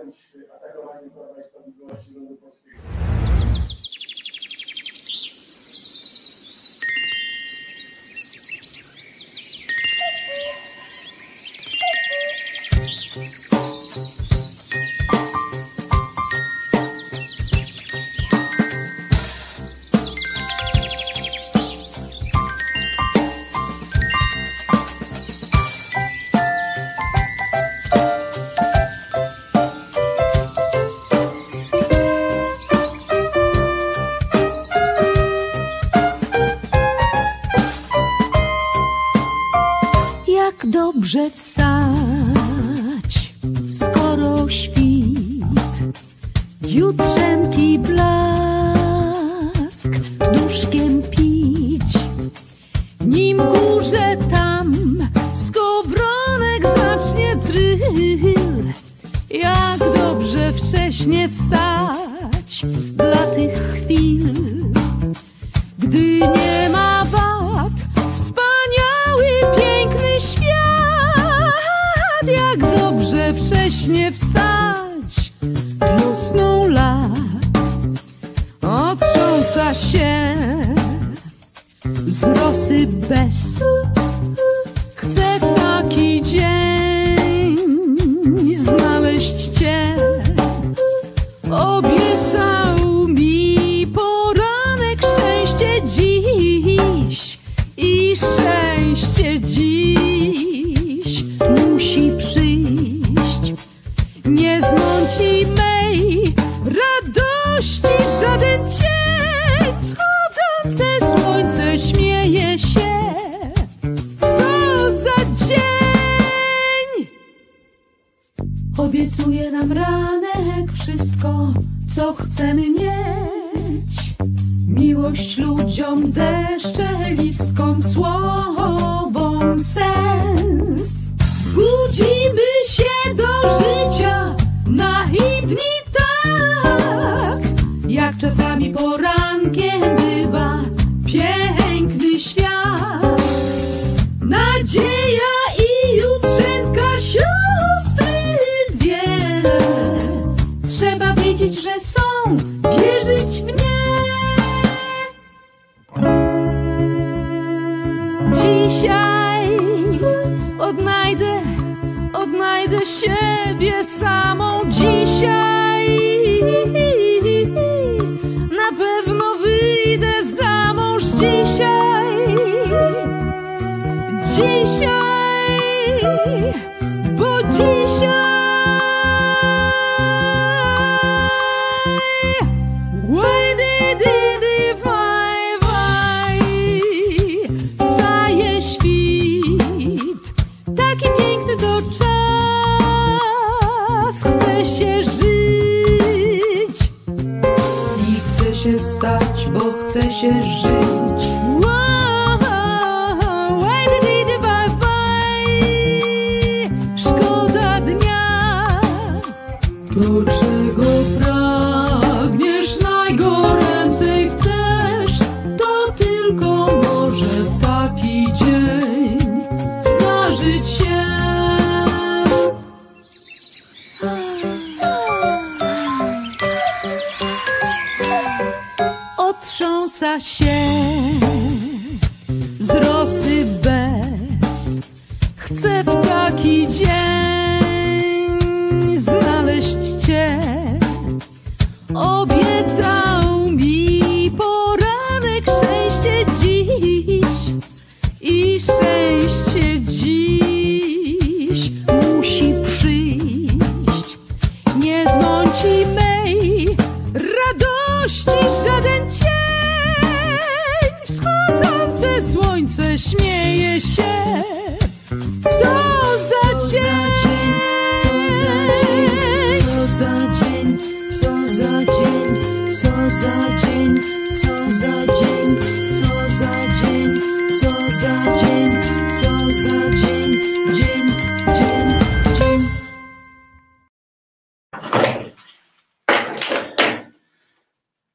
and Just. w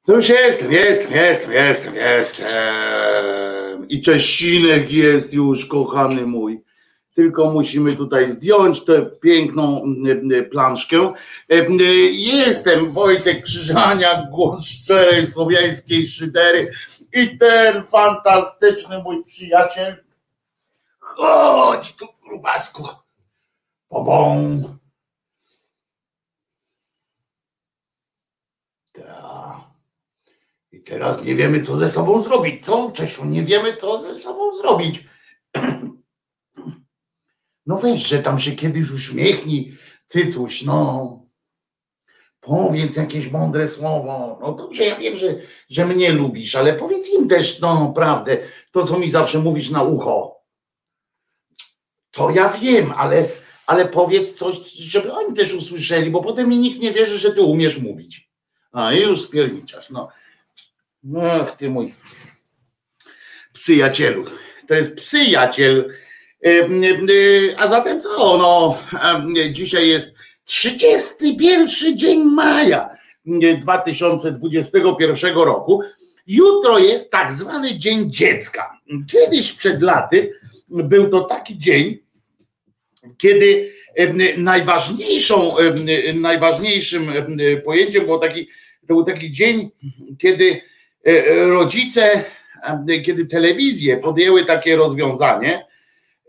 No już jestem, jestem, jestem, jestem, jestem. I Czesinek jest już, kochany mój. tylko musimy tutaj zdjąć tę piękną planszkę. Jestem Wojtek Krzyżania, głos szczerej słowiańskiej szydery i ten fantastyczny mój przyjaciel. Chodź tu, grubasku. Pobą. Ta. Teraz nie wiemy, co ze sobą zrobić. Co, Czesiu, nie wiemy, co ze sobą zrobić. No weź, że tam się kiedyś uśmiechnij, cycuś, no. Powiedz jakieś mądre słowo. No dobrze, ja wiem, że, że mnie lubisz, ale powiedz im też, no prawdę, to co mi zawsze mówisz na ucho. To ja wiem, ale, ale powiedz coś, żeby oni też usłyszeli, bo potem mi nikt nie wierzy, że ty umiesz mówić. A już spierniczasz, no. Ach, ty mój psyjacielu. To jest psyjaciel. A zatem co? No, dzisiaj jest 31 dzień maja 2021 roku. Jutro jest tak zwany Dzień Dziecka. Kiedyś przed laty był to taki dzień, kiedy najważniejszą, najważniejszym pojęciem był taki, to był taki dzień, kiedy rodzice, kiedy telewizje podjęły takie rozwiązanie.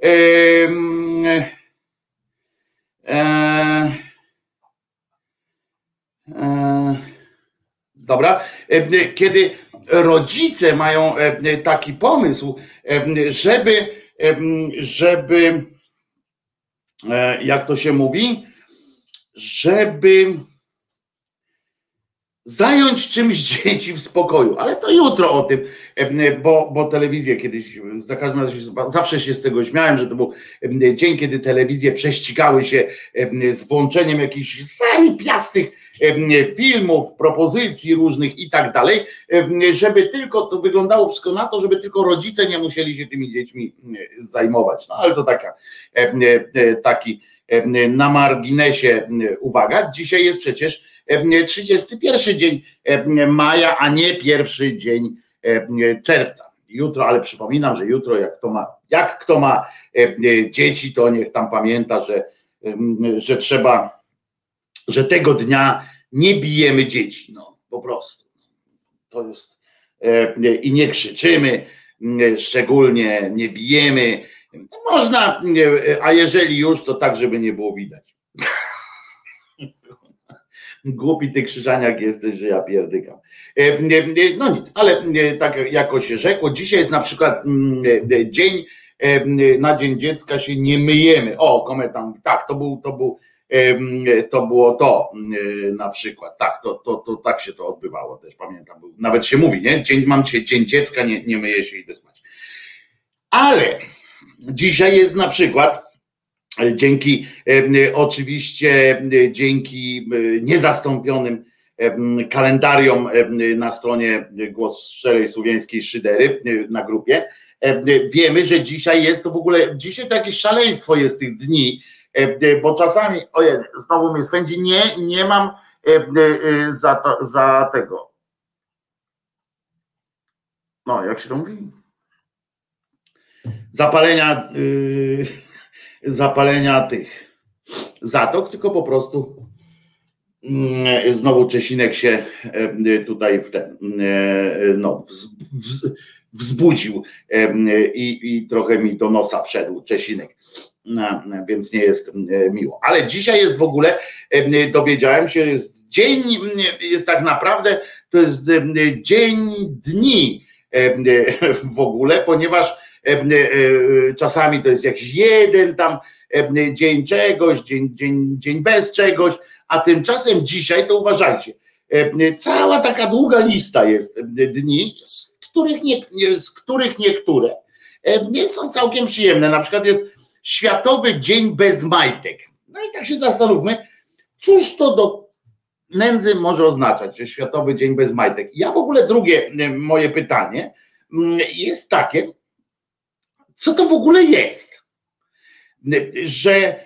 E, e, dobra, kiedy rodzice mają taki pomysł, żeby, żeby E, jak to się mówi, żeby zająć czymś dzieci w spokoju. Ale to jutro o tym, e, bo, bo telewizję kiedyś, za każdym razem zawsze się z tego śmiałem, że to był e, dzień, kiedy telewizje prześcigały się z włączeniem jakichś piastych filmów, propozycji różnych i tak dalej, żeby tylko to wyglądało wszystko na to, żeby tylko rodzice nie musieli się tymi dziećmi zajmować. No ale to taka, taki na marginesie uwaga. Dzisiaj jest przecież 31 dzień maja, a nie pierwszy dzień czerwca. Jutro, ale przypominam, że jutro jak kto ma, jak kto ma dzieci, to niech tam pamięta, że, że trzeba że tego dnia nie bijemy dzieci, no po prostu. To jest e, i nie krzyczymy, szczególnie nie bijemy. Można, a jeżeli już, to tak, żeby nie było widać. Głupi ty krzyżaniak jesteś, że ja pierdykam. E, no nic, ale tak jako się rzekło, dzisiaj jest na przykład dzień, na Dzień Dziecka się nie myjemy. O, komentarz, tak, to był, to był to było to na przykład. Tak, to, to, to tak się to odbywało też, pamiętam. Nawet się mówi, nie? Dzień, mam dzisiaj dzień dziecka, nie, nie myję się, idę spać. Ale dzisiaj jest na przykład dzięki oczywiście dzięki niezastąpionym kalendarium na stronie Głos Szczerej Słowiańskiej Szydery na grupie. Wiemy, że dzisiaj jest to w ogóle, dzisiaj to jakieś szaleństwo jest tych dni, E, e, bo czasami, ojej, znowu mnie swędzi, nie, nie mam e, za, to, za tego. No, jak się to mówi? Zapalenia, yy, zapalenia tych zatok, tylko po prostu yy, znowu Czesinek się yy, tutaj w ten, no, w, w, wzbudził i, i trochę mi do nosa wszedł Czesinek więc nie jest miło. Ale dzisiaj jest w ogóle, dowiedziałem się, jest dzień, jest tak naprawdę, to jest dzień dni w ogóle, ponieważ czasami to jest jakiś jeden tam dzień czegoś, dzień, dzień, dzień bez czegoś, a tymczasem dzisiaj to uważajcie, cała taka długa lista jest dni, z których, nie, z których niektóre nie są całkiem przyjemne. Na przykład jest Światowy Dzień Bez Majtek. No i tak się zastanówmy, cóż to do nędzy może oznaczać, że Światowy Dzień Bez Majtek. Ja w ogóle drugie e, moje pytanie jest takie, co to w ogóle jest? Że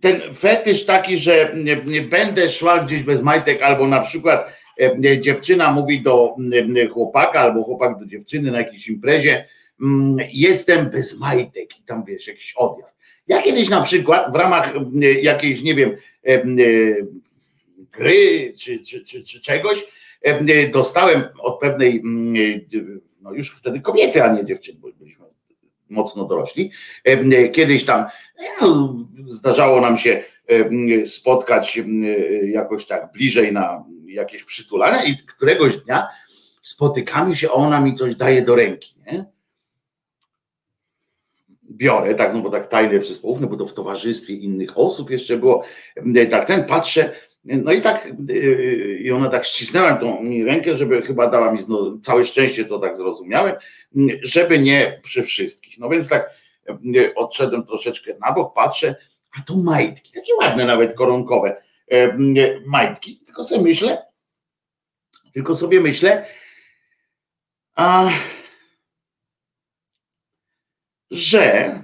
ten fetysz taki, że nie będę szła gdzieś bez majtek, albo na przykład e, dziewczyna mówi do chłopaka, albo chłopak do dziewczyny na jakiejś imprezie, Mm, jestem bez majtek i tam wiesz, jakiś odjazd. Ja kiedyś na przykład w ramach jakiejś, nie wiem, gry czy, czy, czy, czy czegoś, dostałem od pewnej, no już wtedy kobiety, a nie dziewczyny, bo mocno dorośli. Kiedyś tam no, zdarzało nam się spotkać jakoś tak bliżej na jakieś przytulania i któregoś dnia spotykamy się, ona mi coś daje do ręki, nie? Biorę, tak, no bo tak tajne przez no bo to w towarzystwie innych osób jeszcze było, tak ten patrzę, no i tak, i ona tak ścisnęła tą mi rękę, żeby chyba dała mi no, całe szczęście, to tak zrozumiałem, żeby nie przy wszystkich. No więc tak odszedłem troszeczkę na bok, patrzę, a to majtki, takie ładne nawet koronkowe majtki, tylko sobie myślę, tylko sobie myślę, a że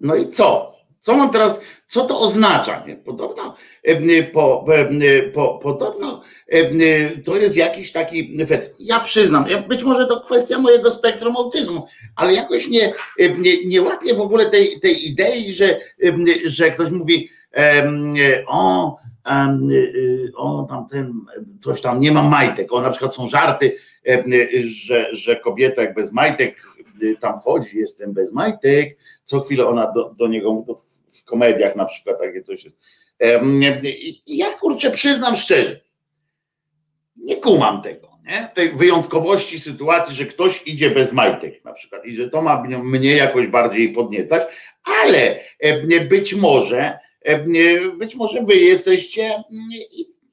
no i co? Co mam teraz, co to oznacza? Nie? Podobno, po, po, podobno to jest jakiś taki efekt. Ja przyznam, być może to kwestia mojego spektrum autyzmu, ale jakoś nie, nie, nie łapię w ogóle tej, tej idei, że, że ktoś mówi o, o tamten, coś tam, nie ma majtek, o na przykład są żarty, że, że kobieta jak bez majtek tam chodzi, jestem bez majtek, co chwilę ona do, do niego mówi, to w, komediach na przykład takie coś jest. Ja kurczę przyznam szczerze, nie kumam tego, nie? tej wyjątkowości sytuacji, że ktoś idzie bez majtek na przykład i że to ma mnie jakoś bardziej podniecać, ale być może być może wy jesteście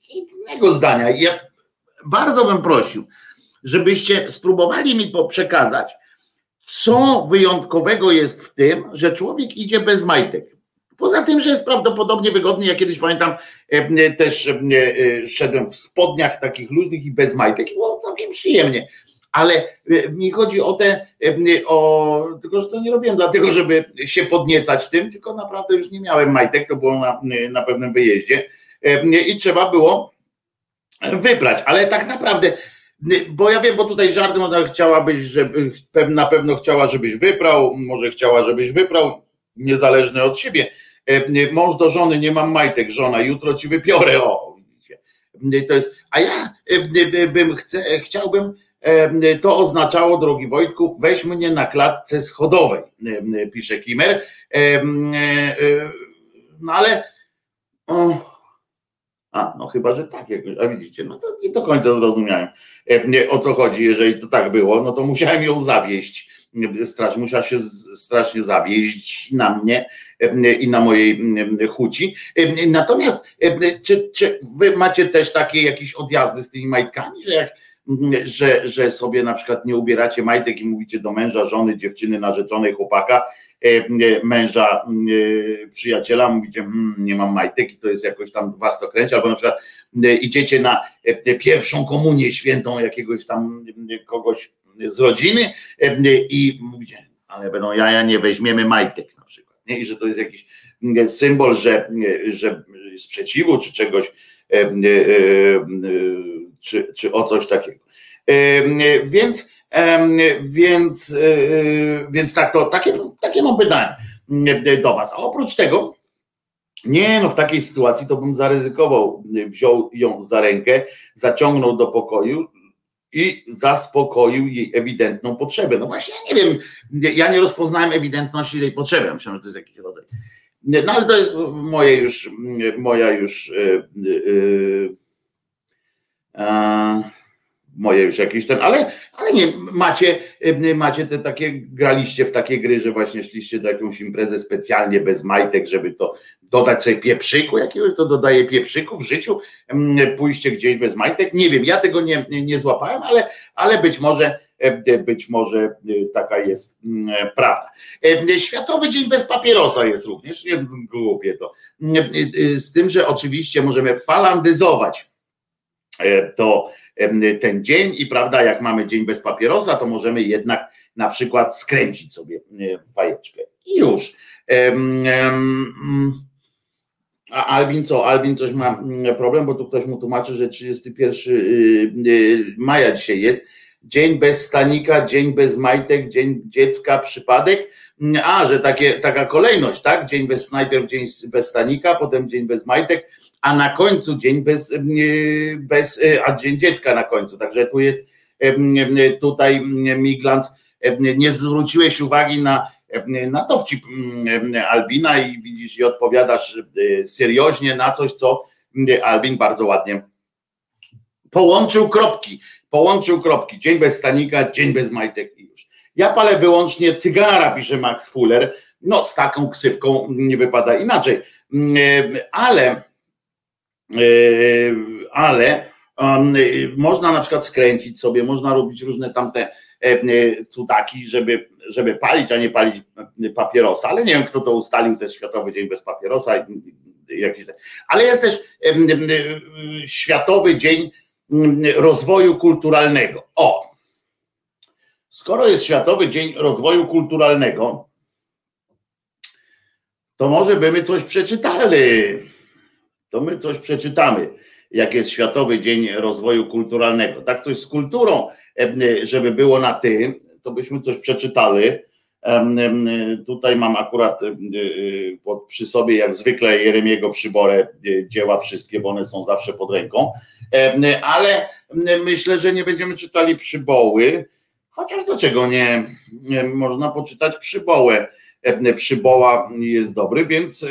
innego zdania. Ja bardzo bym prosił, żebyście spróbowali mi przekazać, co wyjątkowego jest w tym, że człowiek idzie bez majtek. Poza tym, że jest prawdopodobnie wygodny. Ja kiedyś pamiętam, też szedłem w spodniach takich luźnych i bez majtek i było całkiem przyjemnie. Ale mi chodzi o te, o, tylko że to nie robiłem dlatego, żeby się podniecać tym, tylko naprawdę już nie miałem majtek, to było na, na pewnym wyjeździe i trzeba było wybrać. Ale tak naprawdę bo ja wiem, bo tutaj żartem ona chciałabyś, żeby na pewno chciała, żebyś wyprał, może chciała, żebyś wyprał, niezależnie od siebie. E, mąż do żony, nie mam majtek, żona, jutro ci wypiorę, o, widzicie. To jest, a ja e, bym chciałbym, e, to oznaczało, drogi Wojtku, weź mnie na klatce schodowej, pisze Kimer. No ale a, no chyba, że tak, a widzicie, no to nie do końca zrozumiałem e, o co chodzi, jeżeli to tak było, no to musiałem ją zawieść, strasz, musiała się strasznie zawieść na mnie e, i na mojej huci. E, natomiast, czy, czy wy macie też takie jakieś odjazdy z tymi majtkami, że jak że, że sobie na przykład nie ubieracie majtek i mówicie do męża, żony, dziewczyny, narzeczonej, chłopaka, męża przyjaciela, mówicie, mmm, nie mam majtek i to jest jakoś tam was to kręci, albo na przykład idziecie na pierwszą komunię świętą jakiegoś tam kogoś z rodziny i mówicie, ale będą jaja, nie weźmiemy majtek? I że to jest jakiś symbol, że, że sprzeciwu czy czegoś, czy, czy o coś takiego. Więc więc, e, e, więc tak to, takie, takie mam pytanie e, do Was. A oprócz tego, nie, no w takiej sytuacji to bym zaryzykował, wziął ją za rękę, zaciągnął do pokoju i zaspokoił jej ewidentną potrzebę. No właśnie, ja nie wiem, ja nie rozpoznałem ewidentności tej potrzeby. Myślę, że to jest jakiś rodzaj. No ale to jest moje już, moja już. Yy, yy, yy, moje już jakieś ten, ale, ale nie, macie, macie te takie, graliście w takie gry, że właśnie szliście do jakąś imprezę specjalnie bez majtek, żeby to dodać sobie pieprzyku jakiegoś, to dodaje pieprzyku w życiu, pójście gdzieś bez majtek, nie wiem, ja tego nie, nie złapałem, ale, ale być może być może taka jest prawda. Światowy Dzień bez papierosa jest również, nie głupie to, z tym, że oczywiście możemy falandyzować e, to ten dzień i prawda, jak mamy dzień bez papierosa, to możemy jednak na przykład skręcić sobie fajeczkę. I już. A Alvin co? Alvin coś ma problem, bo tu ktoś mu tłumaczy, że 31 y, y, maja dzisiaj jest. dzień bez stanika, dzień bez majtek, dzień dziecka, przypadek. A, że takie, taka kolejność, tak? Dzień bez, najpierw dzień bez stanika, potem dzień bez majtek, a na końcu dzień bez, bez a dzień dziecka na końcu. Także tu jest tutaj Miglans, nie zwróciłeś uwagi na, na dowcip Albina i widzisz i odpowiadasz serioźnie na coś, co Albin bardzo ładnie połączył kropki, połączył kropki, dzień bez stanika, dzień bez majtek i już. Ja palę wyłącznie cygara, pisze Max Fuller, no z taką ksywką nie wypada inaczej, ale ale można na przykład skręcić sobie, można robić różne tamte cudaki, żeby, żeby palić, a nie palić papierosa, ale nie wiem kto to ustalił, to jest Światowy Dzień bez papierosa, jakiś, ale jest też Światowy Dzień rozwoju kulturalnego. O, skoro jest Światowy Dzień Rozwoju Kulturalnego, to może by my coś przeczytali. To my coś przeczytamy, jak jest Światowy Dzień Rozwoju Kulturalnego. Tak coś z kulturą, żeby było na tym, to byśmy coś przeczytali. Tutaj mam akurat przy sobie, jak zwykle, Jeremiego Przyborę dzieła wszystkie, bo one są zawsze pod ręką, ale myślę, że nie będziemy czytali przyboły, chociaż dlaczego nie? Można poczytać przybołę. Przyboła jest dobry, więc,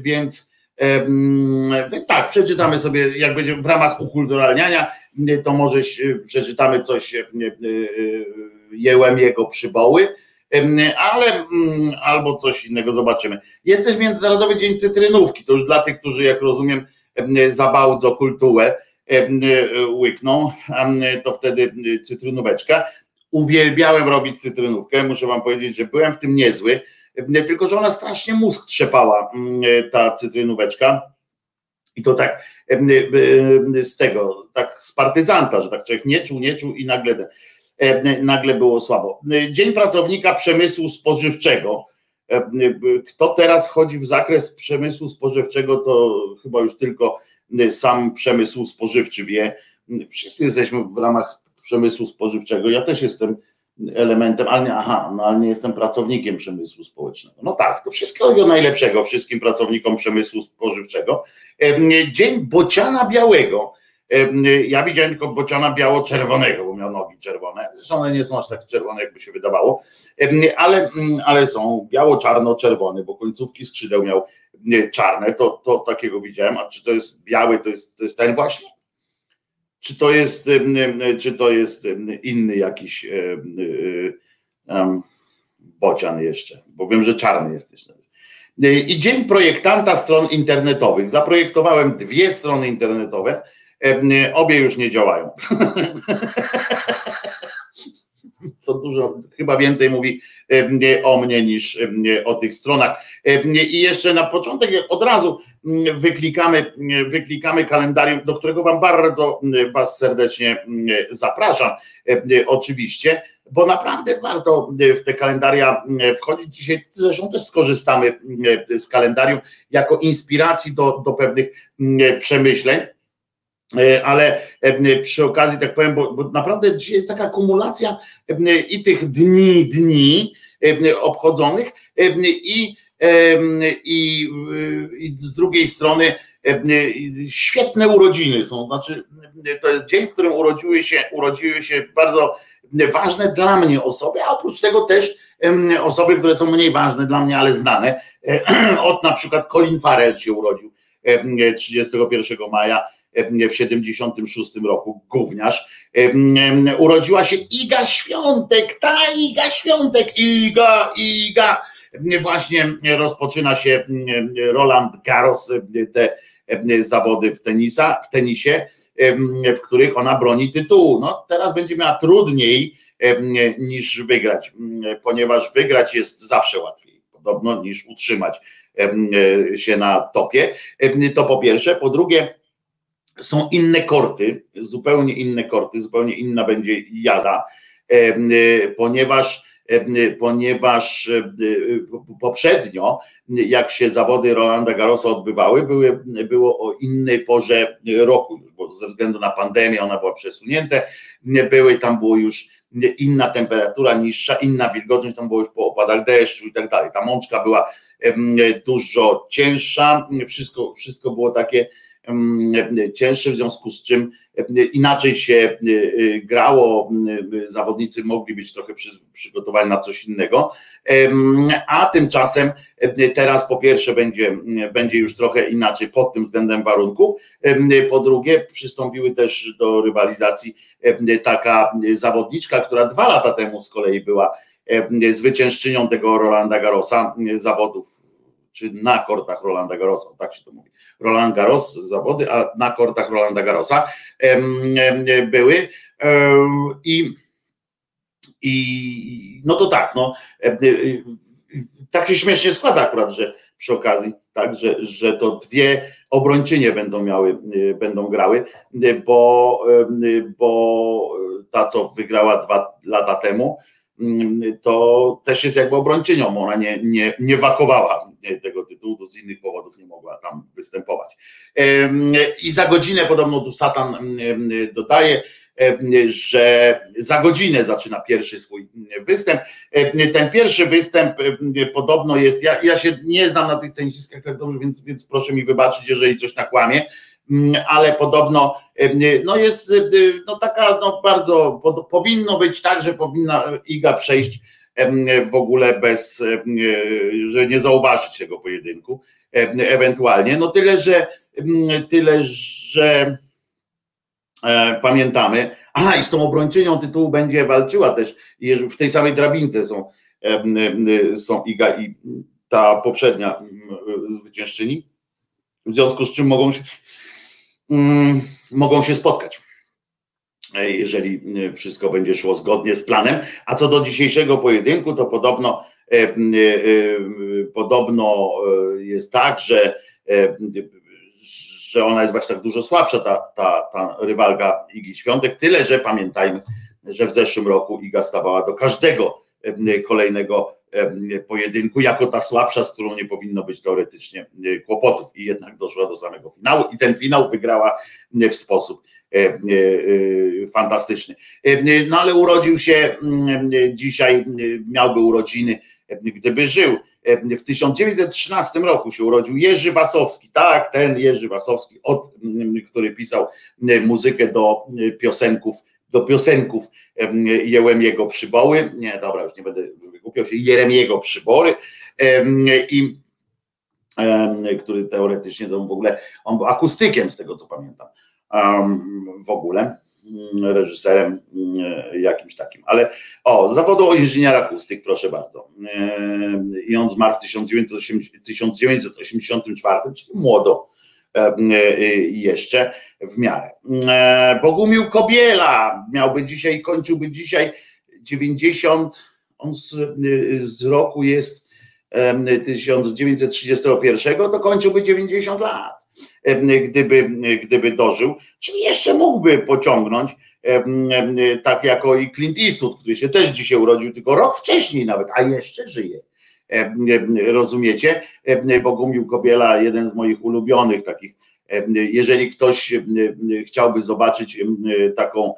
więc tak, przeczytamy sobie, jak będzie w ramach ukulturalniania, to może przeczytamy coś jełem jego przyboły ale mm, albo coś innego zobaczymy. Jest też Międzynarodowy Dzień Cytrynówki, to już dla tych, którzy jak rozumiem za bardzo kulturę łykną, to wtedy cytrynóweczka. Uwielbiałem robić cytrynówkę, muszę wam powiedzieć, że byłem w tym niezły, tylko że ona strasznie mózg trzepała, ta cytrynóweczka. I to tak z tego, tak z partyzanta, że tak człowiek nie czuł, nie czuł i nagle nagle było słabo. Dzień pracownika przemysłu spożywczego. Kto teraz wchodzi w zakres przemysłu spożywczego, to chyba już tylko sam przemysł spożywczy wie. Wszyscy jesteśmy w ramach przemysłu spożywczego. Ja też jestem elementem, ale nie, aha, no ale nie jestem pracownikiem przemysłu społecznego. No tak, to wszystkiego najlepszego wszystkim pracownikom przemysłu spożywczego. Dzień bociana białego. Ja widziałem tylko bociana biało-czerwonego, bo miał nogi czerwone. Zresztą one nie są aż tak czerwone, jakby się wydawało, ale, mm, ale są biało-czarno-czerwony, bo końcówki skrzydeł miał czarne. To, to takiego widziałem. A czy to jest biały, to jest, to jest ten właśnie? Czy to jest, czy to jest inny jakiś um, bocian jeszcze? Bo wiem, że czarny jest jeszcze. I dzień projektanta stron internetowych. Zaprojektowałem dwie strony internetowe Obie już nie działają. Co dużo, chyba więcej mówi o mnie niż o tych stronach. I jeszcze na początek od razu wyklikamy, wyklikamy kalendarium, do którego Wam bardzo Was serdecznie zapraszam. Oczywiście, bo naprawdę warto w te kalendaria wchodzić. Dzisiaj zresztą też skorzystamy z kalendarium jako inspiracji do, do pewnych przemyśleń. E, ale e, przy okazji, tak powiem, bo, bo, naprawdę dzisiaj jest taka kumulacja e, i tych dni, dni obchodzonych i, i, i z drugiej strony świetne urodziny są. Znaczy, to jest dzień, w którym urodziły się, urodziły się bardzo ważne dla mnie osoby, a oprócz tego też osoby, które są mniej ważne dla mnie, ale znane. Od na przykład Colin Farrell się urodził 31 maja w 76 roku, gówniarz, urodziła się Iga Świątek, ta Iga Świątek, Iga, Iga, właśnie rozpoczyna się Roland Garros, te zawody w tenisa, w tenisie, w których ona broni tytułu. No teraz będzie miała trudniej niż wygrać, ponieważ wygrać jest zawsze łatwiej, podobno, niż utrzymać się na topie. To po pierwsze. Po drugie, są inne korty, zupełnie inne korty, zupełnie inna będzie jazda, e, ponieważ e, ponieważ e, poprzednio, jak się zawody Rolanda Garrosa odbywały, były, było o innej porze roku już, bo ze względu na pandemię ona była przesunięte, były, tam było już inna temperatura, niższa, inna wilgotność, tam było już po opadach deszczu i tak dalej. Ta mączka była dużo cięższa, wszystko, wszystko było takie cięższe, w związku z czym inaczej się grało, zawodnicy mogli być trochę przygotowani na coś innego, a tymczasem teraz po pierwsze będzie, będzie już trochę inaczej pod tym względem warunków, po drugie przystąpiły też do rywalizacji taka zawodniczka, która dwa lata temu z kolei była zwyciężczynią tego Rolanda Garrosa zawodów czy na kortach Rolanda Garrosa, tak się to mówi. Roland Garros zawody, a na kortach Rolanda Garrosa były i i no to tak, no tak się śmiesznie składa akurat, że przy okazji, tak, że, że to dwie obrończynie będą miały, będą grały, bo, bo ta, co wygrała dwa lata temu, to też jest jakby obrończynią. Ona nie, nie, nie wakowała tego tytułu, z innych powodów nie mogła tam występować. I za godzinę podobno tu Satan dodaje, że za godzinę zaczyna pierwszy swój występ. Ten pierwszy występ podobno jest, ja, ja się nie znam na tych tenisiskach tak dobrze, więc, więc proszę mi wybaczyć, jeżeli coś nakłamie, ale podobno no jest no taka no bardzo, powinno być tak, że powinna Iga przejść w ogóle bez, że nie zauważyć tego pojedynku ewentualnie, no tyle, że tyle, że E, pamiętamy. A i z tą obrończynią tytułu będzie walczyła też, w tej samej drabince są, są Iga i ta poprzednia zwyciężczyni, w związku z czym mogą się, mogą się spotkać e, jeżeli wszystko będzie szło zgodnie z planem. A co do dzisiejszego pojedynku, to podobno podobno jest tak, że że ona jest właśnie tak dużo słabsza, ta, ta, ta rywalka Igi Świątek, tyle, że pamiętajmy, że w zeszłym roku Iga stawała do każdego kolejnego pojedynku jako ta słabsza, z którą nie powinno być teoretycznie kłopotów. I jednak doszła do samego finału. I ten finał wygrała w sposób fantastyczny. No ale urodził się dzisiaj, miałby urodziny, gdyby żył. W 1913 roku się urodził Jerzy Wasowski, tak, ten Jerzy Wasowski, od, który pisał muzykę do piosenków, do piosenków Jeremiego Przyboły, nie, dobra, już nie będę wykupiał się, Jeremiego Przybory i który teoretycznie to w ogóle, on był akustykiem z tego co pamiętam w ogóle Mm, reżyserem mm, jakimś takim. Ale o, zawodu inżynier akustyk, proszę bardzo. I on zmarł w 1984, czyli młodo jeszcze w miarę. Yy, Bogumił Kobiela miałby dzisiaj, kończyłby dzisiaj 90, on z, z roku jest 1931, to kończyłby 90 lat gdyby, gdyby dożył, czyli jeszcze mógłby pociągnąć, tak jako i Clint Eastwood, który się też dzisiaj urodził, tylko rok wcześniej nawet, a jeszcze żyje. Rozumiecie? Bogumił Kobiela, jeden z moich ulubionych takich. Jeżeli ktoś chciałby zobaczyć taką,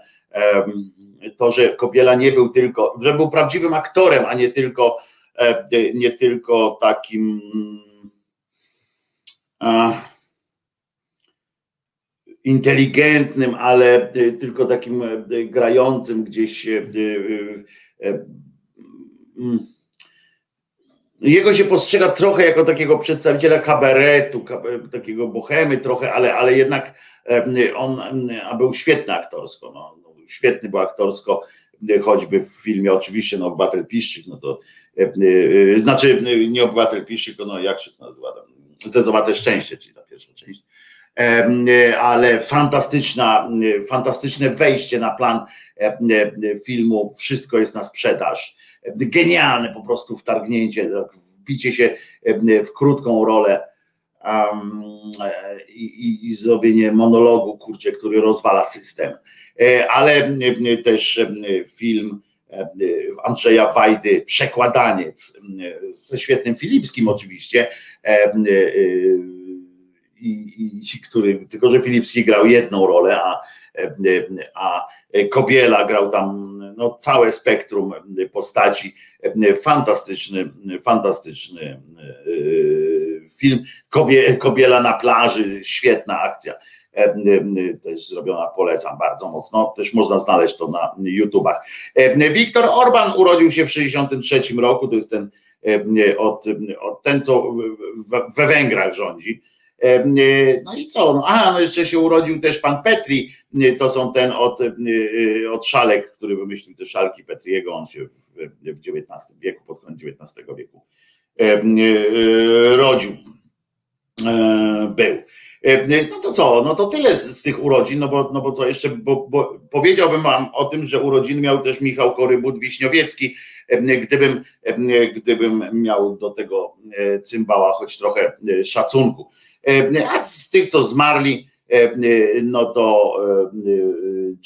to, że Kobiela nie był tylko, że był prawdziwym aktorem, a nie tylko, nie tylko takim inteligentnym, ale y, tylko takim y, grającym gdzieś. Mm. Jego się postrzega trochę jako takiego przedstawiciela kabaretu, takiego bohemy trochę, ale, ale jednak on a był świetny aktorsko. No, no, świetny był aktorsko, choćby w filmie oczywiście no, Obywatel Piszczyk, no to znaczy nie Obywatel Piszczyk, no jak się to nazywa, Zezowate Szczęście, czyli ta pierwsza część ale fantastyczna, fantastyczne wejście na plan filmu, wszystko jest na sprzedaż. Genialne po prostu wtargnięcie, tak, wbicie się w krótką rolę i, i, i zrobienie monologu, kurczę, który rozwala system. E, ale też film Andrzeja Wajdy, Przekładaniec, ze świetnym Filipskim oczywiście, i, i który, tylko że Filipski grał jedną rolę, a, a Kobiela grał tam no, całe spektrum postaci. Fantastyczny, fantastyczny film. Kobie, Kobiela na plaży, świetna akcja też zrobiona, polecam bardzo mocno, też można znaleźć to na YouTubach. Wiktor Orban urodził się w 1963 roku, to jest ten od, od ten, co we Węgrach rządzi. No i co? No, aha, no jeszcze się urodził też pan Petri, to są ten od, od szalek, który wymyślił te szalki Petriego, on się w, w XIX wieku, pod koniec XIX wieku rodził, był. No to co, no to tyle z, z, tych urodzin, no bo, no bo co jeszcze, bo, bo powiedziałbym wam o tym, że urodziny miał też Michał Korybut-Wiśniowiecki, gdybym, gdybym miał do tego cymbała choć trochę szacunku. A z tych, co zmarli, no to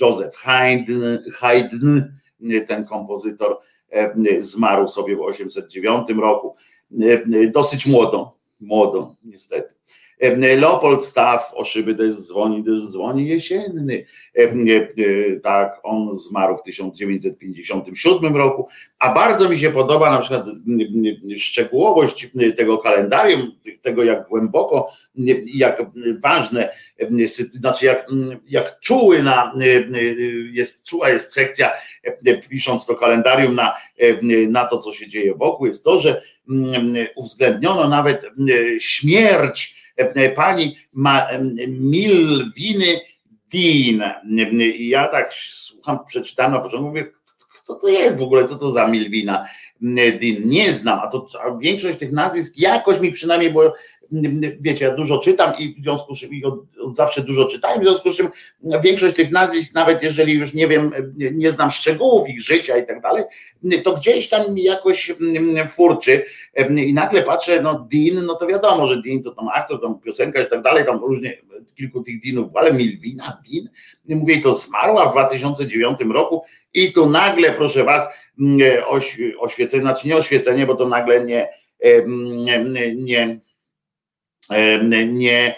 Joseph Haydn, Haydn ten kompozytor, zmarł sobie w 809 roku, dosyć młodą, młodą niestety. Leopold Staff o szyby też dzwoni, też dzwoni jesienny. Tak, on zmarł w 1957 roku, a bardzo mi się podoba na przykład szczegółowość tego kalendarium, tego jak głęboko, jak ważne, znaczy jak, jak czuły na, jest, czuła jest sekcja, pisząc to kalendarium na, na to, co się dzieje wokół, jest to, że uwzględniono nawet śmierć pani Milwiny Dean. Ja tak słucham, przeczytałem na początku, mówię, kto to jest w ogóle, co to za Milwina Dean? Nie znam, a to a większość tych nazwisk jakoś mi przynajmniej, bo wiecie, ja dużo czytam i w związku z czym od, od zawsze dużo czytałem, w związku z czym większość tych nazwisk, nawet jeżeli już nie wiem, nie znam szczegółów ich życia i tak dalej, to gdzieś tam jakoś furczy. I nagle patrzę, no Dean, no to wiadomo, że Dean to tam aktor, tam piosenka i tak dalej, tam różnie, kilku tych Deanów, ale Milwina Dean, mówię, to zmarła w 2009 roku. I tu nagle, proszę was, oś, oświecenie, znaczy nie oświecenie, bo to nagle nie, nie, nie nie.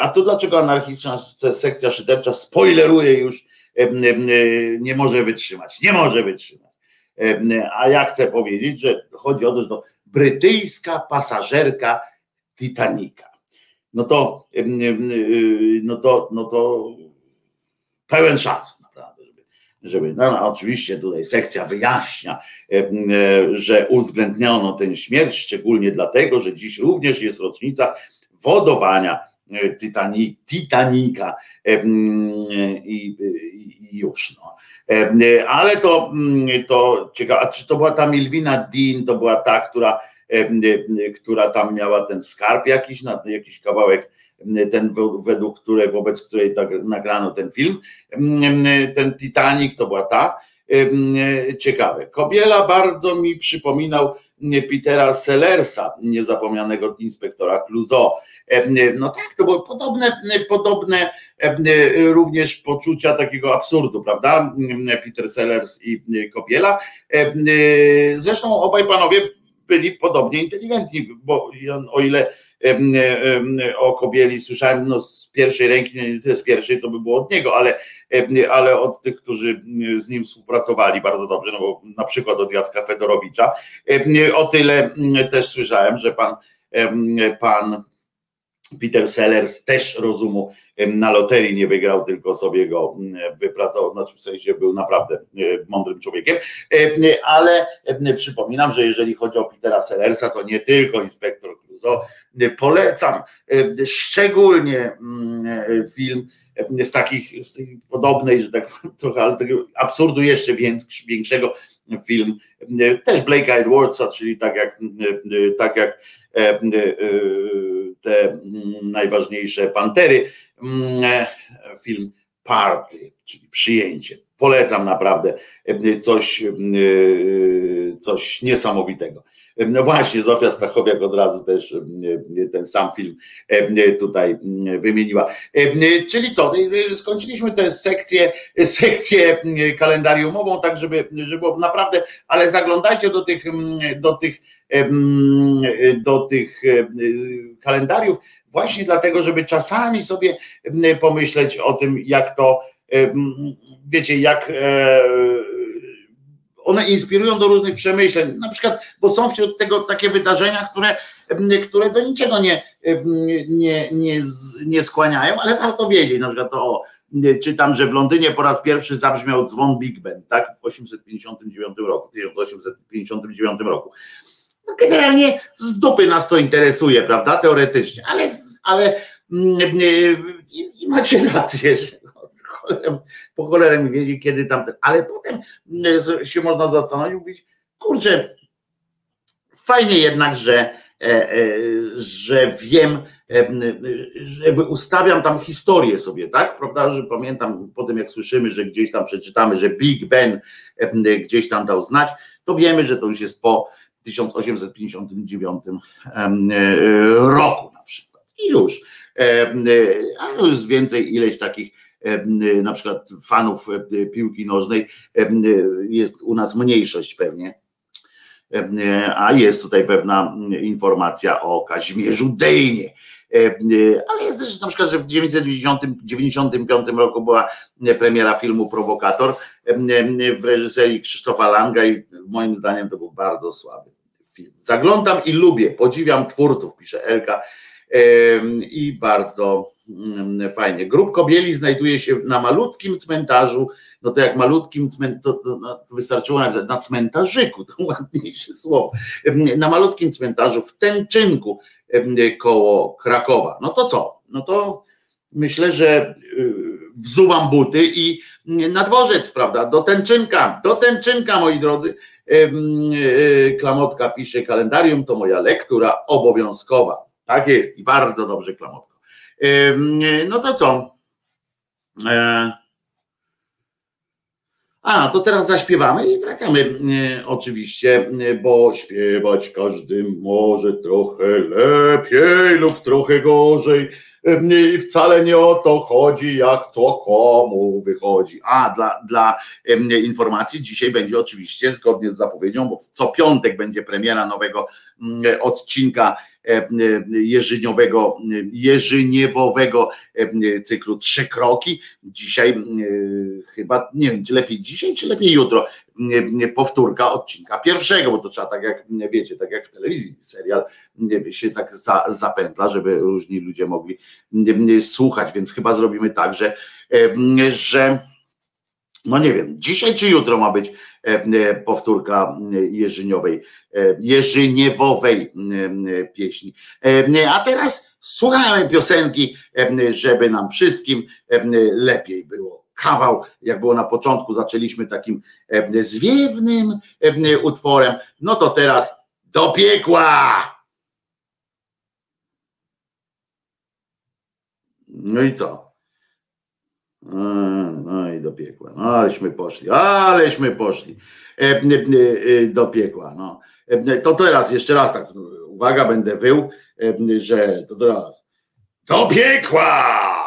A to dlaczego anarchistyczna sekcja szydercza spoileruje już, nie może wytrzymać, nie może wytrzymać. A ja chcę powiedzieć, że chodzi o to, że to brytyjska pasażerka Titanica. No to, no to, no to pełen szacun żeby, no, no, oczywiście tutaj sekcja wyjaśnia, że uwzględniono tę śmierć, szczególnie dlatego, że dziś również jest rocznica wodowania Titani, Titanika i, i już. No. Ale to, to ciekawe, a czy to była ta Milwina Dean, to była ta, która, która tam miała ten skarb jakiś, jakiś kawałek ten według której, wobec której tak nagrano ten film, ten Titanic to była ta. Ciekawe. Kobiela bardzo mi przypominał Petera Sellersa, niezapomnianego inspektora Clouseau. No tak, to były podobne, podobne również poczucia takiego absurdu, prawda? Peter Sellers i Kobiela. Zresztą obaj panowie byli podobnie inteligentni, bo o ile o Kobieli słyszałem no, z pierwszej ręki, nie tyle z pierwszej, to by było od niego, ale, ale od tych, którzy z nim współpracowali bardzo dobrze, no bo na przykład od Jacka Fedorowicza. O tyle też słyszałem, że pan, pan Peter Sellers też rozumu na loterii nie wygrał, tylko sobie go wypracował, znaczy w sensie był naprawdę mądrym człowiekiem, ale przypominam, że jeżeli chodzi o Petera Sellersa, to nie tylko inspektor Clouseau, polecam szczególnie film z takich, z podobnej, że tak trochę, ale takiego absurdu jeszcze większego film, też Blake Edwardsa, czyli tak jak, tak jak te najważniejsze pantery, film Party, czyli przyjęcie. Polecam naprawdę coś, coś niesamowitego. No właśnie, Zofia Stachowiak od razu też ten sam film tutaj wymieniła. Czyli co, skończyliśmy tę sekcję, sekcję kalendariumową, tak żeby, żeby było naprawdę, ale zaglądajcie do tych, do tych, do tych kalendariów właśnie dlatego, żeby czasami sobie pomyśleć o tym, jak to, wiecie, jak one inspirują do różnych przemyśleń, na przykład, bo są wśród tego takie wydarzenia, które, które do niczego nie, nie, nie, nie skłaniają, ale warto wiedzieć, na przykład to o, czytam, że w Londynie po raz pierwszy zabrzmiał dzwon Big Ben, tak, w 859 roku, 1859 roku. No generalnie z dupy nas to interesuje, prawda, teoretycznie, ale, ale i, i macie rację, że po cholerę mi wiedzie, kiedy tam, ale potem się można zastanowić, mówić, kurczę, fajnie jednak, że, e, e, że wiem, e, żeby ustawiam tam historię sobie, tak? Prawda, że pamiętam po tym, jak słyszymy, że gdzieś tam przeczytamy, że Big Ben gdzieś tam dał znać, to wiemy, że to już jest po 1859 roku na przykład. I już. A to już więcej ileś takich na przykład fanów piłki nożnej jest u nas mniejszość pewnie. A jest tutaj pewna informacja o Kazimierzu Dejnie. Ale jest też na przykład, że w 1995 roku była premiera filmu Prowokator w reżyserii Krzysztofa Langa i moim zdaniem to był bardzo słaby film. Zaglądam i lubię, podziwiam twórców, pisze Elka i bardzo fajnie. Grób Kobieli znajduje się na malutkim cmentarzu, no to jak malutkim cmentarzu, to, no, to wystarczyło na, na cmentarzyku, to ładniejsze słowo, na malutkim cmentarzu w Tęczynku koło Krakowa. No to co? No to myślę, że y, wzuwam buty i na dworzec, prawda, do Tęczynka, do Tęczynka, moi drodzy. Y, Klamotka pisze kalendarium, to moja lektura obowiązkowa. Tak jest i bardzo dobrze, Klamotka. No to co? E, a, to teraz zaśpiewamy i wracamy e, oczywiście, bo śpiewać każdy może trochę lepiej lub trochę gorzej. I wcale nie o to chodzi, jak to komu wychodzi. A dla, dla informacji, dzisiaj będzie oczywiście zgodnie z zapowiedzią, bo co piątek będzie premiera nowego odcinka jerzyniowego, jerzyniewowego cyklu Trzy Kroki. Dzisiaj chyba, nie wiem, czy lepiej dzisiaj, czy lepiej jutro, powtórka odcinka pierwszego, bo to trzeba tak jak, wiecie, tak jak w telewizji, serial się tak za, zapętla, żeby różni ludzie mogli słuchać, więc chyba zrobimy tak, że, że no nie wiem, dzisiaj czy jutro ma być powtórka jeżyniowej, jeżyniewowej pieśni. A teraz słuchamy piosenki, żeby nam wszystkim lepiej było kawał, jak było na początku, zaczęliśmy takim zwiewnym utworem, no to teraz do piekła! No i co? No i do piekła. No, aleśmy poszli, aleśmy poszli do piekła. No. To teraz, jeszcze raz tak, uwaga, będę wył, że to teraz do piekła!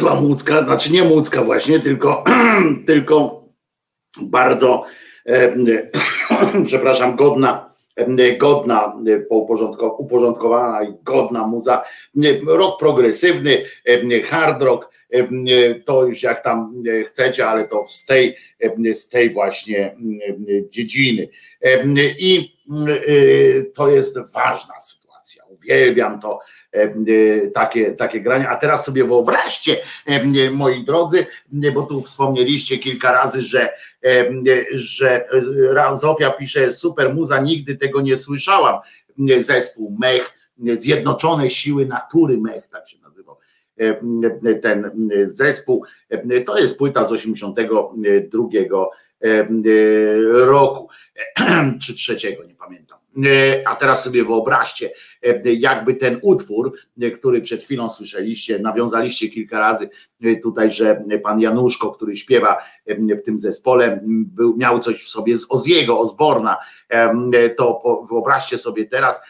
Niezła znaczy nie młódzka właśnie, tylko, tylko bardzo, przepraszam, godna, godna, uporządkowana i godna muza, rok progresywny, hard rock, to już jak tam chcecie, ale to z tej, z tej właśnie dziedziny. I to jest ważna sytuacja. Uwielbiam to, takie, takie granie. A teraz sobie wyobraźcie, moi drodzy, bo tu wspomnieliście kilka razy, że, że Zofia pisze super muza, nigdy tego nie słyszałam. Zespół Mech, Zjednoczone Siły Natury Mech, tak się nazywał ten zespół. To jest płyta z 82 roku, czy trzeciego, nie pamiętam. E, a teraz sobie wyobraźcie, e, jakby ten utwór, e, który przed chwilą słyszeliście, nawiązaliście kilka razy tutaj, że pan Januszko, który śpiewa w tym zespole, był, miał coś w sobie z Oziego, Osborna, to wyobraźcie sobie teraz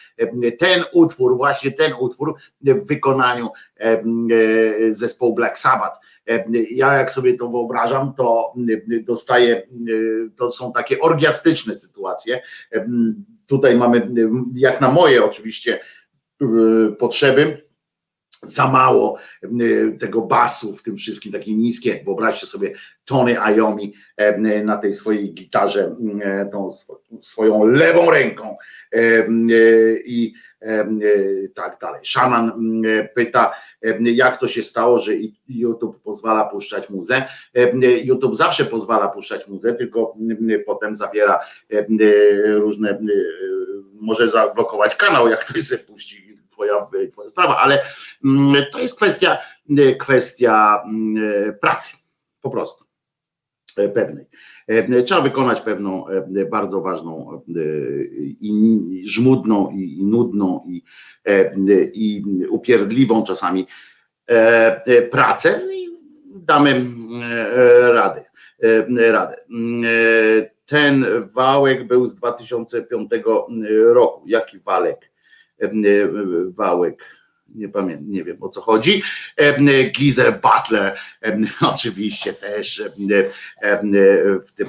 ten utwór, właśnie ten utwór w wykonaniu zespołu Black Sabbath. Ja jak sobie to wyobrażam, to dostaję, to są takie orgiastyczne sytuacje Tutaj mamy, jak na moje oczywiście y, potrzeby, za mało y, tego basu w tym wszystkim, takie niskie. Wyobraźcie sobie Tony y, na tej swojej gitarze, tą swoją lewą ręką i tak dalej. Szaman pyta, jak to się stało, że YouTube pozwala puszczać muzę. YouTube zawsze pozwala puszczać muzę, tylko potem zabiera różne, może zablokować kanał, jak ktoś sobie puści twoja, twoja sprawa, ale to jest kwestia, kwestia pracy, po prostu pewnej. Trzeba wykonać pewną bardzo ważną i żmudną i nudną i, i upierdliwą czasami pracę i damy radę. radę. Ten wałek był z 2005 roku. Jaki walek? Wałek nie pamiętam, nie wiem o co chodzi. Gizer Butler, oczywiście też w tym.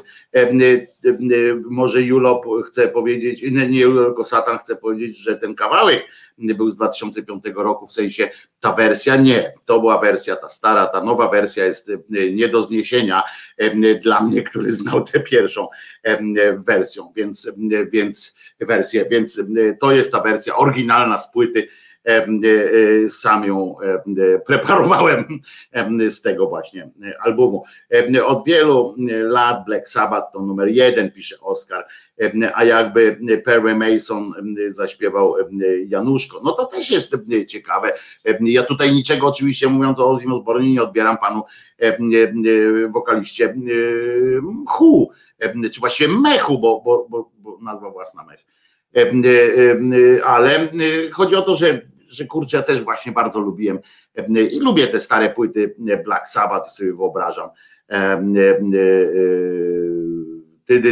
Może Julo chce powiedzieć, nie Julo, tylko Satan chce powiedzieć, że ten kawałek był z 2005 roku, w sensie ta wersja nie, to była wersja ta stara, ta nowa wersja jest nie do zniesienia dla mnie, który znał tę pierwszą wersją, więc, więc wersję, więc to jest ta wersja oryginalna z płyty E, e, sam ją preparowałem z tego właśnie albumu. Od wielu lat Black Sabbath to numer jeden, pisze Oscar, a jakby Perry Mason zaśpiewał Januszko. No to też jest ciekawe. Ja tutaj niczego oczywiście mówiąc o Ozzy Osbourne nie odbieram panu wokaliście Hu, czy właściwie Mechu, bo, bo, bo, bo nazwa własna Mech ale chodzi o to, że że kurczę, ja też właśnie bardzo lubiłem i lubię te stare płyty Black Sabbath, sobie wyobrażam. Ty,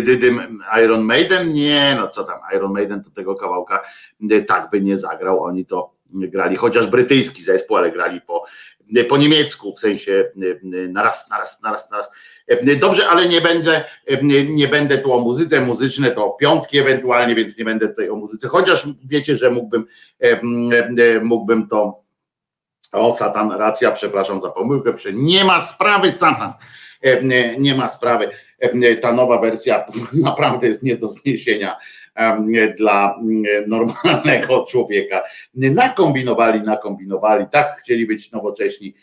Iron Maiden? Nie, no co tam, Iron Maiden to tego kawałka tak by nie zagrał, oni to grali, chociaż brytyjski zespół, ale grali po, po niemiecku, w sensie naraz, naraz, naraz, naraz. Dobrze, ale nie będę, nie będę tu o muzyce, muzyczne to piątki ewentualnie, więc nie będę tutaj o muzyce, chociaż wiecie, że mógłbym, mógłbym to o, Satan, racja, przepraszam za pomyłkę, nie ma sprawy, Satan, nie ma sprawy. Ta nowa wersja naprawdę jest nie do zniesienia dla normalnego człowieka. Nakombinowali, nakombinowali, tak chcieli być nowocześni,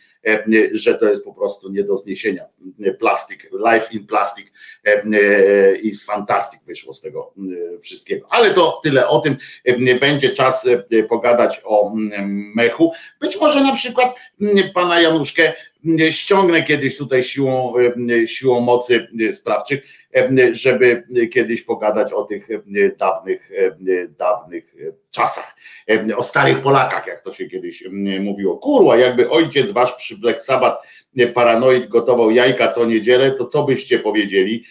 że to jest po prostu nie do zniesienia. Plastik, life in plastic i z fantastic wyszło z tego wszystkiego. Ale to tyle o tym. Będzie czas pogadać o mechu. Być może na przykład pana Januszkę ściągnę kiedyś tutaj siłą, siłą mocy sprawczych żeby kiedyś pogadać o tych dawnych, dawnych czasach, o starych Polakach, jak to się kiedyś mówiło. Kurwa, jakby ojciec wasz przy Black Sabbath paranoid gotował jajka co niedzielę, to co byście powiedzieli?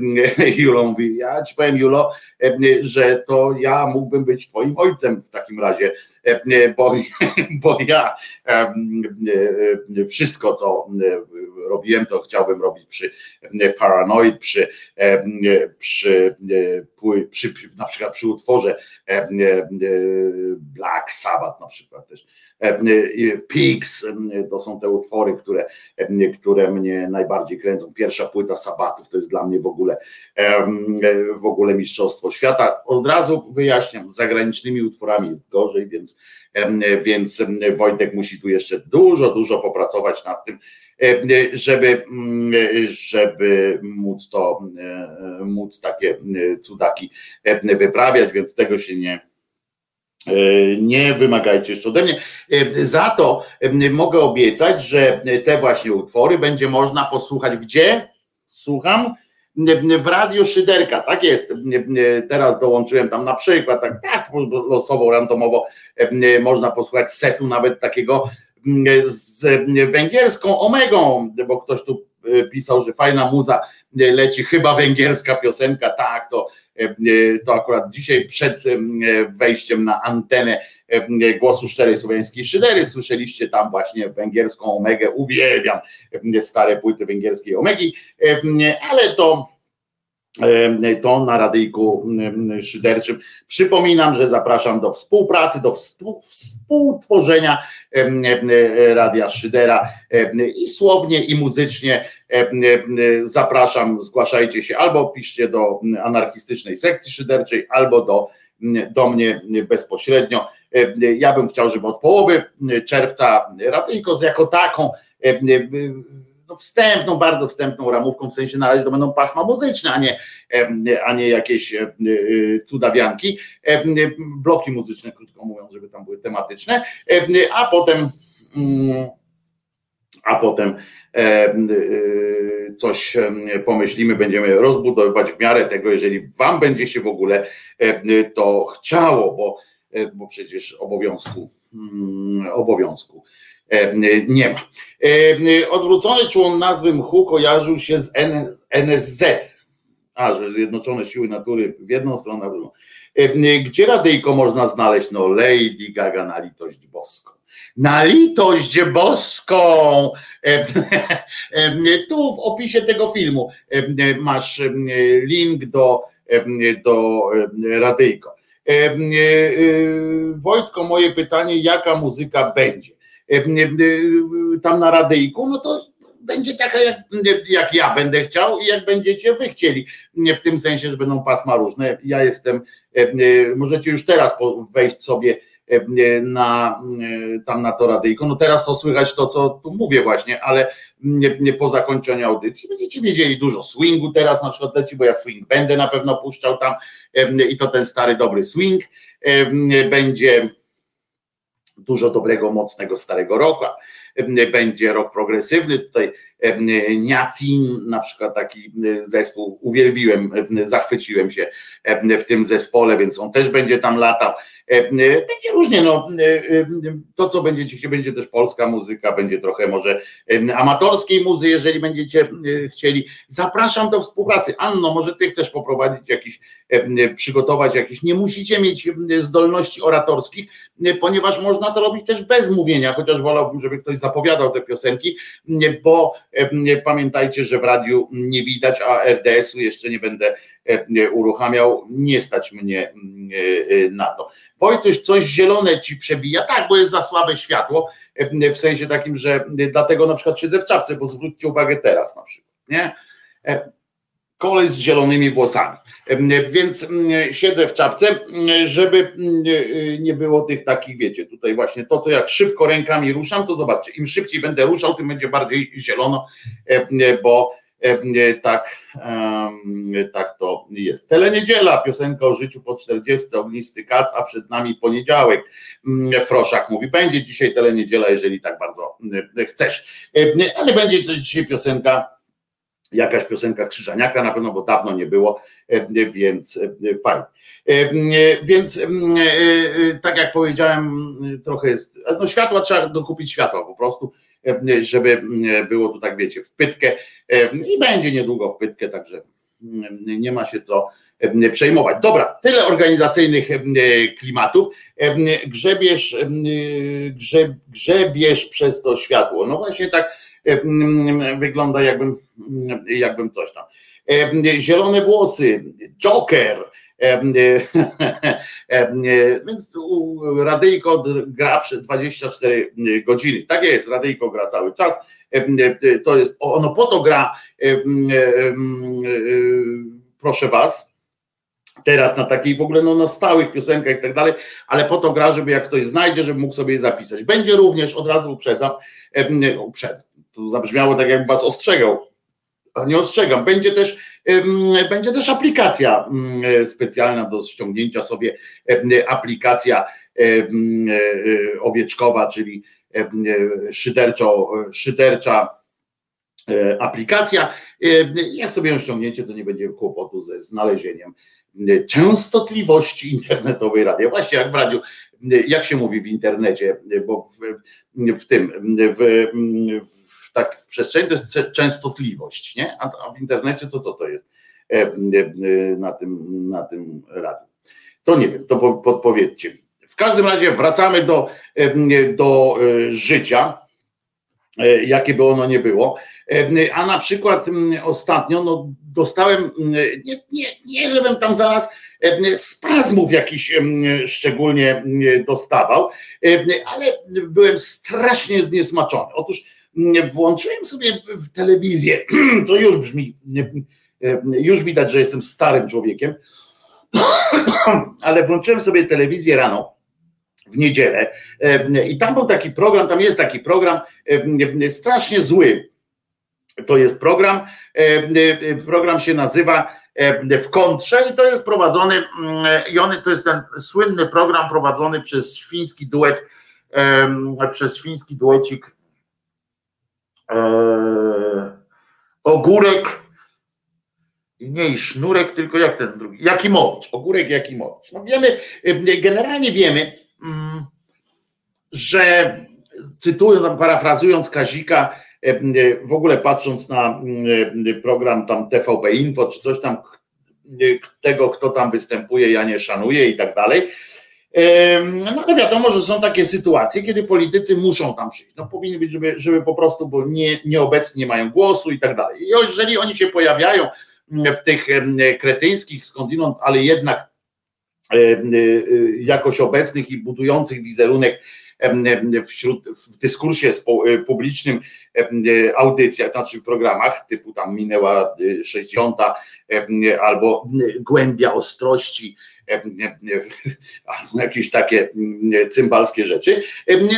Julo mówi, ja ci powiem Julo, że to ja mógłbym być twoim ojcem w takim razie, bo, bo ja wszystko co robiłem, to chciałbym robić przy Paranoid, przy, przy, przy na przykład przy utworze Black Sabbath na przykład też. Pigs to są te utwory, które, które mnie najbardziej kręcą. Pierwsza płyta Sabatów to jest dla mnie w ogóle w ogóle mistrzostwo świata. Od razu wyjaśniam, z zagranicznymi utworami jest gorzej, więc, więc Wojtek musi tu jeszcze dużo, dużo popracować nad tym, żeby, żeby móc to, móc takie cudaki wyprawiać, więc tego się nie, nie wymagajcie jeszcze ode mnie. Za to mogę obiecać, że te właśnie utwory będzie można posłuchać gdzie? Słucham? W Radio Szyderka, tak jest. Teraz dołączyłem tam na przykład, tak, tak losowo, randomowo można posłuchać setu nawet takiego z węgierską Omegą, bo ktoś tu pisał, że fajna muza leci, chyba węgierska piosenka, tak, to, to akurat dzisiaj przed wejściem na antenę głosu szczerej słowiańskiej szydery słyszeliście tam właśnie węgierską Omegę, uwielbiam stare płyty węgierskiej Omegi, ale to to na radyjku szyderczym. Przypominam, że zapraszam do współpracy, do współtworzenia Radia Szydera i słownie, i muzycznie zapraszam, zgłaszajcie się albo piszcie do anarchistycznej sekcji szyderczej, albo do, do mnie bezpośrednio. Ja bym chciał, żeby od połowy czerwca radyjko jako taką no wstępną, bardzo wstępną ramówką, w sensie na razie to będą pasma muzyczne, a nie, a nie jakieś e, cudawianki, bloki muzyczne, krótko mówiąc, żeby tam były tematyczne, a potem mm, a potem e, coś pomyślimy, będziemy rozbudowywać w miarę tego, jeżeli Wam będzie się w ogóle to chciało, bo, e, bo przecież obowiązku, mm, obowiązku. E, nie ma. E, odwrócony człon nazwy mchu kojarzył się z NSZ, a że Zjednoczone Siły Natury w jedną stronę, w drugą. E, gdzie radyjko można znaleźć? No Lady Gaga na litość boską. Na litość boską! Tu w opisie tego filmu masz link do, do radyjko. Wojtko, moje pytanie, jaka muzyka będzie? E, e, tam na radyjku, no to będzie taka, jak, jak ja będę chciał i jak będziecie wy chcieli. W tym sensie, że będą pasma różne. Ja jestem, e, możecie już teraz wejść sobie na, tam na to radyjko. No teraz to słychać to, co tu mówię właśnie, ale nie, nie po zakończeniu audycji będziecie wiedzieli dużo swingu teraz na przykład leci, bo ja swing będę na pewno puszczał tam i to ten stary dobry swing będzie dużo dobrego, mocnego starego roku. Będzie rok progresywny. Tutaj Niacin, na przykład taki zespół, uwielbiłem, zachwyciłem się w tym zespole, więc on też będzie tam latał. Będzie różnie, no, to co będziecie chcieli, będzie też polska muzyka, będzie trochę może amatorskiej muzy, jeżeli będziecie chcieli. Zapraszam do współpracy. Anno, może ty chcesz poprowadzić jakiś, przygotować jakiś, nie musicie mieć zdolności oratorskich, ponieważ można to robić też bez mówienia, chociaż wolałbym, żeby ktoś zapowiadał te piosenki, bo pamiętajcie, że w radiu nie widać, a RDS-u jeszcze nie będę uruchamiał, nie stać mnie na to. Wojtuś, coś zielone ci przebija, tak, bo jest za słabe światło, w sensie takim, że dlatego na przykład siedzę w czapce, bo zwróćcie uwagę teraz na przykład, nie? Koleś z zielonymi włosami. Więc siedzę w czapce, żeby nie było tych takich, wiecie, tutaj właśnie to, co jak szybko rękami ruszam, to zobaczcie, im szybciej będę ruszał, tym będzie bardziej zielono, bo tak, tak to jest. Teleniedziela, piosenka o życiu po 40, ognisty kac, a przed nami poniedziałek. Froszak mówi, będzie dzisiaj teleniedziela, jeżeli tak bardzo chcesz. Ale będzie też dzisiaj piosenka jakaś piosenka Krzyżaniaka na pewno, bo dawno nie było, więc fajnie. Więc tak jak powiedziałem, trochę jest, no światła trzeba dokupić światła po prostu, żeby było tu tak wiecie, w pytkę i będzie niedługo w pytkę, także nie ma się co przejmować. Dobra, tyle organizacyjnych klimatów. Grzebiesz, grzeb, grzebiesz przez to światło. No właśnie tak wygląda jakbym, jakbym coś tam. Zielone włosy, Joker, więc radyjko gra przez 24 godziny. Tak jest, radyjko gra cały czas. To jest, ono po to gra, proszę was, teraz na takiej w ogóle no, na stałych piosenkach i tak dalej, ale po to gra, żeby jak ktoś znajdzie, żeby mógł sobie je zapisać. Będzie również, od razu uprzedzam, uprzedzam, to zabrzmiało tak, jakbym was ostrzegał, nie ostrzegam. Będzie też, będzie też aplikacja specjalna do ściągnięcia sobie, aplikacja owieczkowa, czyli szyderczo, szydercza e, aplikacja. Jak sobie ją ściągniecie, to nie będzie kłopotu ze znalezieniem częstotliwości internetowej radia. Właśnie jak w radiu, jak się mówi w internecie, bo w, w tym, w, w, tak, w przestrzeni to jest częstotliwość, nie? A, w internecie to co to jest e, e, na tym, na tym radiu? To nie wiem, to podpowiedzcie mi. W każdym razie wracamy do, e, do życia, jakie by ono nie było. A na przykład ostatnio no, dostałem, nie, nie, nie żebym tam zaraz spazmów jakiś szczególnie dostawał, ale byłem strasznie zniesmaczony. Otóż włączyłem sobie w telewizję, co już brzmi, już widać, że jestem starym człowiekiem, ale włączyłem sobie telewizję rano w niedzielę i tam był taki program, tam jest taki program strasznie zły. To jest program, program się nazywa w kontrze i to jest prowadzony i on to jest ten słynny program prowadzony przez świński duet przez świński duecik Ogórek nie Sznurek, tylko jak ten drugi, Jakimowicz, Ogórek Jakimowicz. No wiemy, generalnie wiemy, mm, że cytując, parafrazując Kazika, w ogóle patrząc na program tam TVP Info, czy coś tam tego, kto tam występuje, ja nie szanuję i tak dalej. No ale wiadomo, że są takie sytuacje, kiedy politycy muszą tam przyjść. No powinni być, żeby, żeby po prostu, bo nie, nieobecni nie mają głosu i tak dalej. I jeżeli oni się pojawiają w tych kretyńskich skądinąd, ale jednak jakoś obecnych i budujących wizerunek wśród, w dyskursie publicznym, audycjach, znaczy w programach typu tam minęła 60 albo głębia ostrości, jakieś takie cymbalskie rzeczy,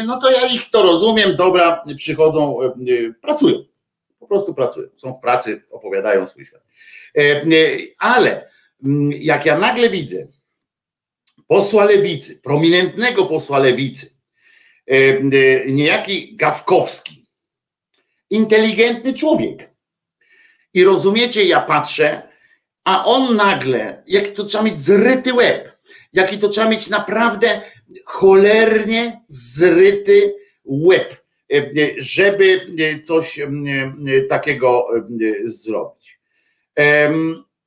no to ja ich to rozumiem, dobra, przychodzą, pracują, po prostu pracują, są w pracy, opowiadają swój świat. Ale jak ja nagle widzę posła lewicy, prominentnego posła lewicy, niejaki Gawkowski, inteligentny człowiek. I rozumiecie, ja patrzę, a on nagle, jaki to trzeba mieć zryty łeb, jaki to trzeba mieć naprawdę cholernie zryty łeb, żeby coś takiego zrobić.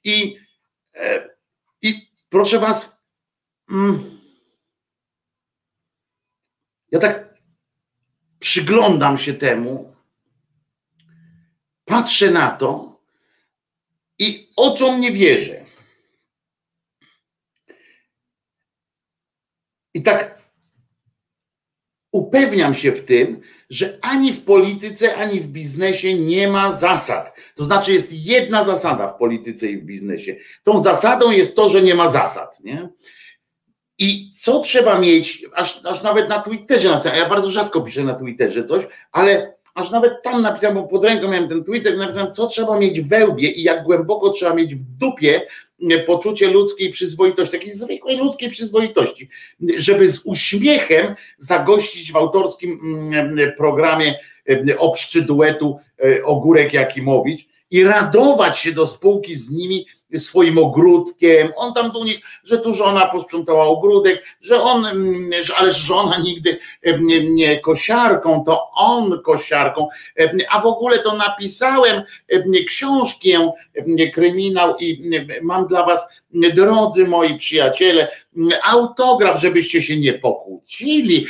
I, i proszę was, mm, ja tak przyglądam się temu, patrzę na to i oczom nie wierzę. I tak upewniam się w tym, że ani w polityce, ani w biznesie nie ma zasad. To znaczy, jest jedna zasada w polityce i w biznesie. Tą zasadą jest to, że nie ma zasad. Nie? I co trzeba mieć, aż, aż nawet na Twitterze napisałem, ja bardzo rzadko piszę na Twitterze coś, ale aż nawet tam napisałem, bo pod ręką miałem ten Twitter, napisałem, co trzeba mieć w wełbie i jak głęboko trzeba mieć w dupie poczucie ludzkiej przyzwoitości, takiej zwykłej ludzkiej przyzwoitości, żeby z uśmiechem zagościć w autorskim programie obszczy duetu Ogórek Jakimowicz i radować się do spółki z nimi swoim ogródkiem. On tam do nich, że tu żona posprzątała ogródek, że on, mm, ale żona nigdy nie, nie kosiarką, to on kosiarką. A w ogóle to napisałem książkę, kryminał i mam dla was, drodzy moi przyjaciele, autograf, żebyście się nie pokłócili.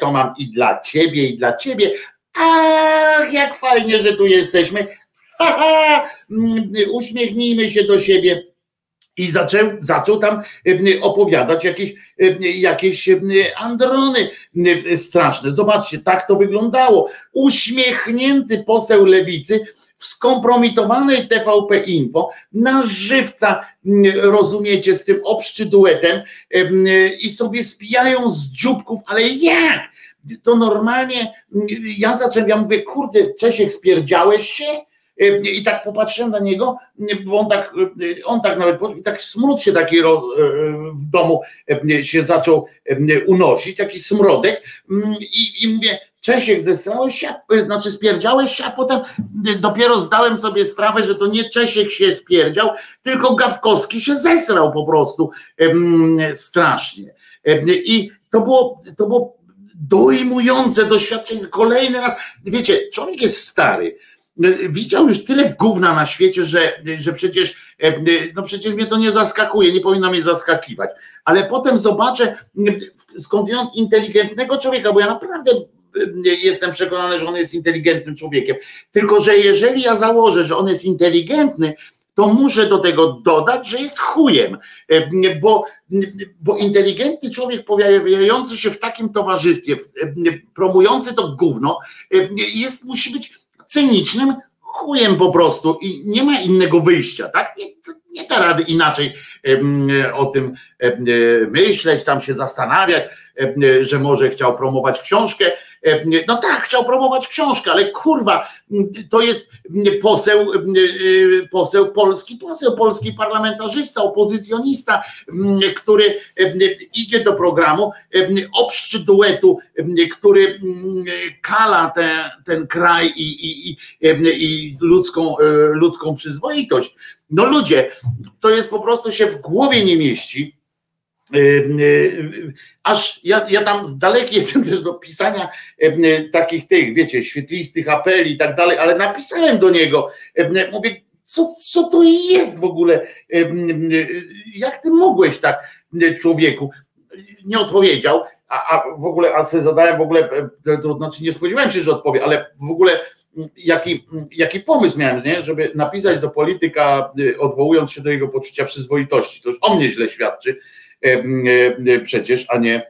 To mam i dla ciebie, i dla ciebie. Ach, jak fajnie, że tu jesteśmy uśmiechnijmy się do siebie. I zaczął, zaczął tam opowiadać jakieś, jakieś androny straszne. Zobaczcie, tak to wyglądało. Uśmiechnięty poseł lewicy w skompromitowanej TVP Info na żywca, rozumiecie, z tym obszczyduetem i sobie spijają z dzióbków, ale jak? To normalnie, ja zacząłem, ja mówię, kurde, Czesiek, spierdziałeś się? I tak popatrzyłem na niego, bo on tak, on tak nawet, i tak smród się taki w domu się zaczął unosić, taki smrodek i, i mówię, Czesiek, zesrałeś się, znaczy spierdziałeś się, a potem dopiero zdałem sobie sprawę, że to nie Czesiek się spierdział, tylko Gawkowski się zesrał po prostu strasznie. I to było, to było dojmujące doświadczenie. Kolejny raz, wiecie, człowiek jest stary, widział już tyle gówna na świecie, że, że przecież, no przecież mnie to nie zaskakuje, nie powinno mnie zaskakiwać. Ale potem zobaczę skądinąd inteligentnego człowieka, bo ja naprawdę jestem przekonany, że on jest inteligentnym człowiekiem. Tylko, że jeżeli ja założę, że on jest inteligentny, to muszę do tego dodać, że jest chujem, bo, bo inteligentny człowiek pojawiający się w takim towarzystwie, promujący to gówno, jest, musi być cynicznym chujem po prostu i nie ma innego wyjścia, tak? Nie, nie da rady inaczej o tym myśleć, tam się zastanawiać, że może chciał promować książkę. No tak, chciał promować książkę, ale kurwa, to jest poseł, poseł polski, poseł polski parlamentarzysta, opozycjonista, który idzie do programu, obszczy duetu, który kala te, ten kraj i, i, i, i ludzką, ludzką przyzwoitość. No ludzie, to jest po prostu się w głowie nie mieści. Aż ja, ja tam daleki jestem też do pisania takich tych, wiecie, świetlistych apeli i tak dalej, ale napisałem do niego, mówię, co, co to jest w ogóle? Jak ty mogłeś tak, człowieku? Nie odpowiedział, a, a w ogóle, a sobie zadałem w ogóle, to znaczy nie spodziewałem się, że odpowie, ale w ogóle jaki, jaki pomysł miałem, nie? żeby napisać do polityka, y, odwołując się do jego poczucia przyzwoitości. To już o mnie źle świadczy przecież, a nie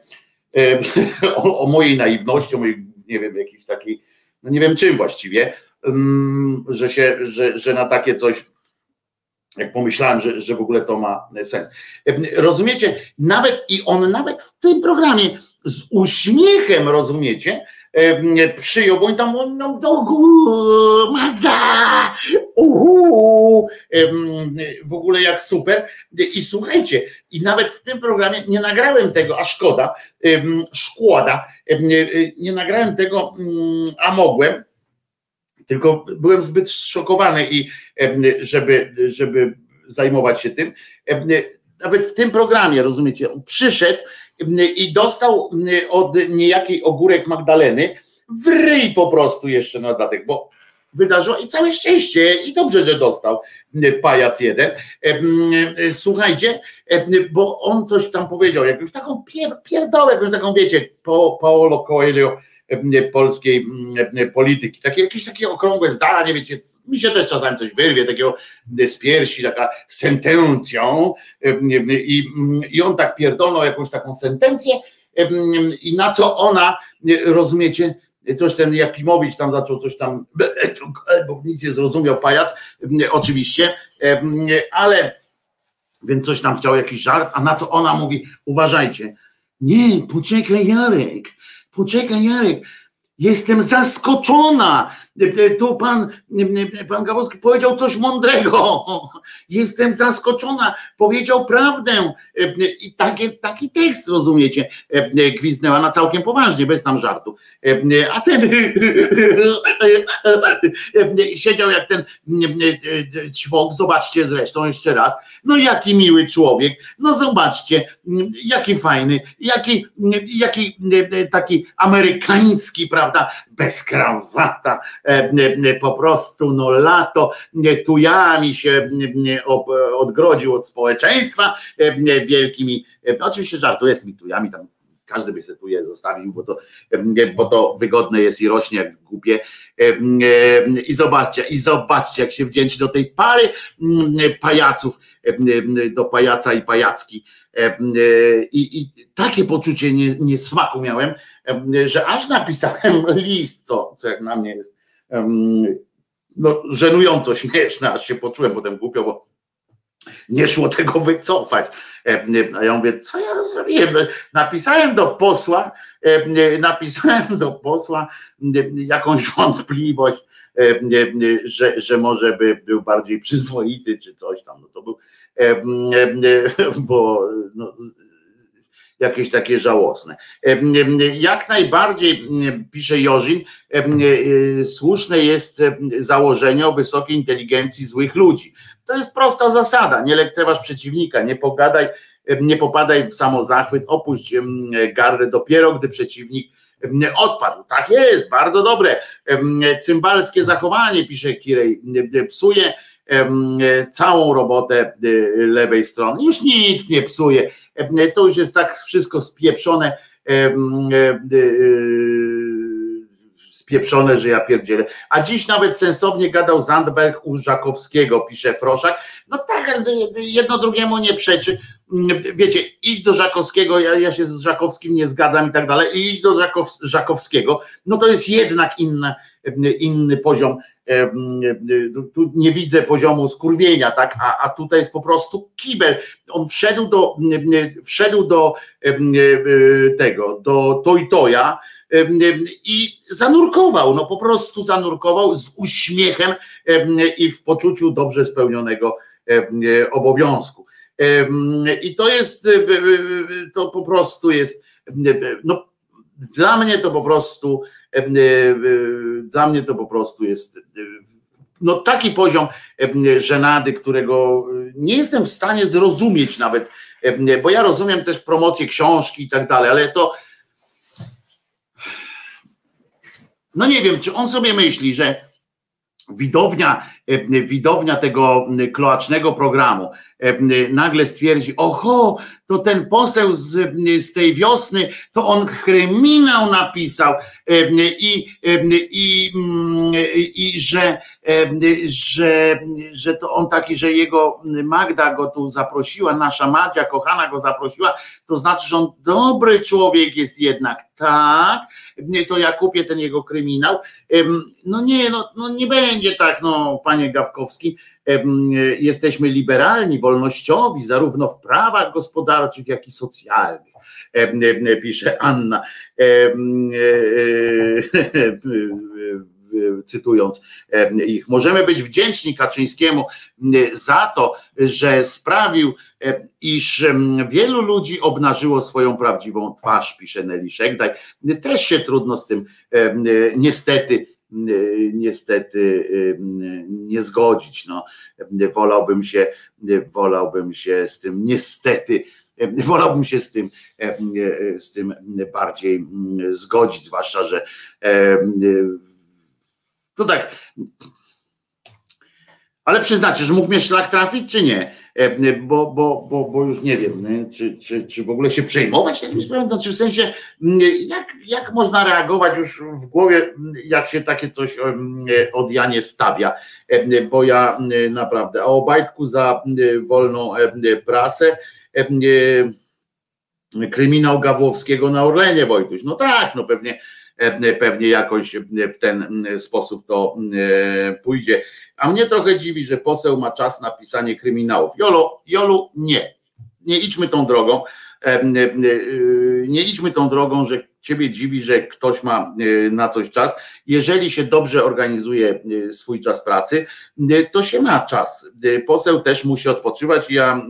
o, o mojej naiwności, o mojej, nie wiem, jakiejś takiej, no nie wiem czym właściwie, że się, że, że na takie coś jak pomyślałem, że, że w ogóle to ma sens. Rozumiecie? Nawet i on nawet w tym programie z uśmiechem, rozumiecie, przyjął, bo oni tam no, Magda, uhu, w ogóle jak super. I słuchajcie, i nawet w tym programie nie nagrałem tego, a szkoda, szkoda, nie nagrałem tego, mm, a mogłem, tylko byłem zbyt zszokowany i żeby, żeby zajmować się tym. Nawet w tym programie, rozumiecie, przyszedł i dostał od niejakiej ogórek Magdaleny w ryj po prostu jeszcze na dodatek, bo wydarzyło i całe szczęście i dobrze, że dostał pajac jeden. Słuchajcie, bo on coś tam powiedział, jakąś taką pier, pierdołę, taką wiecie, Paolo Coelho polskiej polityki. Takie, jakieś takie okrągłe zdanie, wiecie, mi się też czasami coś wyrwie, takiego z piersi, taka sentencją i, i on tak pierdolnął jakąś taką sentencję i na co ona, rozumiecie, coś ten Jakimowicz tam zaczął coś tam, bo nic nie zrozumiał pajac, oczywiście, ale więc coś tam chciał jakiś żart, a na co ona mówi, uważajcie, nie, poczekaj Jarek, poczekaj Jarek, jestem zaskoczona, tu pan, pan Gawowski powiedział coś mądrego. Jestem zaskoczona, powiedział prawdę. I taki, taki tekst, rozumiecie, gwizdnęła na całkiem poważnie, bez tam żartu. A ten siedział jak ten ćwok, zobaczcie zresztą jeszcze raz, no jaki miły człowiek, no zobaczcie, jaki fajny, jaki, jaki taki amerykański, prawda, bez krawata, po prostu no lato, tujami się odgrodził od społeczeństwa wielkimi, oczywiście żartuję z tymi tujami tam każdy by sobie tu je zostawił, bo to, bo to wygodne jest i rośnie jak głupie. I zobaczcie, i zobaczcie, jak się wdzięczy do tej pary pajaców, do pajaca i pajacki. I, i takie poczucie niesmaku miałem, że aż napisałem list, co, co jak na mnie jest no, żenująco śmieszne, aż się poczułem potem głupio, bo nie szło tego wycofać. E, a ja mówię, co ja zrobiłem? Napisałem do posła, e, napisałem do posła jakąś wątpliwość, e, że, że może by był bardziej przyzwoity czy coś tam. No to był, bo no, jakieś takie żałosne. Jak najbardziej, pisze Jorzin, słuszne jest założenie o wysokiej inteligencji złych ludzi. To jest prosta zasada. Nie lekceważ przeciwnika, nie pogadaj, nie popadaj w samozachwyt, opuść gardę dopiero, gdy przeciwnik odpadł. Tak jest, bardzo dobre. Cymbalskie zachowanie, pisze Kirej, psuje całą robotę y, lewej strony. Już nic nie psuje. To już jest tak wszystko spieprzone spieprzone, że ja pierdzielę. A dziś nawet sensownie gadał Zandberg u Żakowskiego, pisze Froszak. No tak, jedno drugiemu nie przeczy. Wiecie, iść do Żakowskiego, ja, ja się z Żakowskim nie zgadzam i tak dalej, i iść do Żakow, Żakowskiego, no to jest jednak inna, inny poziom tu nie widzę poziomu skurwienia, tak, a, a tutaj jest po prostu kibel. On wszedł do, wszedł do tego, do Toja i zanurkował, no po prostu zanurkował z uśmiechem i w poczuciu dobrze spełnionego obowiązku. I to jest, to po prostu jest, no dla mnie to po prostu E, e, dla mnie to po prostu jest e, no taki poziom żenady, którego nie jestem w stanie zrozumieć nawet, bo ja rozumiem też promocję książki i tak dalej, ale to no nie wiem, czy on sobie myśli, że widownia, widownia tego kloacznego programu nagle stwierdzi, oho, to ten poseł z, z tej wiosny, to on kryminał napisał. I, i, i że, że, że to on taki, że jego Magda go tu zaprosiła, nasza Madzia, kochana go zaprosiła, to znaczy, że on dobry człowiek jest jednak, tak, to ja kupię ten jego kryminał. No nie, no, no nie będzie tak, no panie Gawkowski, jesteśmy liberalni, wolnościowi, zarówno w prawach gospodarczych, jak i socjalnych, pisze Anna. Cytując ich, możemy być wdzięczni Kaczyńskiemu za to, że sprawił, iż wielu ludzi obnażyło swoją prawdziwą twarz, pisze Nelly Szegdaj. Też się trudno z tym niestety niestety nie zgodzić. No, wolałbym się, wolałbym się z tym niestety, wolałbym się z tym, z tym bardziej zgodzić, zwłaszcza, że to tak. Ale przyznacie, że mógł mnie szlak trafić, czy nie? E, bo, bo, bo, bo już nie wiem, czy, czy, czy w ogóle się przejmować takim sprawą, znaczy w sensie, jak, jak można reagować już w głowie, jak się takie coś od Janie stawia, e, bo ja naprawdę, a o Bajtku za wolną prasę, kryminał Gawłowskiego na Orlenie, Wojtuś, no tak, no pewnie pewnie jakoś w ten sposób to pójdzie. A mnie trochę dziwi, że poseł ma czas na pisanie kryminałów. Jolo, Jolu, nie. Nie idźmy tą drogą. Nie idźmy tą drogą, że ciebie dziwi, że ktoś ma na coś czas. Jeżeli się dobrze organizuje swój czas pracy, to się ma czas. Poseł też musi odpoczywać ja,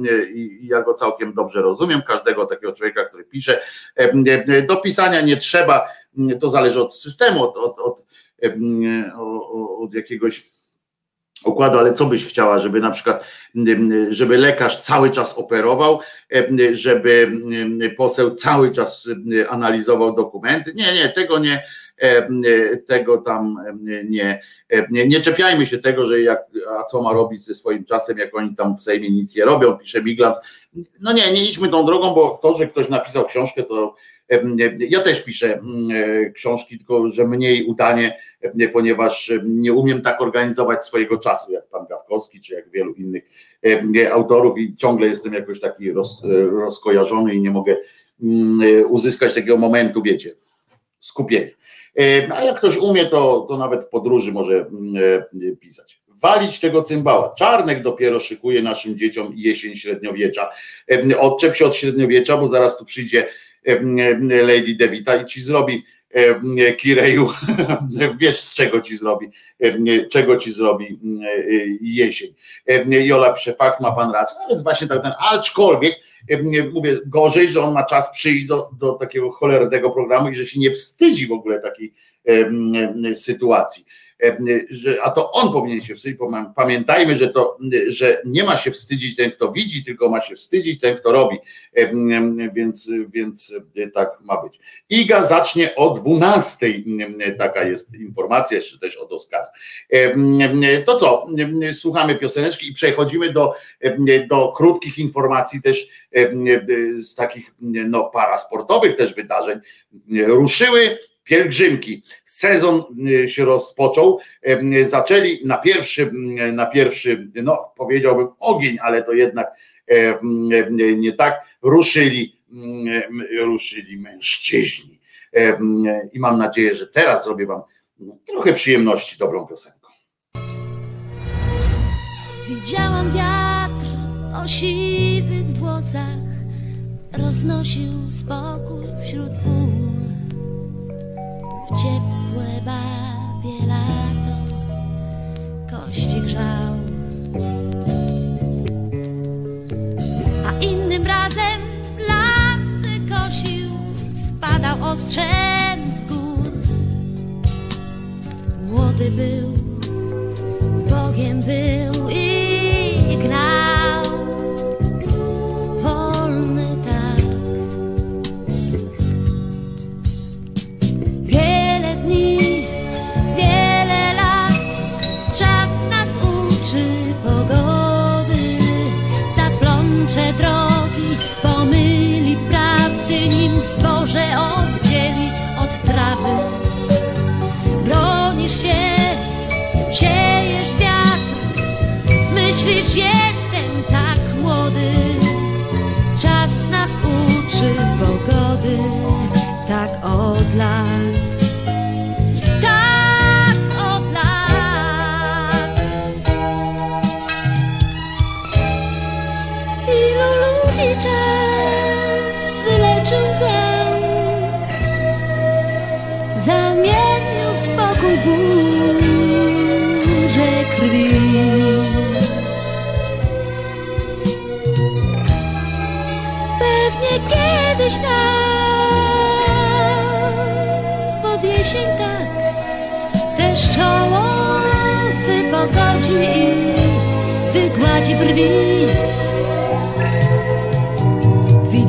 ja go całkiem dobrze rozumiem, każdego takiego człowieka, który pisze. Do pisania nie trzeba, to zależy od systemu, od, od, od, od jakiegoś układu, ale co byś chciała, żeby na przykład, żeby lekarz cały czas operował, żeby poseł cały czas analizował dokumenty? Nie, nie, tego nie, tego tam nie, nie, nie czepiajmy się tego, że jak, a co ma robić ze swoim czasem, jak oni tam w Sejmie nic nie robią, pisze Miglans. No nie, nie idźmy tą drogą, bo to, że ktoś napisał książkę, to ja też piszę mm, e, książki, tylko że mniej udanie, ponieważ nie umiem tak organizować swojego czasu, jak pan Gawkowski, czy jak wielu innych autorów i ciągle jestem jakoś taki roz, e, rozkojarzony i nie mogę mm, e, uzyskać takiego momentu, wiecie, skupienia. A jak ktoś umie, to, to nawet w podróży może mm, pisać walić tego cymbała. Czarnek dopiero szykuje naszym dzieciom jesień średniowiecza. Odczep się od średniowiecza, bo zaraz tu przyjdzie Lady Devita i ci zrobi Kireju, wiesz z czego ci zrobi, czego ci zrobi jesień. Jola pisze, fakt, ma pan rację, ale właśnie tak ten, aczkolwiek mówię, gorzej, że on ma czas przyjść do, do takiego cholernego programu i że się nie wstydzi w ogóle takiej sytuacji. E, a to on powinien się wstydzić. Pamiętajmy, że, to, że nie ma się wstydzić ten, kto widzi, tylko ma się wstydzić ten, kto robi. E, więc, więc tak ma być. Iga zacznie o 12. Taka jest informacja, jeszcze też od Oskara. E, to co? Słuchamy pioseneczki i przechodzimy do, do krótkich informacji też z takich no, parasportowych też wydarzeń. Ruszyły pielgrzymki. Sezon y, się rozpoczął. Zaczęli na pierwszy, na pierwszy, no powiedziałbym ogień, ale to jednak nie tak. Ruszyli, ruszyli mężczyźni. I mam nadzieję, że teraz zrobię Wam trochę przyjemności dobrą piosenką. Widziałam wiatr o siwych włosach, roznosił spokój wśród ciepłe babie lato kości grzał. A innym razem lasy kosił, spadał ostrzem z gór. Młody był, Bogiem był od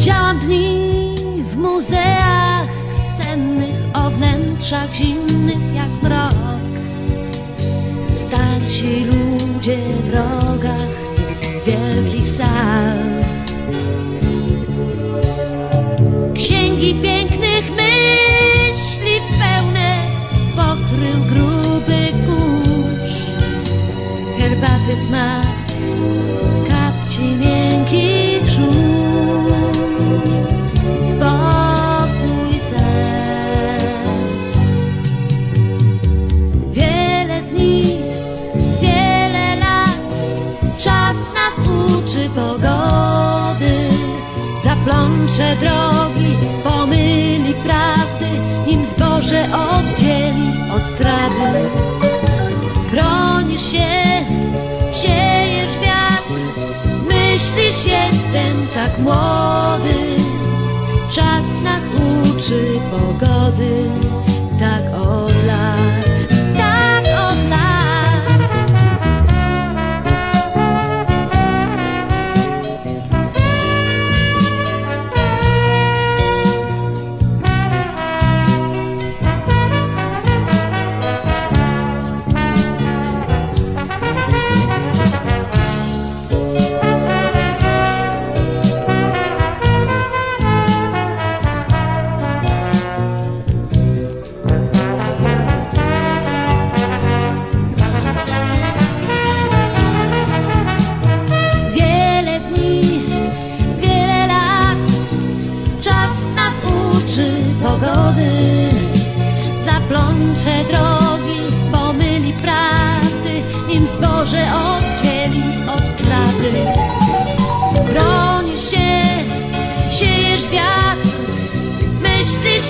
Widziałam dni w muzeach sennych o wnętrzach zimnych jak mrok. Starsi ludzie w rogach wielkich sal księgi pięknych myśli pełne pokrył gruby kurz. Herbaty smak, kapci miękkich że drogi pomyli prawdy, nim zboże oddzieli od trawy. Bronisz się, siejesz wiatr, myślisz jestem tak młody, czas nas uczy pogody.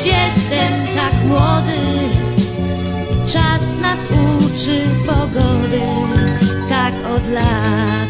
Jestem tak młody, czas nas uczy pogody, tak od lat.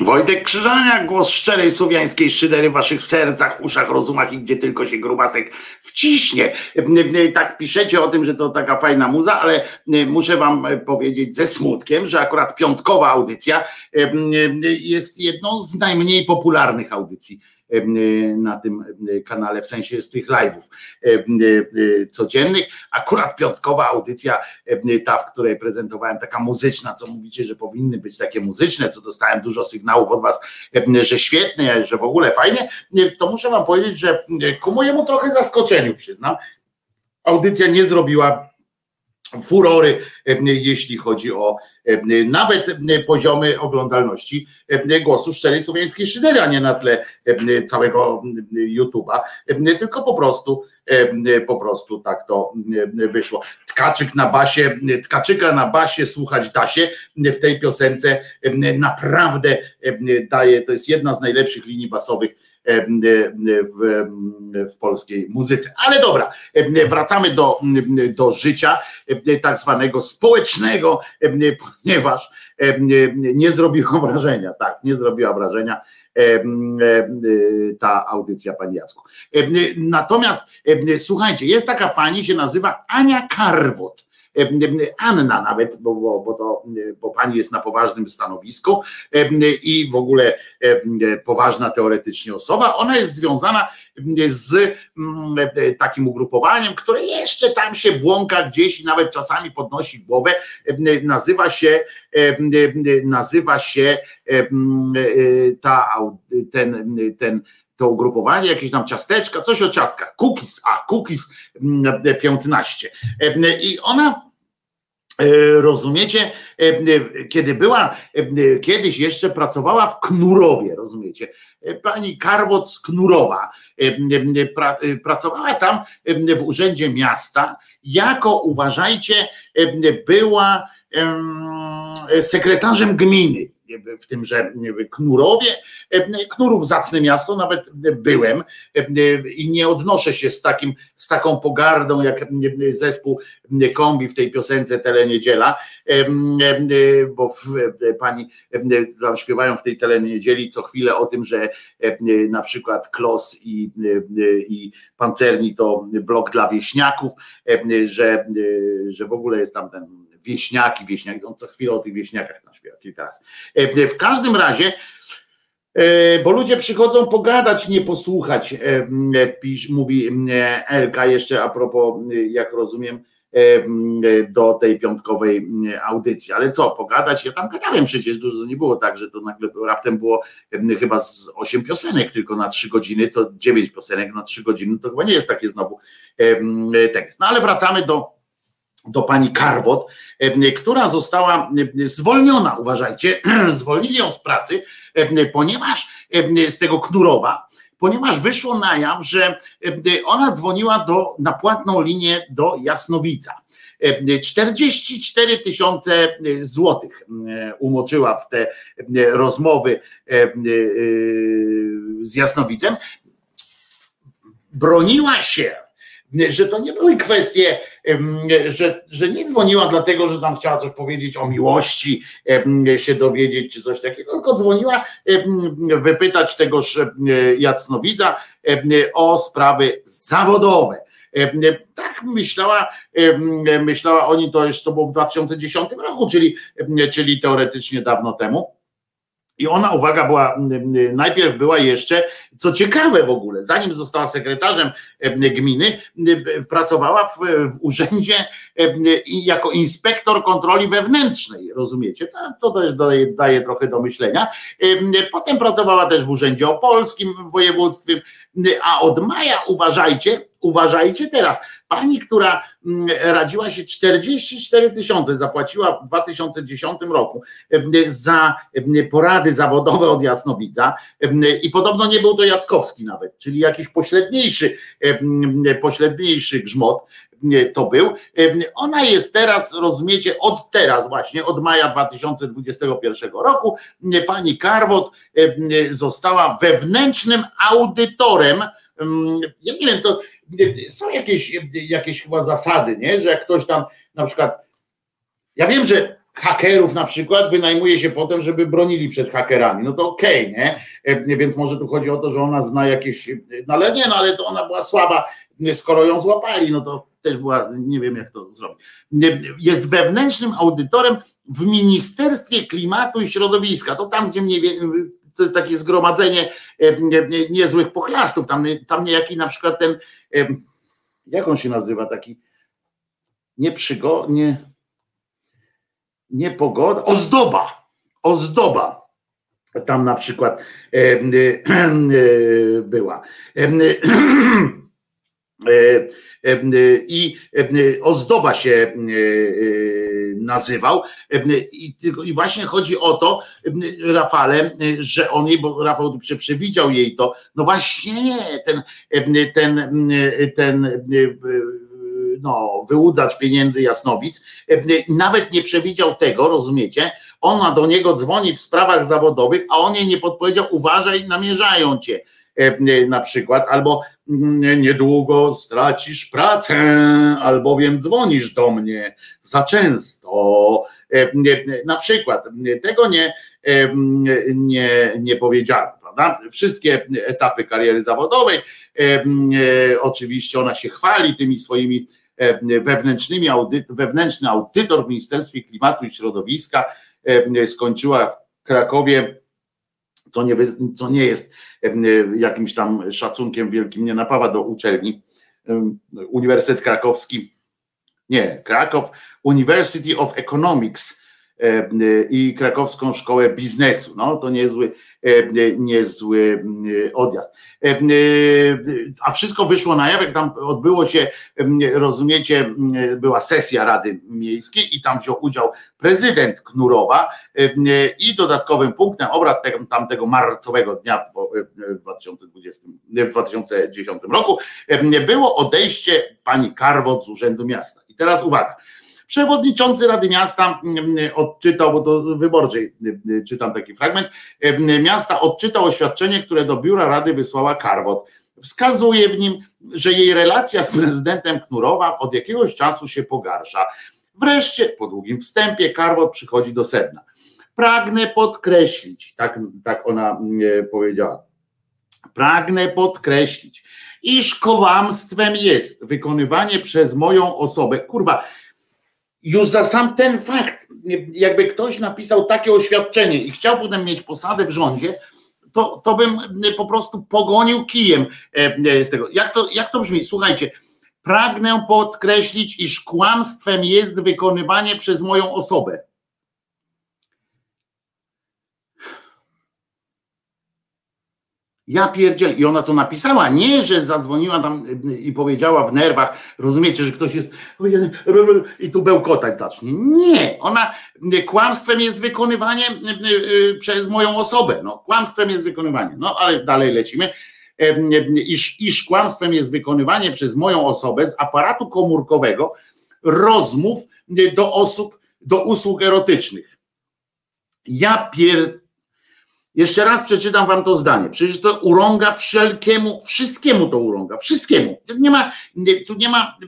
Wojtek Krzyżania, głos szczerej słowiańskiej szydery w waszych sercach, uszach, rozumach i gdzie tylko się grubasek wciśnie. Tak piszecie o tym, że to taka fajna muza, ale muszę wam powiedzieć ze smutkiem, że akurat piątkowa audycja jest jedną z najmniej popularnych audycji na tym kanale, w sensie z tych live'ów codziennych. Akurat piątkowa audycja, ta, w której prezentowałem, taka muzyczna, co mówicie, że powinny być takie muzyczne, co dostałem dużo sygnałów od was, że świetnie, że w ogóle fajnie, to muszę wam powiedzieć, że ku mojemu trochę zaskoczeniu przyznam, audycja nie zrobiła furory, jeśli chodzi o nawet poziomy oglądalności głosu szczerej słowiańskiej szydery, a nie na tle całego YouTube'a, tylko po prostu po prostu tak to wyszło. Tkaczyk na basie, tkaczyka na basie słuchać da się w tej piosence naprawdę daje, to jest jedna z najlepszych linii basowych w, w polskiej muzyce. Ale dobra, wracamy do, do życia tak zwanego społecznego, ponieważ nie zrobiła wrażenia, tak, nie zrobiła wrażenia ta audycja pani Jacku. Natomiast słuchajcie, jest taka pani, się nazywa Ania Karwot. Anna nawet, bo, bo, bo, to, bo pani jest na poważnym stanowisku i w ogóle poważna teoretycznie osoba. Ona jest związana z takim ugrupowaniem, które jeszcze tam się błąka gdzieś i nawet czasami podnosi głowę. Nazywa się, nazywa się ta, ten, ten to ugrupowanie, jakieś tam ciasteczka, coś o ciastkach, cookies, a cookies 15. I ona Rozumiecie, kiedy była, kiedyś jeszcze pracowała w Knurowie, rozumiecie? Pani Karwot z Knurowa pracowała tam w urzędzie miasta, jako uważajcie, była sekretarzem gminy w tymże Knurowie. Knurów zacne miasto, nawet byłem i nie odnoszę się z, takim, z taką pogardą jak zespół kombi w tej piosence Teleniedziela, bo w, pani tam śpiewają w tej Teleniedzieli co chwilę o tym, że na przykład Klos i, i Pancerni to blok dla wieśniaków, że, że w ogóle jest tam ten wieśniaki, wieśniaki, on co chwilę o tych wieśniakach tam śpiewa kilka razy. E, w każdym razie, e, bo ludzie przychodzą pogadać, nie posłuchać, e, pisz, mówi Elka jeszcze a propos, jak rozumiem, do tej piątkowej audycji. Ale co, pogadać? Ja tam gadałem przecież dużo, nie było tak, że to nagle raptem było chyba z osiem piosenek tylko na trzy godziny, to dziewięć piosenek na trzy godziny, to chyba nie jest takie znowu tekst. No ale wracamy do do pani Karwot, która została zwolniona, uważajcie, zwolnili ją z pracy, ponieważ z tego Knurowa, ponieważ wyszło na jaw, że ona dzwoniła do, na płatną linię do Jasnowica. 44 tysiące złotych umoczyła w te rozmowy z Jasnowicem. Broniła się że to nie były kwestie, że, że nie dzwoniła dlatego, że tam chciała coś powiedzieć o miłości, się dowiedzieć czy coś takiego, tylko dzwoniła wypytać tegoż Jacnowidza o sprawy zawodowe. Tak myślała, myślała oni to jeszcze to było w 2010 roku, czyli, czyli teoretycznie dawno temu. I ona, uwaga, była, najpierw była jeszcze, co ciekawe w ogóle, zanim została sekretarzem gminy, pracowała w, w urzędzie jako inspektor kontroli wewnętrznej, rozumiecie? To, to też daje, daje trochę do myślenia. Potem pracowała też w urzędzie opolskim, w województwie, a od maja, uważajcie, uważajcie teraz, pani, która mm, radziła się 44 tysiące, zapłaciła w 2010 roku za porady zawodowe od Jasnowidza i podobno nie był to Jackowski nawet, czyli jakiś pośredniejszy, pośredniejszy grzmot to był. Ona jest teraz, rozumiecie, od teraz właśnie, od maja 2021 roku, pani Karwot została wewnętrznym audytorem. em, Ja nie wiem, to są jakieś, jakieś chyba zasady, nie? że jak ktoś tam na przykład, ja wiem, że hakerów na przykład wynajmuje się potem, żeby bronili przed hakerami, no to okej, nie? E, Więc może tu chodzi o to, że ona zna jakieś, no ale nie, no ale to ona była słaba, skoro ją złapali, no to też była, nie wiem jak to zrobić. Jest wewnętrznym audytorem w Ministerstwie Klimatu i Środowiska. To tam, gdzie mniej to jest takie zgromadzenie nie- nie- niezłych pochlastów. Tam, tam niejaki na przykład ten, jak on się nazywa, taki nie przygo, nie, nie pogoda, ozdoba, ozdoba. Tam na przykład była. I ozdoba się e, nazywał i, właśnie chodzi o to Rafale, że on jej, bo Rafał przewidział jej to, no właśnie nie, ten ten, ten e, no, wyłudzacz pieniędzy Jasnowic nawet nie przewidział tego, rozumiecie? Ona do niego dzwoni w sprawach zawodowych, a on jej nie podpowiedział, uważaj, namierzają cię na przykład, albo mm, niedługo stracisz pracę, albowiem dzwonisz do mnie za często. E, Na przykład tego nie, e, nie, nie powiedziałem. Wszystkie etapy kariery zawodowej, e, e, oczywiście ona się chwali tymi swoimi e, wewnętrznymi audy, wewnętrzny audytor w Ministerstwie Klimatu i Środowiska e, skończyła w Krakowie, co nie, co nie jest e, jakimś tam szacunkiem wielkim, nie napawa do uczelni. Uniwersytet Krakowski, nie, Krakow, University of Economics i Krakowską Szkołę Biznesu. No to niezły, e, niezły e, odjazd. E, A wszystko wyszło na jaw, jak tam odbyło się rozumiecie, była sesja Rady Miejskiej i tam wziął udział prezydent Knurowa i dodatkowym punktem obrad tego, tamtego marcowego dnia w 2020, w 2010 roku było odejście pani Karwot z Urzędu Miasta. I teraz uwaga. Przewodniczący Rady Miasta odczytał, bo to wyborczej czytam taki fragment, miasta odczytał oświadczenie, które do biura Rady wysłała Karwot. Wskazuje w nim, że jej relacja z prezydentem Knurowa od jakiegoś czasu się pogarsza. Wreszcie, po długim wstępie, Karwot przychodzi do sedna. Pragnę podkreślić, tak, tak ona mm, powiedziała, pragnę podkreślić, iż kłamstwem jest wykonywanie przez moją osobę, kurwa, już za sam ten fakt, jakby ktoś napisał takie oświadczenie i chciał potem mieć posadę w rządzie, to, to bym po prostu pogonił kijem e, z tego. Jak to, jak to brzmi? Słuchajcie, pragnę podkreślić, iż kłamstwem jest wykonywanie przez moją osobę. Ja pierdziel i ona to napisała, nie, że zadzwoniła tam i powiedziała w nerwach, rozumiecie, że ktoś jest i tu bełkotać zacznie. Nie, ona kłamstwem jest wykonywanie przez moją osobę. No, kłamstwem jest wykonywanie. No, ale dalej lecimy. Iż, iż kłamstwem jest wykonywanie przez moją osobę z aparatu komórkowego rozmów do osób, do usług erotycznych. Ja pier jeszcze raz przeczytam wam to zdanie. Przecież to urąga wszelkiemu, wszystkiemu to urąga, wszystkiemu. Tu nie ma, tu nie ma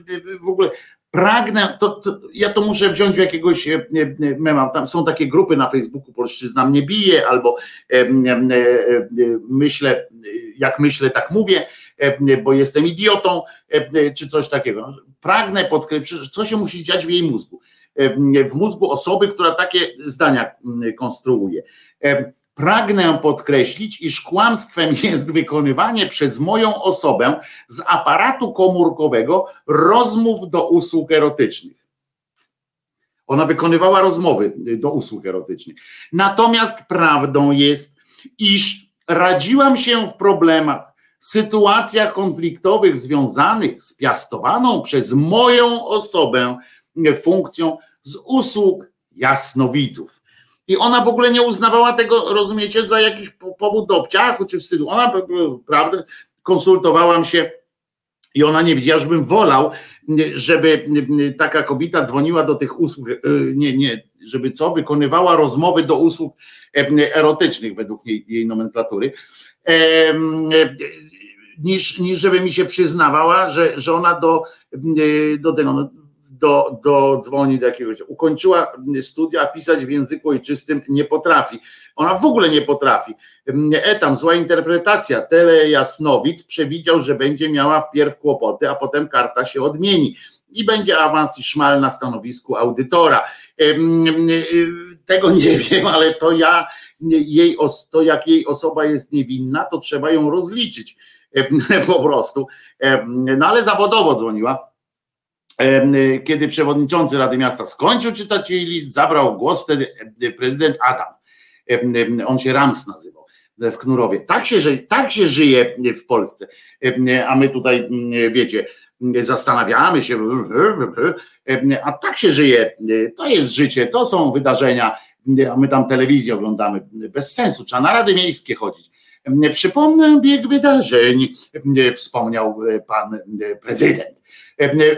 w ogóle. Pragnę, to, to, ja to muszę wziąć w jakiegoś e, e, mema. Tam są takie grupy na Facebooku, Polszczyzna mnie bije, albo e, e, e, myślę, jak myślę, tak mówię, e, bo jestem idiotą, czy coś takiego. Pragnę podkreślić, co się musi dziać w jej mózgu. W mózgu osoby, która takie zdania konstruuje. Pragnę podkreślić, iż kłamstwem jest wykonywanie przez moją osobę z aparatu komórkowego rozmów do usług erotycznych. Ona wykonywała rozmowy do usług erotycznych. Natomiast prawdą jest, iż radziłam się w problemach sytuacjach konfliktowych związanych z piastowaną przez moją osobę funkcją z usług jasnowidzów. I ona w ogóle nie uznawała tego, rozumiecie, za jakiś powód do obciachu czy wstydu. Ona, prawda, konsultowałam się i ona nie wiedziała, żebym wolał, żeby taka kobieta dzwoniła do tych usług, e, nie, nie, żeby co, wykonywała rozmowy do usług e, erotycznych według jej, jej nomenklatury, e, niż, niż żeby mi się przyznawała, że, że ona do, do tego, no, do, do dzwoni do jakiegoś, ukończyła studia, a pisać w języku ojczystym nie potrafi. Ona w ogóle nie potrafi. E tam zła interpretacja. Tele Jasnowic przewidział, że będzie miała wpierw kłopoty, a potem karta się odmieni i będzie awans i szmal na stanowisku audytora. Tego nie wiem, ale to ja, jej, to jak jej osoba jest niewinna, to trzeba ją rozliczyć po prostu. No ale zawodowo dzwoniła kiedy przewodniczący Rady Miasta skończył czytać jej list, zabrał głos wtedy prezydent Adam. On się Rams nazywał w Knurowie. Tak się, tak się żyje w Polsce. A my tutaj, wiecie, zastanawiamy się, a tak się żyje. To jest życie, to są wydarzenia, a my tam telewizję oglądamy. Bez sensu, trzeba na Rady Miejskie chodzić. Przypomnę bieg wydarzeń, wspomniał pan prezydent.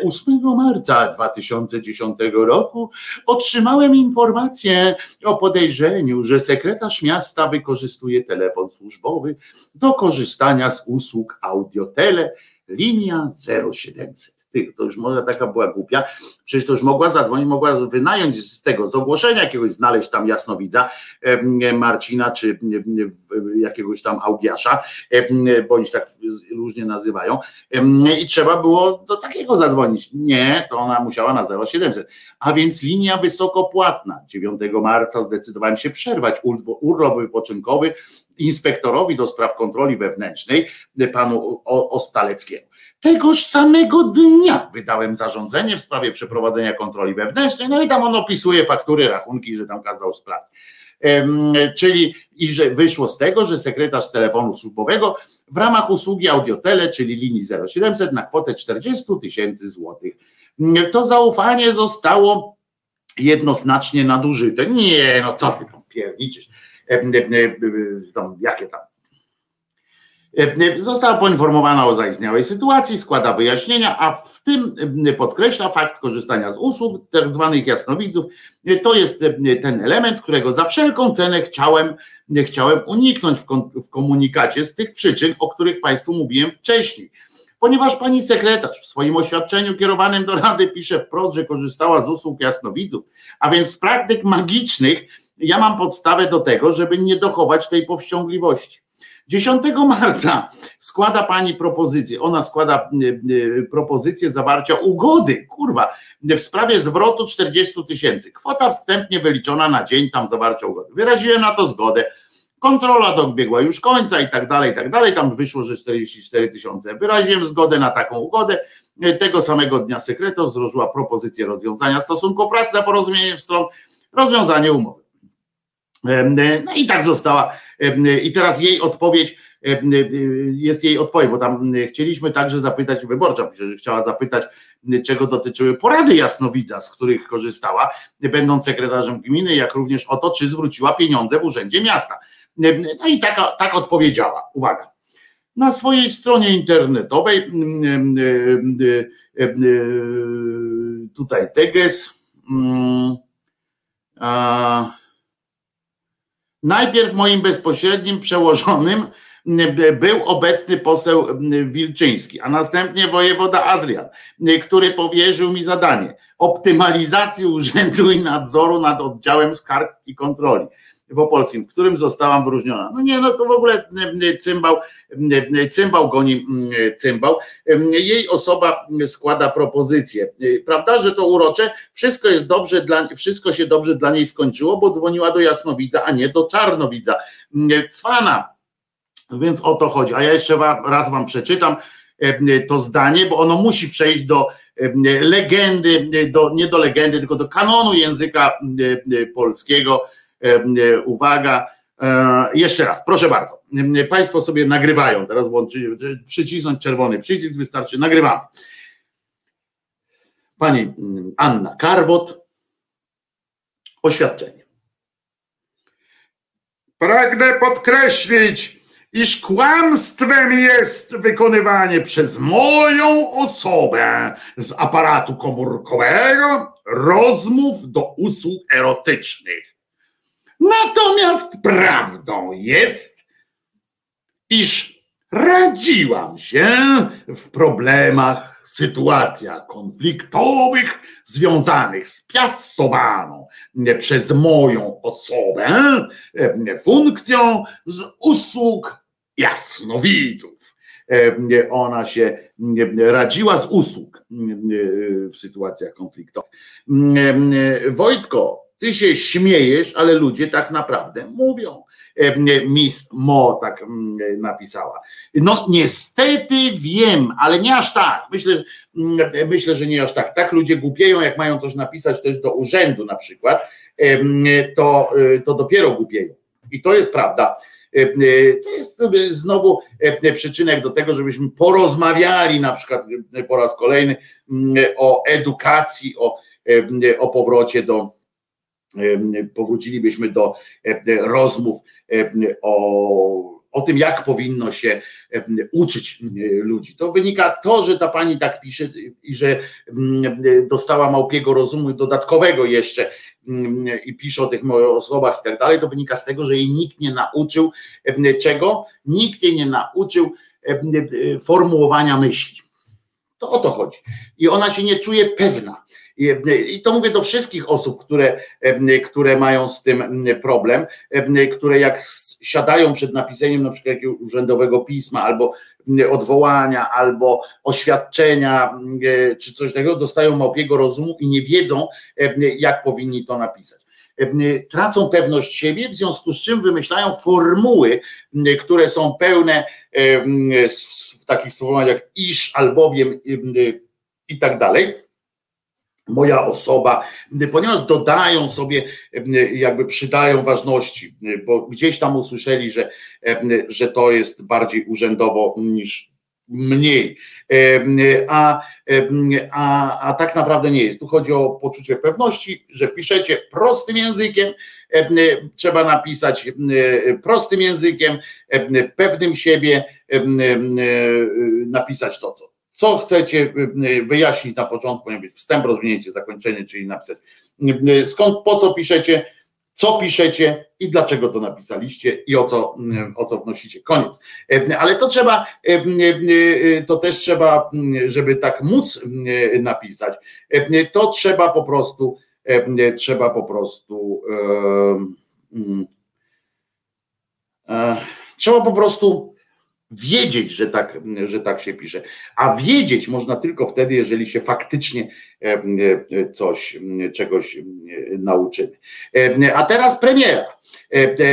8 marca 2010 roku otrzymałem informację o podejrzeniu, że sekretarz miasta wykorzystuje telefon służbowy do korzystania z usług audiotele linia 0700 to już może taka była głupia, przecież to już mogła zadzwonić, mogła wynająć z tego, z ogłoszenia jakiegoś znaleźć tam jasnowidza Marcina, czy jakiegoś tam Augiasza, bądź tak różnie nazywają i trzeba było do takiego zadzwonić. Nie, to ona musiała na 0700. A więc linia wysokopłatna. 9 marca zdecydowałem się przerwać urlop wypoczynkowy inspektorowi do spraw kontroli wewnętrznej, panu Ostaleckiemu. Tegoż samego dnia wydałem zarządzenie w sprawie przeprowadzenia kontroli wewnętrznej, no i tam on opisuje faktury, rachunki, że tam kazał sprawdzić. Czyli i że wyszło z tego, że sekretarz telefonu służbowego w ramach usługi audiotele, czyli linii 0700 na kwotę 40 tysięcy złotych. To zaufanie zostało jednoznacznie nadużyte. Nie, no co ty tam pierniczysz? Jakie tam Została poinformowana o zaistniałej sytuacji, składa wyjaśnienia, a w tym podkreśla fakt korzystania z usług tak zwanych jasnowidzów. To jest ten element, którego za wszelką cenę chciałem, chciałem uniknąć w komunikacie z tych przyczyn, o których Państwu mówiłem wcześniej. Ponieważ pani sekretarz w swoim oświadczeniu kierowanym do Rady pisze wprost, że korzystała z usług jasnowidzów, a więc z praktyk magicznych, ja mam podstawę do tego, żeby nie dochować tej powściągliwości. 10 marca składa pani propozycję, ona składa y, y, propozycję zawarcia ugody, kurwa, w sprawie zwrotu 40 tysięcy. Kwota wstępnie wyliczona na dzień tam zawarcia ugody. Wyraziłem na to zgodę. Kontrola dobiegła już końca i tak dalej, i tak dalej. Tam wyszło, że 44 tysiące. Wyraziłem zgodę na taką ugodę. Tego samego dnia sekretarz złożyła propozycję rozwiązania stosunku pracy za porozumieniem stron, rozwiązanie umowy. No i tak została. I teraz jej odpowiedź, jest jej odpowiedź, bo tam chcieliśmy także zapytać, wyborcza pisze, że chciała zapytać, czego dotyczyły porady jasnowidza, z których korzystała, będąc sekretarzem gminy, jak również o to, czy zwróciła pieniądze w urzędzie miasta. No i taka, tak odpowiedziała. Uwaga. Na swojej stronie internetowej, tutaj teges, a, Najpierw moim bezpośrednim przełożonym był obecny poseł Wilczyński, a następnie wojewoda Adrian, który powierzył mi zadanie optymalizacji urzędu i nadzoru nad oddziałem skarg i kontroli w Opolskim, w którym zostałam wyróżniona. No nie, no to w ogóle cymbał, cymbał goni cymbał. Jej osoba składa propozycję. Prawda, że to urocze? Wszystko jest dobrze dla, wszystko się dobrze dla niej skończyło, bo dzwoniła do Jasnowidza, a nie do Czarnowidza. Cwana. Więc o to chodzi. A ja jeszcze raz wam przeczytam to zdanie, bo ono musi przejść do legendy, do, nie do legendy, tylko do kanonu języka polskiego uwaga, E, jeszcze raz, proszę bardzo. Państwo sobie nagrywają, teraz włączyć, przycisnąć czerwony przycisk, wystarczy, nagrywamy. Pani mm, Anna Karwot, oświadczenie. Pragnę podkreślić, iż kłamstwem jest wykonywanie przez moją osobę z aparatu komórkowego rozmów do usług erotycznych. Natomiast prawdą jest, iż radziłam się w problemach, sytuacjach konfliktowych związanych z piastowaną przez moją osobę e, funkcją z usług jasnowidzów. E, Ona się e, radziła z usług w sytuacjach konfliktowych. Wojtko, ty się śmiejesz, ale ludzie tak naprawdę mówią. Miss Mo tak napisała. No niestety wiem, ale nie aż tak. Myślę, myślę, że nie aż tak. Tak ludzie głupieją, jak mają coś napisać też do urzędu na przykład, to, to dopiero głupieją. I to jest prawda. To jest znowu przyczynek do tego, żebyśmy porozmawiali na przykład po raz kolejny o edukacji, o, o powrocie do powrócilibyśmy do rozmów o, o tym, jak powinno się uczyć ludzi. To wynika to, że ta pani tak pisze i że dostała małpiego rozumu dodatkowego jeszcze i pisze o tych osobach i tak dalej, to wynika z tego, że jej nikt nie nauczył czego? Nikt jej nie nauczył formułowania myśli. To o to chodzi. I ona się nie czuje pewna i to mówię do wszystkich osób, które, które mają z tym problem, które jak siadają przed napisaniem na przykład jakiegoś urzędowego pisma albo odwołania, albo oświadczenia, czy coś takiego, dostają małpiego rozumu i nie wiedzą, jak powinni to napisać. Tracą pewność siebie, w związku z czym wymyślają formuły, które są pełne takich sformułowań jak iż, albowiem i tak dalej moja osoba, ponieważ dodają sobie, jakby przydają ważności, bo gdzieś tam usłyszeli, że, że to jest bardziej urzędowo niż mniej, a, a, a tak naprawdę nie jest. Tu chodzi o poczucie pewności, że piszecie prostym językiem, trzeba napisać prostym językiem, pewnym siebie, napisać to, co co chcecie y, y, wyjaśnić na początku, powinien być wstęp, rozwinięcie, zakończenie, czyli napisać y, skąd, po co piszecie, co piszecie i dlaczego to napisaliście i o co, o co wnosicie. Koniec. Ale to trzeba, to też trzeba, żeby tak móc napisać, to trzeba po prostu, trzeba po prostu, trzeba po prostu wiedzieć, że tak, że tak się pisze. A wiedzieć można tylko wtedy, jeżeli się faktycznie e, e, coś, czegoś nauczymy. E, a teraz premiera.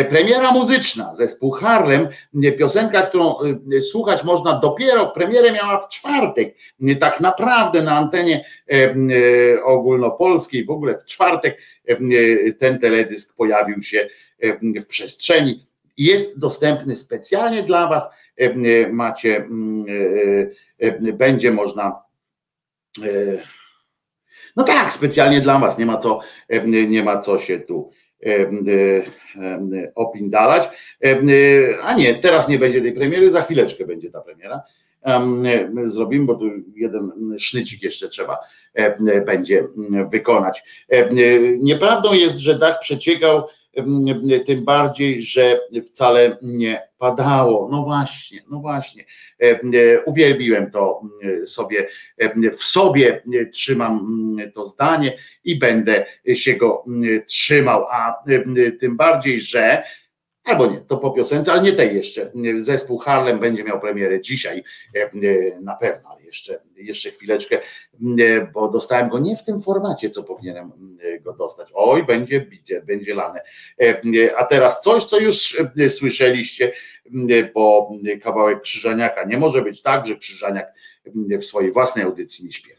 Premiera muzyczna, zespół Harlem, piosenka, którą słuchać można dopiero, premierę miała w czwartek, tak naprawdę na antenie ogólnopolskiej, w ogóle w czwartek ten teledysk pojawił się w przestrzeni. Jest dostępny specjalnie dla Was E, e, macie, mm, e, będzie można. No tak, specjalnie dla Was, nie ma co, nie ma co się tu opindalać. A nie, teraz nie będzie tej premiery, za chwileczkę będzie ta premiera. Zrobimy, bo tu jeden sznycik jeszcze trzeba będzie wykonać. Nieprawdą jest, że dach przeciekał tym bardziej, że wcale nie padało. No właśnie, no właśnie. Uwielbiłem to sobie, w sobie trzymam to zdanie i będę się go trzymał, a tym bardziej, że Albo nie, to po piosence, ale nie tej jeszcze. Zespół Harlem będzie miał premierę dzisiaj na pewno, ale jeszcze, jeszcze chwileczkę, bo dostałem go nie w tym formacie, co powinienem go dostać. Oj, będzie bicie, będzie lane. A teraz coś, co już słyszeliście, bo kawałek Krzyżaniaka. Nie może być tak, że Krzyżaniak w swojej własnej audycji nie śpiewa.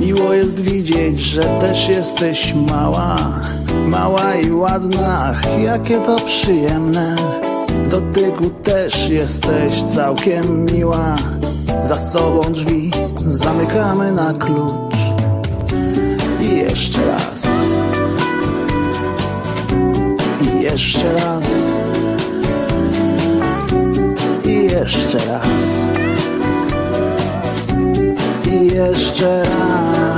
Miło jest widzieć, że też jesteś mała, mała i ładna, jakie to przyjemne. W dotyku też jesteś całkiem miła. Za sobą drzwi zamykamy na klucz. I jeszcze raz. I jeszcze raz. I jeszcze raz. Jeszcze raz.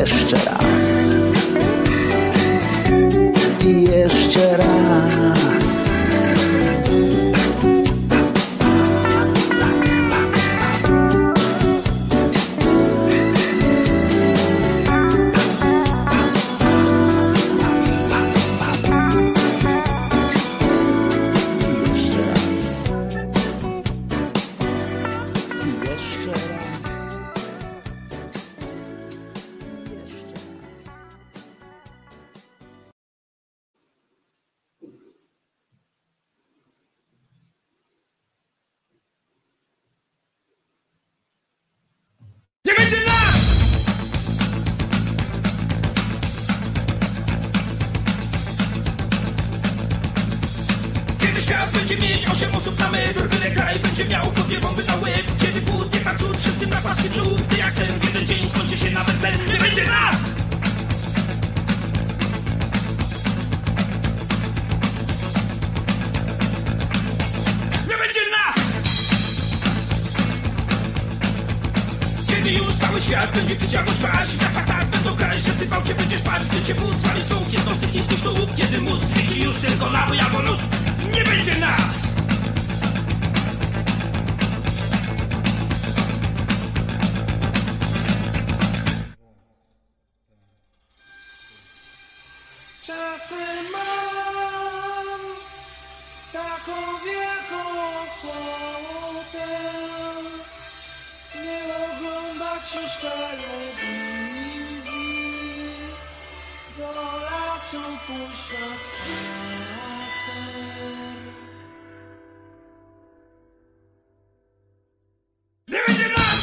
Jeszcze raz. I jeszcze raz. Już telewizji, do lasu na spacer. Nie będzie nas!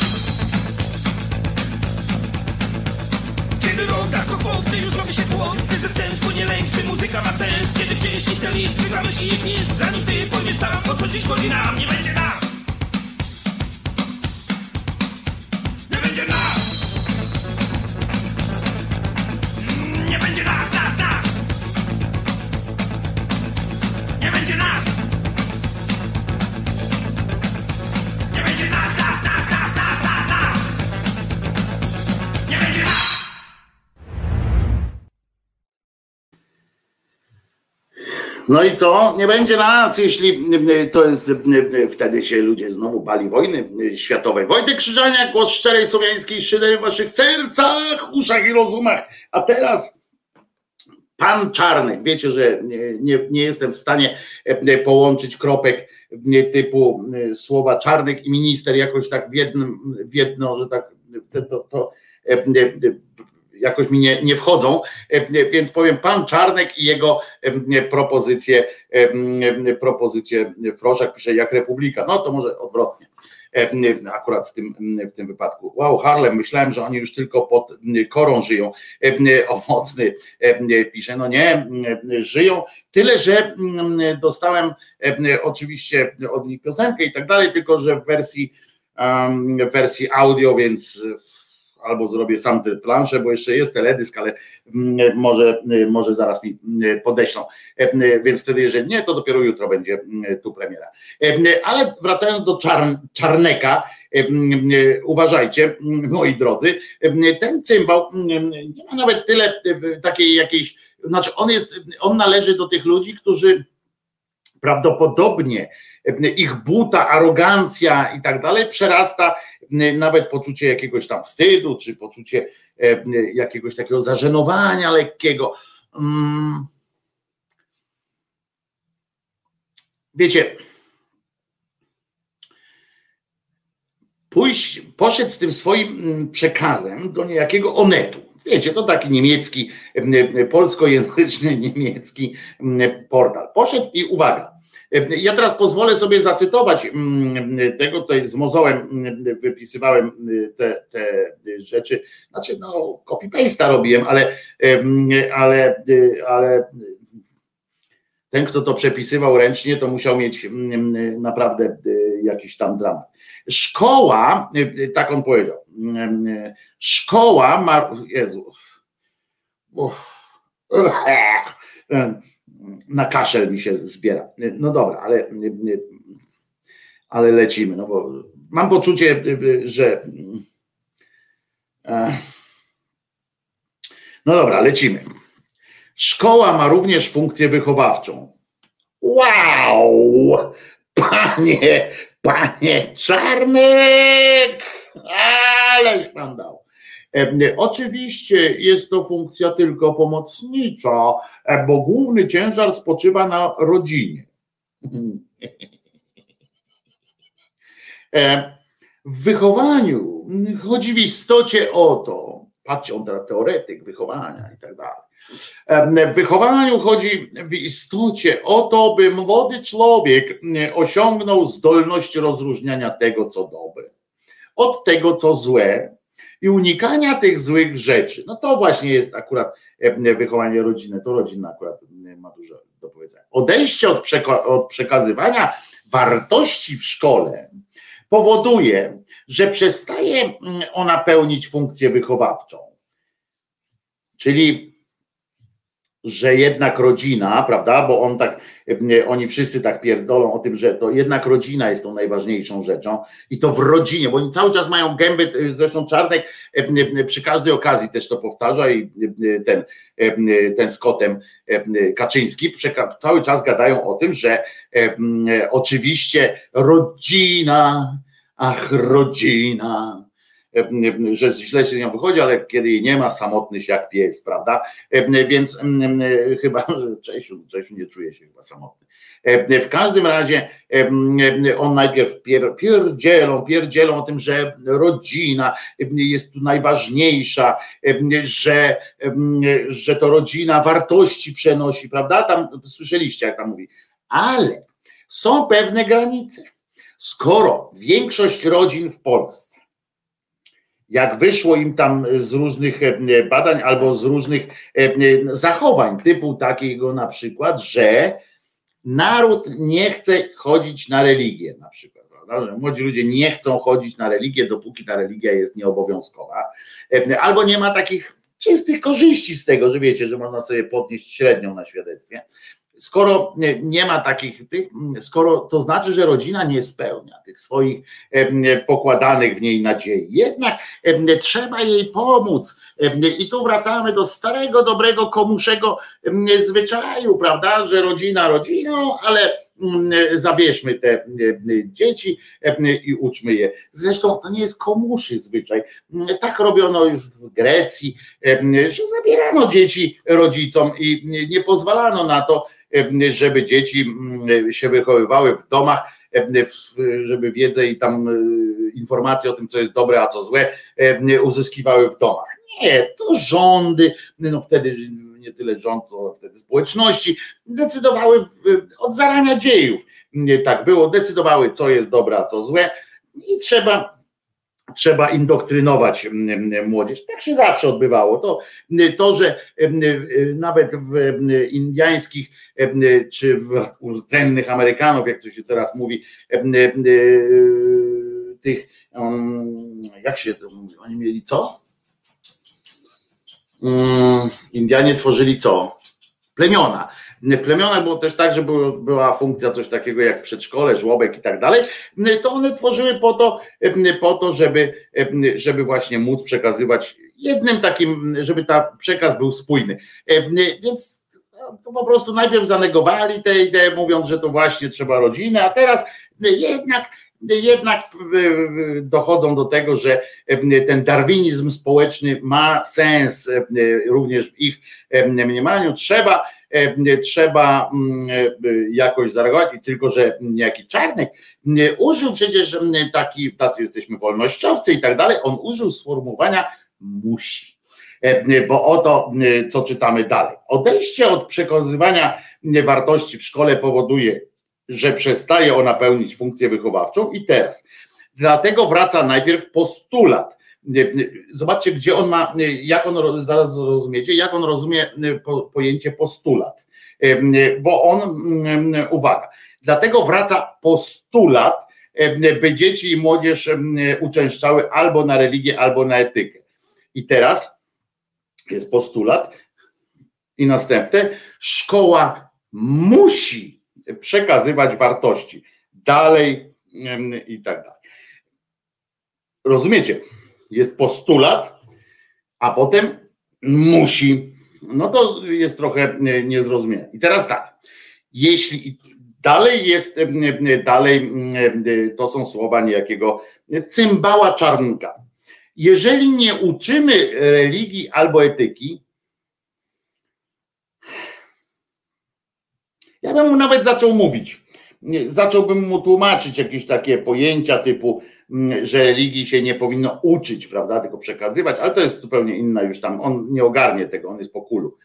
Kiedy roga kopą, gdy już robi się tłon Gdy ze scen płynie lęk, czy muzyka ma sens Kiedy gdzieś nie ten lit, wygramy się i gnieźdź Zanim ty pojmiesz tam, o co dziś chodzi nam Nie będzie nas! No i co? Nie będzie nas, jeśli y, to jest y, y, wtedy się ludzie znowu bali wojny światowej. Wojtek Krzyżaniak, głos szczerej słowiańskiej szydery w waszych sercach, uszach i rozumach. A teraz pan Czarnek. Wiecie, że nie, nie, jestem w stanie e, połączyć kropek e, typu e, słowa Czarnek i minister jakoś tak w jednym, w jedno, że tak to, to, e, e, jakoś mi nie, nie wchodzą, e, więc powiem pan Czarnek i jego e, propozycje, e, propozycje Froszak pisze jak Republika, no to może odwrotnie. E, Akurat w tym, w tym wypadku. Wow, Harlem, myślałem, że oni już tylko pod korą żyją. E, Owocny e, pisze, no nie, żyją. Tyle, że dostałem e, oczywiście od nich piosenkę i tak dalej, tylko że w wersji, w wersji audio, więc albo zrobię sam tę planszę, bo jeszcze jest teledysk, ale mm, może, może zaraz mi mm, podeślą. E, Więc wtedy, jeżeli nie, to dopiero jutro będzie tu premiera. E, Ale wracając do czarn, Czarneka, e, uważajcie, moi drodzy, ten cymbał nie ma nawet tyle takiej jakiejś, znaczy on jest, on należy do tych ludzi, którzy prawdopodobnie ich buta, arogancja i tak dalej przerasta nawet poczucie jakiegoś tam wstydu, czy poczucie e, jakiegoś takiego zażenowania lekkiego. Mm. Wiecie, pójść, poszedł z tym swoim mm, przekazem do niejakiego Onetu. Wiecie, to taki niemiecki, mm, polskojęzyczny niemiecki mm, portal. Poszedł i uwaga, ja teraz pozwolę sobie zacytować mm, tego, tutaj z mozołem mm, wypisywałem mm, te, te rzeczy, znaczy no copy-paste'a robiłem, ale, ale, ale ten, kto to przepisywał ręcznie, to musiał mieć mm, naprawdę y, jakiś tam dramat. Szkoła, y, tak on powiedział, mm, szkoła ma, Jezu, Uff. Na kaszel mi się zbiera. No dobra, ale, ale lecimy, no bo mam poczucie, że no dobra, lecimy. Szkoła ma również funkcję wychowawczą. Wow! Panie, panie Czarnek! Ależ pan dał. Oczywiście jest to funkcja tylko pomocnicza, bo główny ciężar spoczywa na rodzinie. W wychowaniu chodzi w istocie o to, patrzcie, on teraz teoretyk wychowania i tak dalej. W wychowaniu chodzi w istocie o to, by młody człowiek osiągnął zdolność rozróżniania tego, co dobre, od tego, co złe i unikania tych złych rzeczy. No to właśnie jest akurat e, wychowanie rodziny. To rodzina akurat ma dużo do powiedzenia. Odejście od, przeka- od przekazywania wartości w szkole powoduje, że przestaje ona pełnić funkcję wychowawczą. Czyli że jednak rodzina, prawda, bo on tak, oni wszyscy tak pierdolą o tym, że to jednak rodzina jest tą najważniejszą rzeczą i to w rodzinie, bo oni cały czas mają gęby, zresztą Czarnek przy każdej okazji też to powtarza i ten, ten z kotem Kaczyński cały czas gadają o tym, że oczywiście rodzina, ach rodzina, że źle się z nią wychodzi, ale kiedy jej nie ma, samotny się jak pies, prawda? E, Więc mm, e, chyba, że Czesiu, Czesiu nie czuje się chyba samotny. E, W każdym razie on najpierw pier, pierdzielą, pierdzielą o tym, że rodzina jest tu najważniejsza, że, że to rodzina wartości przenosi, prawda? Tam słyszeliście, jak tam mówi. Ale są pewne granice. Skoro większość rodzin w Polsce jak wyszło im tam z różnych e, badań albo z różnych e, zachowań, typu takiego na przykład, że naród nie chce chodzić na religię, na przykład, prawda? młodzi ludzie nie chcą chodzić na religię, dopóki ta religia jest nieobowiązkowa, E, albo nie ma takich czystych korzyści z tego, że wiecie, że można sobie podnieść średnią na świadectwie. Skoro nie, ma takich tych, skoro to znaczy, że rodzina nie spełnia tych swoich pokładanych w niej nadziei. Jednak trzeba jej pomóc. I tu wracamy do starego, dobrego, komuszego zwyczaju, prawda, że rodzina rodziną, ale mm, zabierzmy te dzieci i uczmy je. Zresztą to nie jest komuszy zwyczaj. Tak robiono już w Grecji, że zabierano dzieci rodzicom i nie- pozwalano na to, żeby dzieci się wychowywały w domach, żeby wiedzę i tam y, informacje o tym, co jest dobre, a co złe, uzyskiwały w domach. Nie, to rządy, no wtedy nie tyle rząd, co wtedy społeczności, decydowały od zarania dziejów. Tak było, decydowały, co jest dobre, a co złe, i trzeba trzeba indoktrynować mm, młodzież. Tak się zawsze odbywało. To, to że mm, nawet w mm, indiańskich mm, czy w rdzennych Amerykanów, jak to się teraz mówi, mm, tych, mm, jak się to mówi, oni mieli co? Mm, Indianie tworzyli co? Plemiona. W plemionach było też tak, że było, była funkcja coś takiego jak przedszkole, żłobek i tak dalej. To one tworzyły po to, po to żeby, żeby właśnie móc przekazywać jednym takim, żeby ta przekaz był spójny. Więc to po prostu najpierw zanegowali tę ideę, mówiąc, że to właśnie trzeba rodzinę, a teraz jednak jednak dochodzą do tego, że ten darwinizm społeczny ma sens również w ich mniemaniu. Trzeba, trzeba jakoś zareagować i tylko, że niejaki Czarnek użył przecież taki, tacy jesteśmy wolnościowcy i tak dalej, on użył sformułowania musi. Bo oto, co czytamy dalej. Odejście od przekazywania wartości w szkole powoduje, że przestaje ona pełnić funkcję wychowawczą i teraz. Dlatego wraca najpierw postulat. Zobaczcie, gdzie on ma, jak on, zaraz zrozumiecie, jak on rozumie po, pojęcie postulat. Bo on, uwaga, dlatego wraca postulat, by dzieci i młodzież uczęszczały albo na religię, albo na etykę. I teraz jest postulat i następne, szkoła musi przekazywać wartości dalej i tak dalej. Rozumiecie? Jest postulat, a potem musi. No to jest trochę niezrozumiałe. I teraz tak, jeśli dalej jest, dalej to są słowa niejakiego cymbała czarnka. Jeżeli nie uczymy religii albo etyki, Ja bym mu nawet zaczął mówić. Zacząłbym mu tłumaczyć jakieś takie pojęcia typu, że religii się nie powinno uczyć, prawda, tylko przekazywać, ale to jest zupełnie inna już tam, on nie ogarnie tego, on jest po kulu.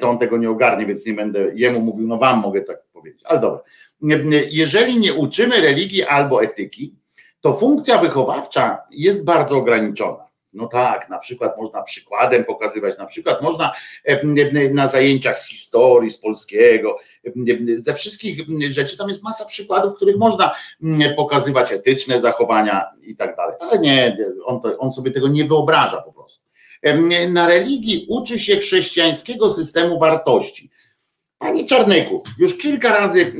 To on tego nie ogarnie, więc nie będę jemu mówił, no wam mogę tak powiedzieć, ale dobra. Jeżeli nie uczymy religii albo etyki, to funkcja wychowawcza jest bardzo ograniczona. No tak, na przykład można przykładem pokazywać, na przykład można na zajęciach z historii, z polskiego, ze wszystkich rzeczy, tam jest masa przykładów, w których można pokazywać etyczne zachowania i tak dalej, ale nie, on, to, on sobie tego nie wyobraża po prostu. Na religii uczy się chrześcijańskiego systemu wartości. Panie Czarnyku, już kilka razy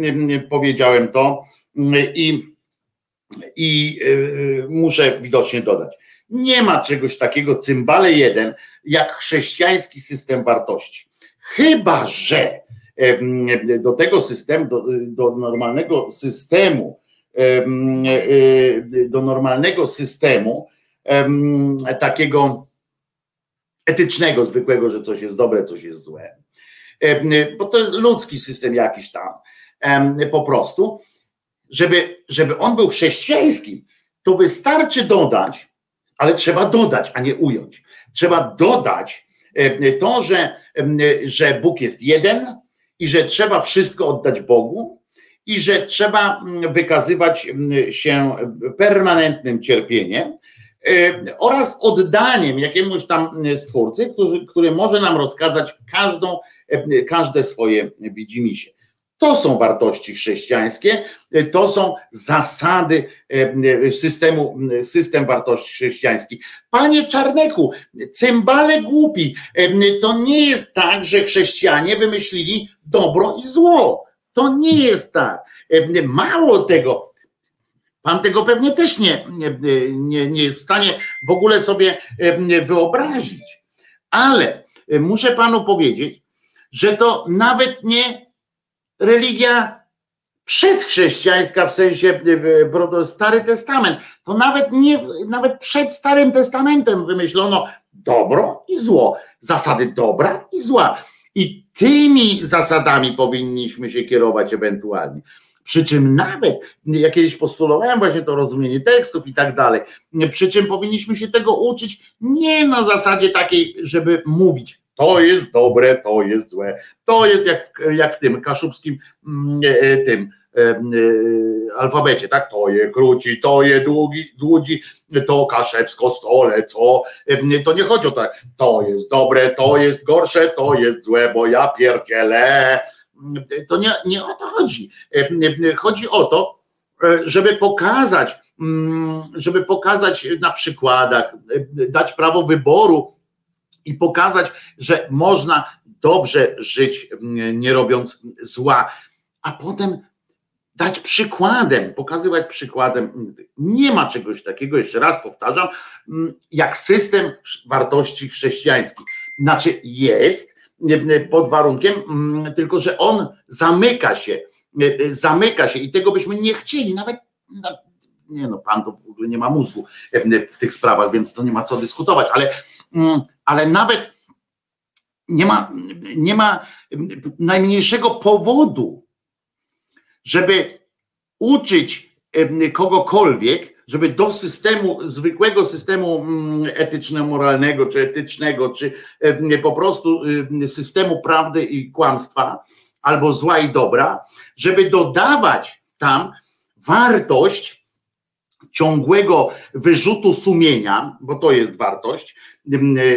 powiedziałem to i, i muszę widocznie dodać nie ma czegoś takiego, cymbale jeden, jak chrześcijański system wartości. Chyba, że do tego systemu, do, do normalnego systemu, do normalnego systemu takiego etycznego, zwykłego, że coś jest dobre, coś jest złe. Bo to jest ludzki system jakiś tam. Po prostu, żeby, żeby on był chrześcijańskim, to wystarczy dodać, ale trzeba dodać, a nie ująć. Trzeba dodać to, że, że Bóg jest jeden i że trzeba wszystko oddać Bogu i że trzeba wykazywać się permanentnym cierpieniem oraz oddaniem jakiemuś tam stwórcy, który, który może nam rozkazać każdą, każde swoje widzimisię. To są wartości chrześcijańskie, to są zasady e, systemu, system wartości chrześcijańskich. Panie Czarneku, cymbale głupi, to nie jest tak, że chrześcijanie wymyślili dobro i zło. To nie jest tak. Mało tego, Pan tego pewnie też nie, nie, nie jest w stanie w ogóle sobie wyobrazić. Ale muszę panu powiedzieć, że to nawet nie religia przedchrześcijańska w sensie Stary Testament. To nawet nie, nawet przed Starym Testamentem wymyślono dobro i zło, zasady dobra i zła. I tymi zasadami powinniśmy się kierować ewentualnie. Przy czym nawet, ja kiedyś postulowałem właśnie to rozumienie tekstów i tak dalej, przy czym powinniśmy się tego uczyć nie na zasadzie takiej, żeby mówić, to jest dobre, to jest złe, to jest jak w, jak w tym kaszubskim mm, e, tym e, e, alfabecie, tak? To je króci, to je długi, długi, to kaszebsko stole, co? To nie chodzi o tak, to jest dobre, to jest gorsze, to jest złe, bo ja pierdzielę, to nie, nie o to chodzi. Chodzi o to, żeby pokazać, mm, żeby pokazać na przykładach, dać prawo wyboru i pokazać, że można dobrze żyć, nie robiąc zła, a potem dać przykładem, pokazywać przykładem. Nie ma czegoś takiego, jeszcze raz powtarzam, jak system wartości chrześcijańskich. Znaczy jest, pod warunkiem, tylko że on zamyka się, zamyka się i tego byśmy nie chcieli, nawet nie no, pan to w ogóle nie ma mózgu w tych sprawach, więc to nie ma co dyskutować, ale, ale nawet nie ma, nie ma najmniejszego powodu, żeby uczyć kogokolwiek, żeby do systemu, zwykłego systemu mm, etyczno-moralnego, czy etycznego, czy po prostu systemu prawdy i kłamstwa, albo zła i dobra, żeby dodawać tam wartość ciągłego wyrzutu sumienia, bo to jest wartość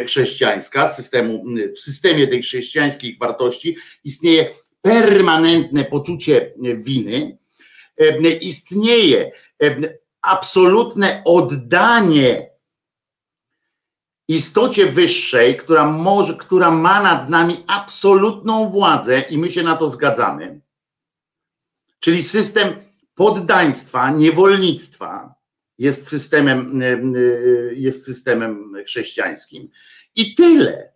chrześcijańska, systemu, w systemie tej chrześcijańskiej wartości istnieje permanentne poczucie winy, istnieje absolutne oddanie istocie wyższej, która może, która ma nad nami absolutną władzę i my się na to zgadzamy. Czyli system poddaństwa, niewolnictwa jest systemem, jest systemem chrześcijańskim. I tyle.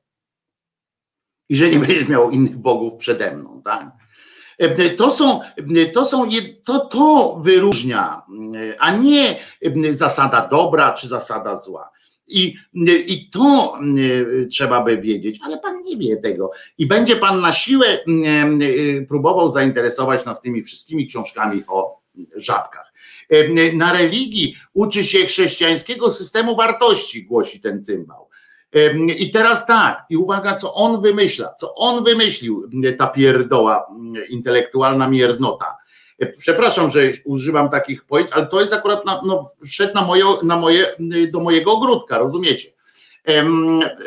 I że nie będziesz miał innych bogów przede mną, tak? E, to są, to są, to, to wyróżnia, a nie zasada dobra czy zasada zła. I, I to trzeba by wiedzieć, ale pan nie wie tego. I będzie pan na siłę próbował zainteresować nas tymi wszystkimi książkami o żabkach. Na religii uczy się chrześcijańskiego systemu wartości, głosi ten cymbał. I teraz tak, i uwaga, co on wymyśla, co on wymyślił, ta pierdoła intelektualna miernota. E, przepraszam, że używam takich pojęć, ale to jest akurat na, no, wszedł na moje, na moje, do mojego ogródka, rozumiecie?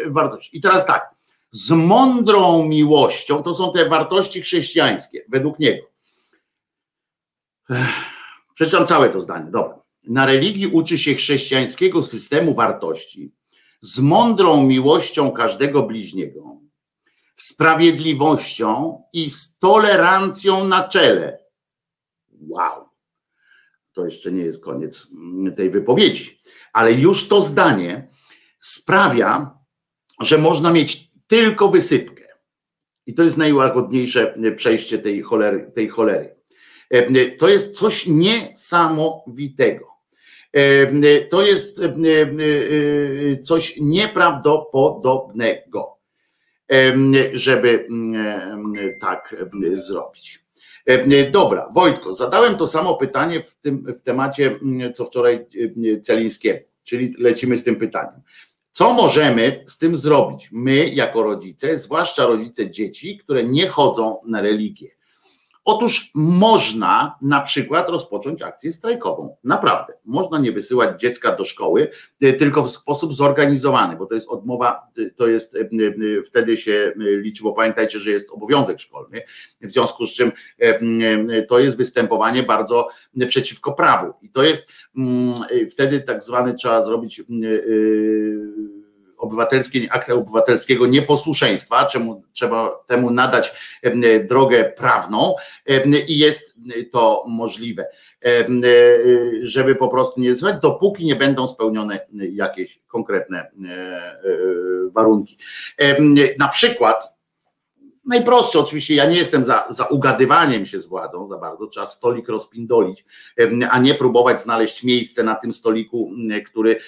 wartość. I teraz tak, z mądrą miłością, to są te wartości chrześcijańskie, według niego. Przeczytam całe to zdanie, dobra. Na religii uczy się chrześcijańskiego systemu wartości, z mądrą miłością każdego bliźniego, sprawiedliwością i z tolerancją na czele. Wow. To jeszcze nie jest koniec tej wypowiedzi, ale już to zdanie sprawia, że można mieć tylko wysypkę. I to jest najłagodniejsze przejście tej cholery. Tej cholery. To jest coś niesamowitego. To jest coś nieprawdopodobnego, żeby tak zrobić. Dobra, Wojtko, zadałem to samo pytanie w tym w temacie, co wczoraj Celińskiemu, czyli lecimy z tym pytaniem. Co możemy z tym zrobić? My, jako rodzice, zwłaszcza rodzice dzieci, które nie chodzą na religię. Otóż można na przykład rozpocząć akcję strajkową. Naprawdę. Można nie wysyłać dziecka do szkoły, y, tylko w sposób zorganizowany, bo to jest odmowa, y, to jest y, wtedy się liczy, bo pamiętajcie, że jest obowiązek szkolny, w związku z czym to jest występowanie bardzo przeciwko prawu. I to jest mm, wtedy tak zwany trzeba zrobić y, y, obywatelskie, akt obywatelskiego nieposłuszeństwa, czemu trzeba temu nadać em, drogę prawną i jest to możliwe, e, żeby po prostu nie zwać, dopóki nie będą spełnione jakieś konkretne e, e, warunki. Na przykład Najprostsze oczywiście, ja nie jestem za, za ugadywaniem się z władzą za bardzo, trzeba stolik rozpindolić, a nie próbować znaleźć miejsce na tym stoliku, który,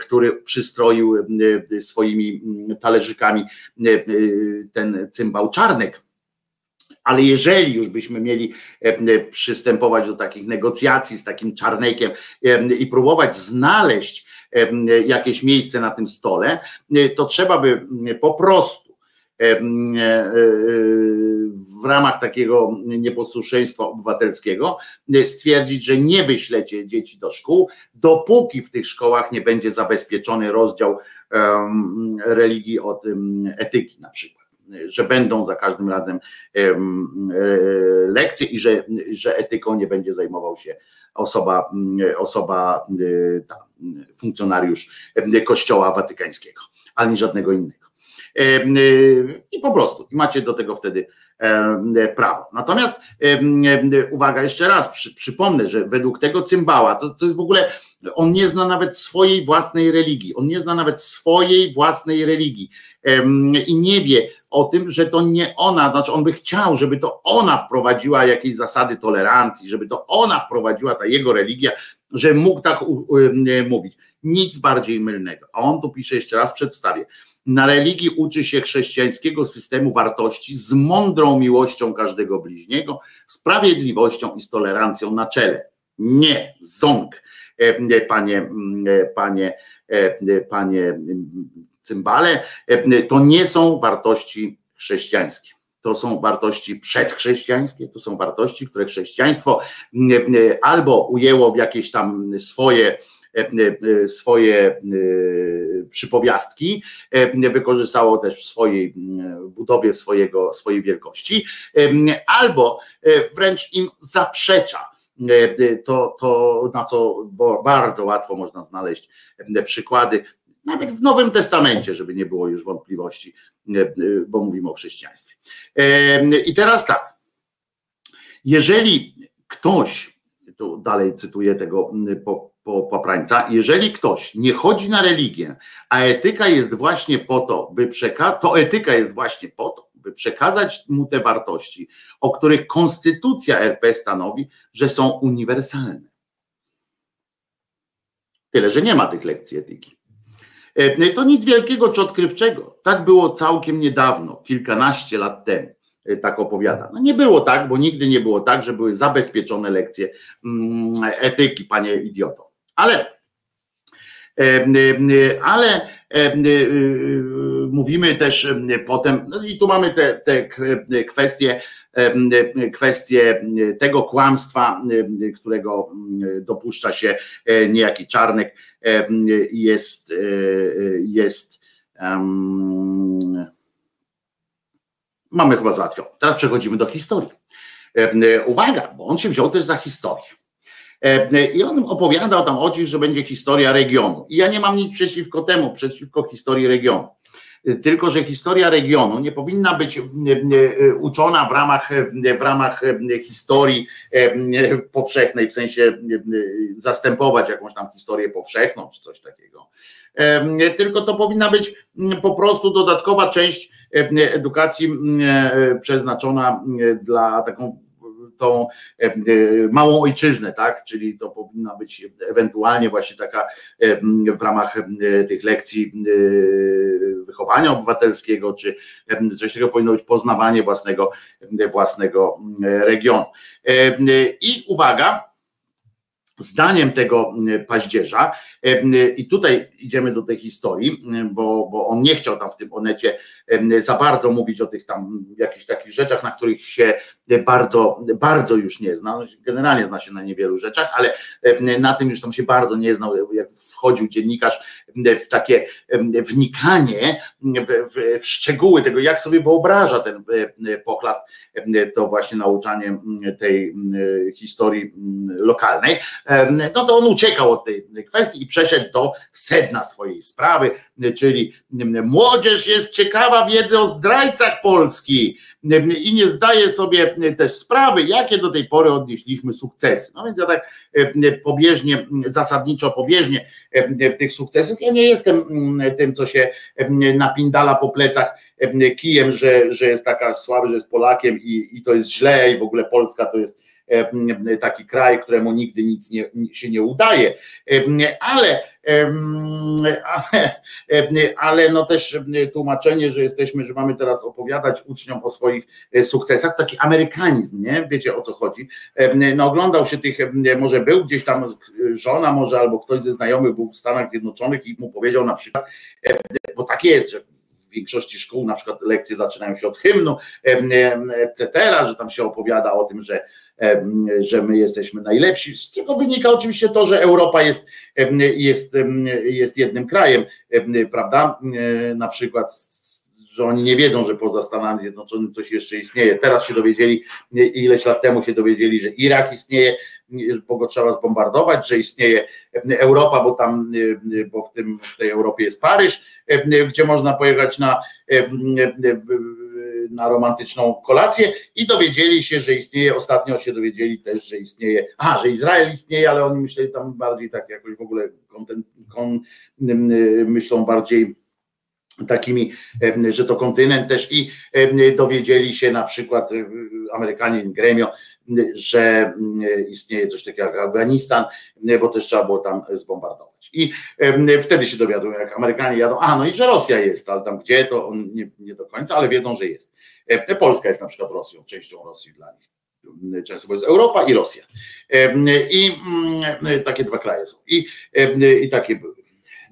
który przystroił em, swoimi talerzykami em, ten cymbał czarnek. Ale jeżeli już byśmy mieli przystępować do takich negocjacji z takim czarnekiem em, i próbować znaleźć jakieś miejsce na tym stole, to trzeba by po prostu e, e, w ramach takiego nieposłuszeństwa obywatelskiego e, stwierdzić, że nie wyślecie dzieci do szkół, dopóki w tych szkołach nie będzie zabezpieczony rozdział religii od etyki na przykład. Że będą za każdym razem em, e, lekcje i że, że etyką nie będzie zajmował się osoba, osoba e, ta, funkcjonariusz e, Kościoła Watykańskiego, ani żadnego innego. E, y, I po prostu macie do tego wtedy e, prawo. Natomiast e, uwaga, jeszcze raz przy, przypomnę, że według tego cymbała, to, to jest w ogóle, on nie zna nawet swojej własnej religii, on nie zna nawet swojej własnej religii i nie wie o tym, że to nie ona, znaczy on by chciał, żeby to ona wprowadziła jakieś zasady tolerancji, żeby to ona wprowadziła ta jego religia, że mógł tak u, u, mówić. Nic bardziej mylnego. A on tu pisze jeszcze raz, przedstawię. Na religii uczy się chrześcijańskiego systemu wartości z mądrą miłością każdego bliźniego, sprawiedliwością i z tolerancją na czele. Nie, ząg, e, panie, mm, e, panie, e, panie mm, cymbale, to nie są wartości chrześcijańskie. To są wartości przedchrześcijańskie, to są wartości, które chrześcijaństwo mm, albo ujęło w jakieś tam swoje, swoje przypowiastki, wykorzystało też w swojej budowie swojego, swojej wielkości, albo wręcz im zaprzecza. To, to na co bardzo łatwo można znaleźć przykłady, nawet w Nowym Testamencie, żeby nie było już wątpliwości, bo mówimy o chrześcijaństwie. I teraz tak, jeżeli ktoś, tu dalej cytuję tego po, poprańca, jeżeli ktoś nie chodzi na religię, a etyka jest właśnie po to, by przekazać, to etyka jest właśnie po to, by przekazać mu te wartości, o których konstytucja RP stanowi, że są uniwersalne. Tyle, że nie ma tych lekcji etyki. E, To nic wielkiego czy odkrywczego. Tak było całkiem niedawno, kilkanaście lat temu. e, Tak opowiada. No nie było tak, bo nigdy nie było tak, że były zabezpieczone lekcje mm, etyki, panie idioto. Ale, e, ale e, e, mówimy też potem, no i tu mamy te, te kwestie, kwestie tego kłamstwa, którego dopuszcza się niejaki Czarnek, jest, jest em, mamy chyba załatwione. Teraz przechodzimy do historii. Uwaga, bo on się wziął też za historię. E, I on opowiadał tam o czymś, że będzie historia regionu. I ja nie mam nic przeciwko temu, przeciwko historii regionu. E, Tylko, że historia regionu nie powinna być e, e, uczona w ramach, e, w ramach e, historii e, powszechnej, w sensie e, zastępować jakąś tam historię powszechną czy coś takiego. E, Tylko to powinna być po prostu dodatkowa część e, edukacji e, przeznaczona dla taką tą e, e, małą ojczyznę, tak? Czyli to powinna być ewentualnie właśnie taka e, w ramach tych lekcji wychowania obywatelskiego, czy coś takiego powinno być poznawanie własnego, własnego regionu. I uwaga, zdaniem tego paździerza, em, i tutaj idziemy do tej historii, bo, bo on nie chciał tam w tym onecie za bardzo mówić o tych tam jakichś takich rzeczach, na których się bardzo, bardzo już nie zna. Generalnie zna się na niewielu rzeczach, ale em, na tym już tam się bardzo nie znał, jak wchodził dziennikarz w takie wnikanie w, w, szczegóły tego, jak sobie wyobraża ten e, pochlast, em, to właśnie nauczanie tej historii lokalnej, no to on uciekał od tej kwestii i przeszedł do sedna swojej sprawy, czyli młodzież jest ciekawa wiedzy o zdrajcach Polski i nie zdaje sobie też sprawy, jakie do tej pory odnieśliśmy sukcesy. No więc ja tak em, pobieżnie, zasadniczo pobieżnie em, tych sukcesów, ja nie jestem mm, tym, co się em, napindala po plecach em, kijem, że, że jest taka słaby, że jest Polakiem i, i to jest źle i w ogóle Polska to jest taki kraj, któremu nigdy nic nie, się nie udaje. Ale, ale, ale no też tłumaczenie, że jesteśmy, że mamy teraz opowiadać uczniom o swoich e, sukcesach, taki amerykanizm, nie? Wiecie o co chodzi. No oglądał się tych, może był gdzieś tam żona może albo ktoś ze znajomych był w Stanach Zjednoczonych i mu powiedział na przykład, bo tak jest, że w większości szkół na przykład lekcje zaczynają się od hymnu, etc., że tam się opowiada o tym, że że my jesteśmy najlepsi. Z czego wynika oczywiście to, że Europa jest, em, jest, em, jest jednym krajem, em, prawda? E, Na przykład, że oni nie wiedzą, że poza Stanami Zjednoczonymi coś jeszcze istnieje. Teraz się dowiedzieli, ileś lat temu się dowiedzieli, że Irak istnieje, bo go trzeba zbombardować, że istnieje Europa, bo tam, e, bo w, tym, w tej Europie jest Paryż, e, gdzie można pojechać na, na romantyczną kolację i dowiedzieli się, że istnieje, ostatnio się dowiedzieli też, że istnieje, a, że Izrael istnieje, ale oni myśleli tam bardziej tak jakoś w ogóle konten, kon, myślą bardziej takimi, em, że to kontynent też i em, dowiedzieli się na przykład e, Amerykanie in gremio, że mm, istnieje coś takiego jak Afganistan, bo też trzeba było tam zbombardować. I em, wtedy się dowiadują, jak Amerykanie jadą, a no i że Rosja jest, ale tam gdzie to nie, nie do końca, ale wiedzą, że jest. E, Polska jest na przykład Rosją, częścią Rosji dla nich. Często bo jest Europa i Rosja. Em, I mm, takie dwa kraje są. I, em, i takie były.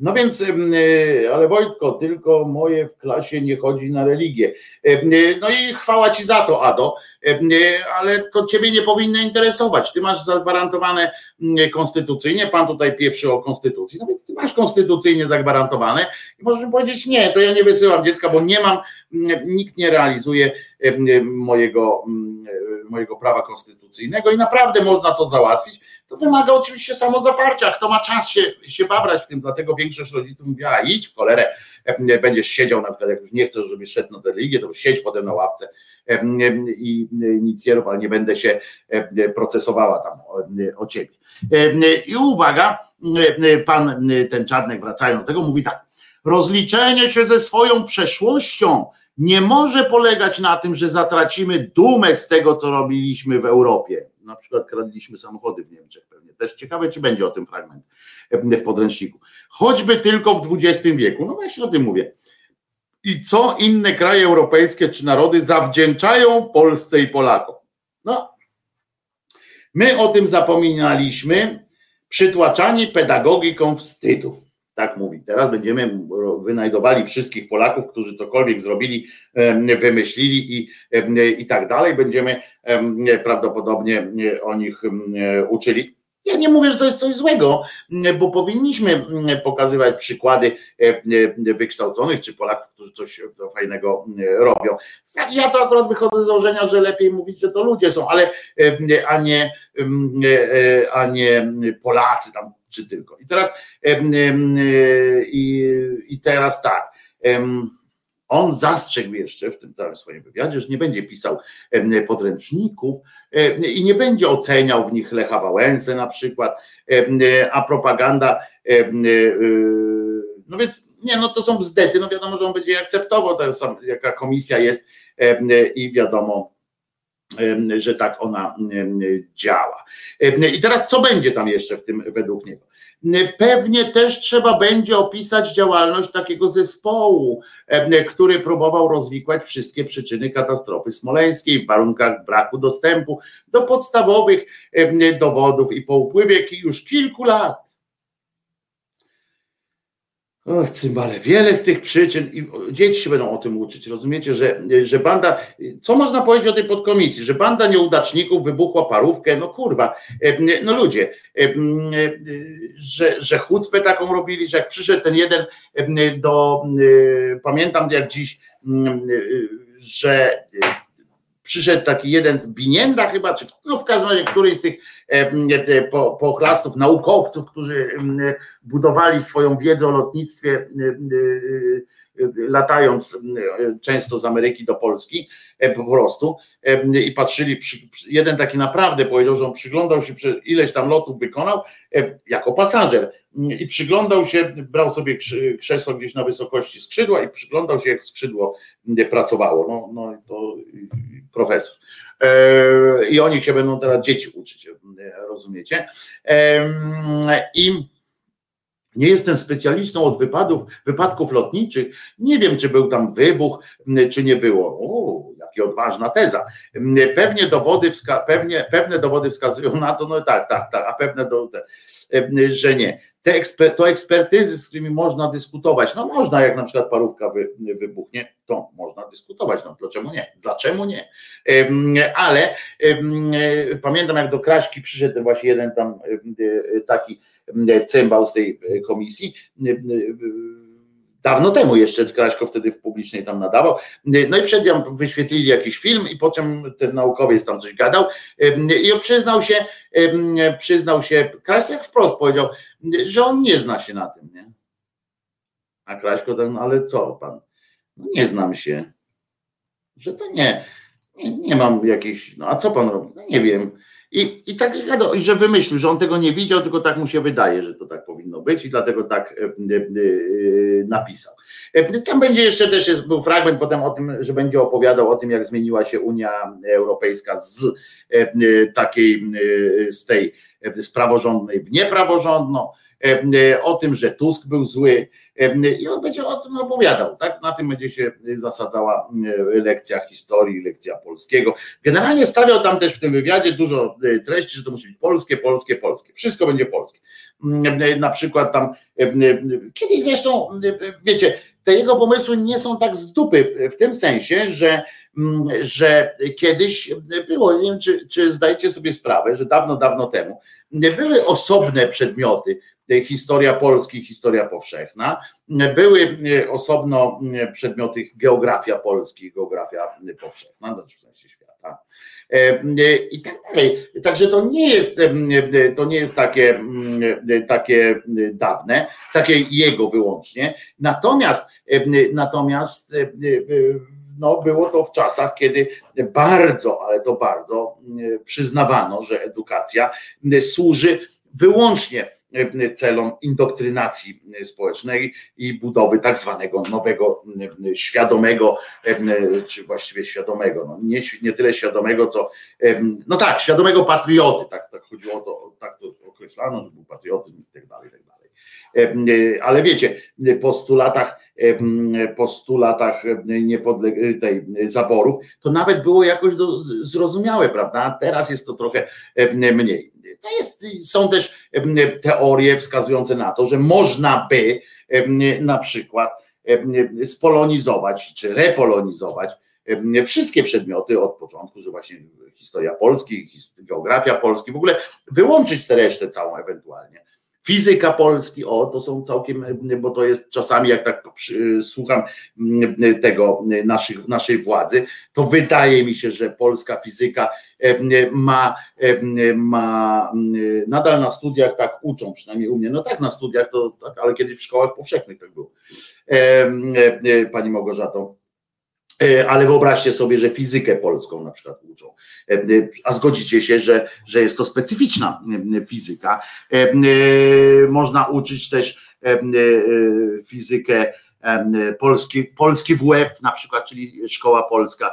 No więc, e, ale Wojtko, tylko moje w klasie nie chodzi na religię. E, No i chwała ci za to, Ado, e, ale to ciebie nie powinno interesować. Ty masz zagwarantowane mm, konstytucyjnie, pan tutaj pieprzy o konstytucji, no więc ty masz konstytucyjnie zagwarantowane i możesz powiedzieć, nie, to ja nie wysyłam dziecka, bo nie mam, nikt nie realizuje mojego, e, mojego prawa konstytucyjnego i naprawdę można to załatwić. To wymaga oczywiście samozaparcia. Kto ma czas się, się babrać w tym, dlatego większość rodziców mówiła, idź w cholerę, będziesz siedział na przykład, jak już nie chcesz, żebyś szedł na tę religię, to siedź potem na ławce i nic nie rób, ale nie będę się procesowała tam o, ciebie. I uwaga, pan ten Czarnek wracając do tego mówi tak, rozliczenie się ze swoją przeszłością nie może polegać na tym, że zatracimy dumę z tego, co robiliśmy w Europie. Na przykład kradliśmy samochody w Niemczech pewnie. Też ciekawe, czy będzie o tym fragment w podręczniku. Choćby tylko w XX wieku. No właśnie o tym mówię. I co inne kraje europejskie czy narody zawdzięczają Polsce i Polakom? No, my o tym zapominaliśmy, przytłaczani pedagogiką wstydu. Tak mówi. Teraz będziemy wynajdowali wszystkich Polaków, którzy cokolwiek zrobili, wymyślili i, i tak dalej. Będziemy em, prawdopodobnie o nich uczyli. Ja nie mówię, że to jest coś złego, bo powinniśmy pokazywać przykłady wykształconych czy Polaków, którzy coś fajnego robią. Ja to akurat wychodzę z założenia, że lepiej mówić, że to ludzie są, ale a nie, e, a nie Polacy tam czy tylko. I teraz em, i, i teraz tak. On zastrzegł jeszcze w tym całym swoim wywiadzie, że nie będzie pisał podręczników i nie będzie oceniał w nich Lecha Wałęsę na przykład, a propaganda em, y, no więc nie, no to są bzdety, no wiadomo, że on będzie akceptował, sam- jaka komisja jest i wiadomo, że tak ona działa. I teraz co będzie tam jeszcze w tym według niego? Pewnie też trzeba będzie opisać działalność takiego zespołu, który próbował rozwikłać wszystkie przyczyny katastrofy smoleńskiej w warunkach braku dostępu do podstawowych dowodów i po upływie już kilku lat Och, cymbale, wiele z tych przyczyn i dzieci się będą o tym uczyć. Rozumiecie, że, że banda, co można powiedzieć o tej podkomisji, że banda nieudaczników wybuchła parówkę, no kurwa, no ludzie, że, że chucpę taką robili, że jak przyszedł ten jeden do, pamiętam jak dziś, że przyszedł taki jeden Binienda chyba, czy no w każdym razie któryś z tych po, pochlastów, naukowców, którzy budowali swoją wiedzę o lotnictwie latając często z Ameryki do Polski po prostu i patrzyli, jeden taki naprawdę powiedział, że on przyglądał się, ileś tam lotów wykonał jako pasażer i przyglądał się, brał sobie krzesło gdzieś na wysokości skrzydła i przyglądał się jak skrzydło pracowało, no, no to profesor. E, I oni się będą teraz dzieci uczyć, rozumiecie? I nie jestem specjalistą od wypadów, wypadków lotniczych. Nie wiem, czy był tam wybuch, czy nie było. O, odważna teza. Pewnie dowody, wska- pewnie, pewne dowody wskazują na to, no tak, tak, tak, a pewne, że nie te eksper, to ekspertyzy, z którymi można dyskutować. No można, jak na przykład parówka wy, wybuchnie, to można dyskutować. No dlaczego nie? Dlaczego nie? Ale pamiętam, jak do Kraśki przyszedł właśnie jeden tam taki cymbał z tej komisji dawno temu jeszcze Kraśko wtedy w publicznej tam nadawał. No i przed nią wyświetlili jakiś film i potem ten naukowiec tam coś gadał i przyznał się, przyznał się, Kraśko jak wprost powiedział, że on nie zna się na tym, nie? A Kraśko ten, ale co pan? No nie znam się. Że to nie, nie, nie mam jakiejś, no a co pan robi? No nie wiem. I, i tak gadał, i że wymyślił, że on tego nie widział, tylko tak mu się wydaje, że to tak powinno być i dlatego tak e, e, e, napisał. Tam będzie jeszcze też jest, był fragment potem o tym, że będzie opowiadał o tym, jak zmieniła się Unia Europejska z takiej, z tej z praworządnej w niepraworządną, o tym, że Tusk był zły, i on będzie o tym opowiadał, tak? Na tym będzie się zasadzała lekcja historii, lekcja polskiego. Generalnie stawiał tam też w tym wywiadzie dużo e, treści, że to musi być polskie, polskie, polskie. Wszystko będzie polskie. Na przykład tam kiedyś zresztą, wiecie, te jego pomysły nie są tak z dupy w tym sensie, że że kiedyś było, nie wiem, czy, czy zdajecie sobie sprawę, że dawno, dawno temu były osobne przedmioty, historia Polski, historia powszechna. Były e, osobno e, przedmioty geografia Polski, geografia powszechna, znaczy w sensie świata. E, I tak dalej. Także to nie jest, to nie jest takie, takie dawne, takie jego wyłącznie. Natomiast, natomiast no, było to w czasach, kiedy bardzo, ale to bardzo przyznawano, że edukacja służy wyłącznie celom indoktrynacji społecznej i budowy tak zwanego nowego, e, świadomego, e, czy właściwie świadomego, no nie, nie tyle świadomego, co, no tak, świadomego patrioty, tak, tak chodziło o to, tak to określano, że był patriotyzm i tak dalej, i tak dalej. Ale wiecie, po stu latach, po stu latach niepodle- tej zaborów, to nawet było jakoś do, zrozumiałe, prawda? Teraz jest to trochę mniej to jest, są też teorie wskazujące na to, że można by na przykład spolonizować czy repolonizować wszystkie przedmioty od początku, że właśnie historia Polski, geografia Polski, w ogóle wyłączyć tę resztę całą ewentualnie fizyka Polski, o to są całkiem, bo to jest czasami jak tak słucham tego naszych, naszej władzy, to wydaje mi się, że polska fizyka ma, ma nadal na studiach tak uczą, przynajmniej u mnie, no tak na studiach to tak, ale kiedyś w szkołach powszechnych tak było. Pani Małgorzato, E, ale wyobraźcie sobie, że fizykę polską na przykład uczą. E, e, a zgodzicie się, że, że jest to specyficzna fizyka. Można uczyć też fizykę polski, polski WF na przykład, czyli szkoła polska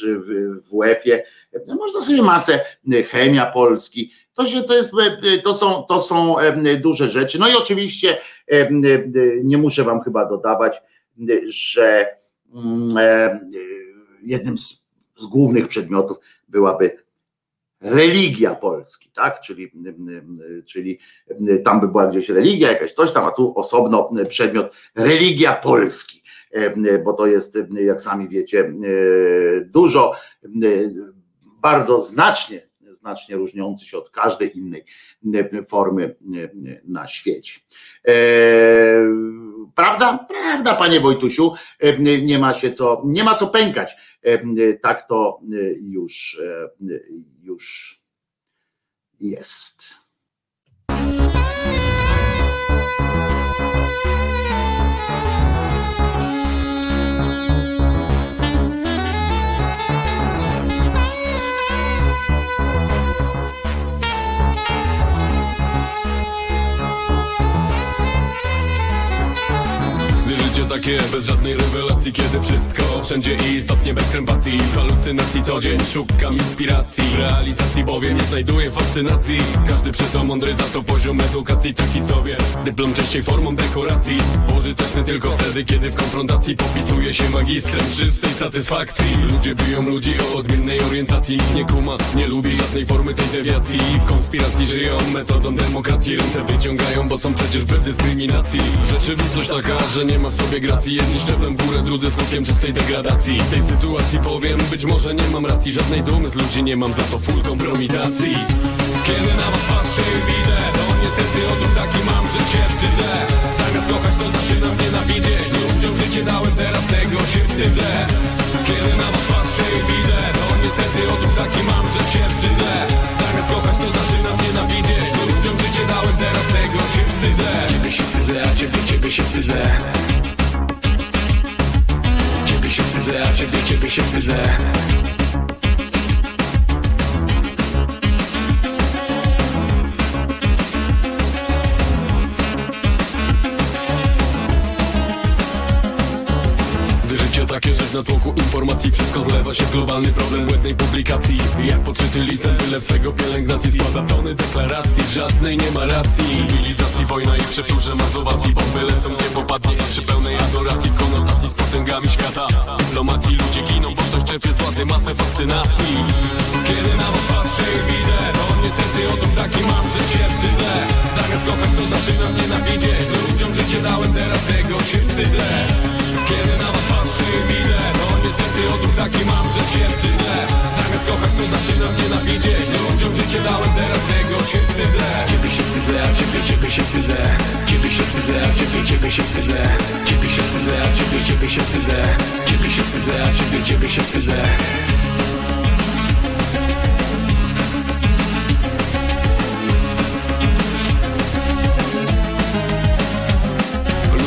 w WF-ie. Można sobie masę em, chemia polski. To, się, to, jest, e, to, są, to są duże rzeczy. No i oczywiście nie muszę wam chyba dodawać, że jednym z, z głównych przedmiotów byłaby religia Polski, tak? Czyli, czyli tam by była gdzieś religia, jakaś coś tam, a tu osobno przedmiot religia Polski, bo to jest, jak sami wiecie, dużo, bardzo znacznie, znacznie różniący się od każdej innej formy na świecie. E, Prawda? Prawda, panie Wojtusiu, nie ma się co, nie ma co pękać. Tak to już, już jest. Życie takie bez żadnej rewelacji Kiedy wszystko wszędzie i istotnie bez krępacji. W halucynacji co dzień szukam inspiracji. W realizacji bowiem nie znajduję fascynacji. Każdy przy to mądry za to poziom edukacji taki sobie. Dyplom częściej formą dekoracji. Pożyteczny tylko wtedy kiedy w konfrontacji Popisuje się magistrem czystej satysfakcji. Ludzie biją ludzi o odmiennej orientacji. Nikt nie kuma, nie lubi żadnej formy tej dewiacji. W konspiracji żyją metodą demokracji. Ręce wyciągają, bo są przecież bez dyskryminacji. Rzeczywistość taka, że nie ma w sobie gracji Jedni szczeblem w górę, drudzy skutkiem czystej degradacji. W tej sytuacji powiem, być może nie mam racji. Żadnej dumy z ludzi nie mam, za to full kompromitacji Kiedy na was patrzę i widzę To niestety odruch taki mam, że się wstydzę. Zamiast kochać to zaczynam nienawidzieć Ludziom życie dałem, teraz tego się wstydzę. Kiedy na was patrzę i widzę To niestety odruch taki mam, że się wstydzę. Zamiast kochać to zaczynam nienawidzieć Ludziom życie dałem, teraz tego się wstydzę. Ciebie się wstydzę, a ciebie, ciebie się wstydzę Ciebie się wstydzę, a ciebie, ciebie się wstydzę że w natłoku informacji Wszystko zlewa się w globalny problem błędnej publikacji. Jak podczyty lisem, byle swego pielęgnacji Składa tony deklaracji, żadnej nie ma racji. Cywilizacji, wojna i przeczurze mazowacji Bomby lecą gdzie popadnie przy pełnej adoracji. Konotacji z potęgami świata. Dyplomacji ludzie giną, bo ktoś czerpie z władzy masę fascynacji. Kiedy na was patrzę i widzę To niestety odruch taki mam, że się wstydzę Zamiast kochać to zaczynam nienawidzieć. Ludziom życie dałem, teraz tego się wstydzę kiedy na was patrzę i widzę To niestety odruch taki mam, że się wstydzę. Zamiast kochać to zaczynam nienawidzieć Ludziom życie dałem, teraz tego się wstydzę. Ciebie się wstydzę, a ciebie, ciebie się wstydzę. Ciebie się wstydzę, a ciebie, ciebie się wstydzę. Ciebie się wstydzę, a ciebie, ciebie się wstydzę. Ciebie się wstydzę, a ciebie, ciebie się wstydzę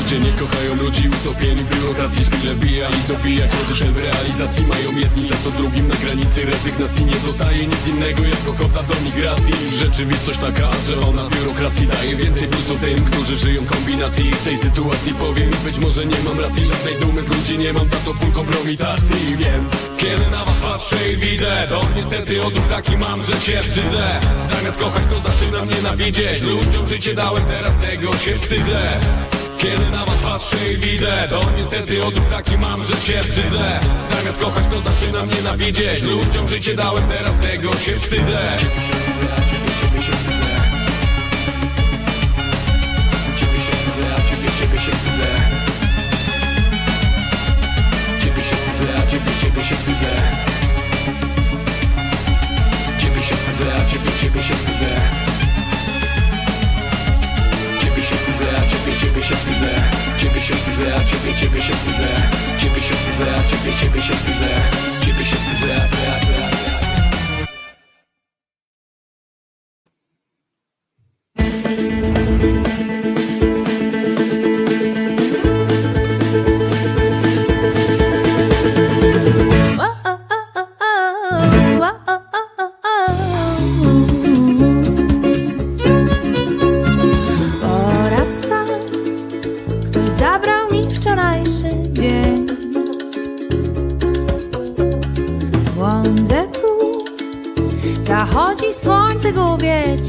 Ludzie nie kochają ludzi utopieni w biurokracji Szpile bija i dobija Kroczy w realizacji mają jedni za to drugim Na granicy rezygnacji nie zostaje nic innego Jak ochota do migracji. Rzeczywistość taka, że ona biurokracji daje więcej plusów tym, którzy żyją w kombinacji. W tej sytuacji powiem być może nie mam racji Żadnej dumy z ludzi nie mam za to full kompromitacji. Więc kiedy na was patrzę i widzę To niestety odruch taki mam, że się wstydzę. Zamiast kochać to zaczynam nienawidzieć. Ludziom życie dałem, teraz tego się wstydzę kiedy na was patrzę i widzę To niestety odruch taki mam, że się wstydzę. Zamiast kochać to zaczynam nienawidzieć. Ludziom życie dałem, teraz tego się wstydzę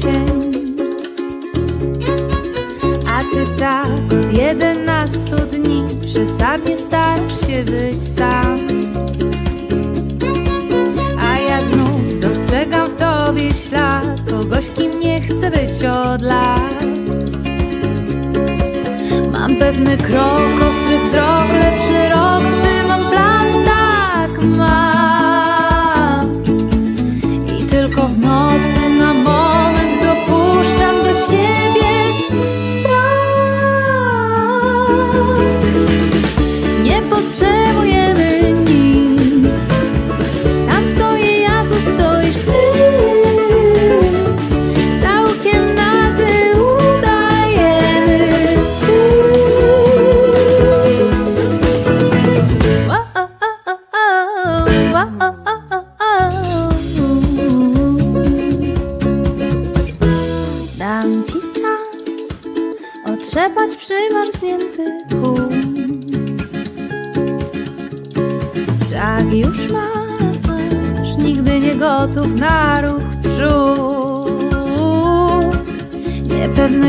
cień. A ty tak od jedenastu dni przesadnie starasz się być sam. A ja znów dostrzegam w tobie ślad kogoś, kim nie chcę być od lat. Mam pewny krok, ostry wzrok, lepszy rok, trzymam plan, tak mam. Potrzebujemy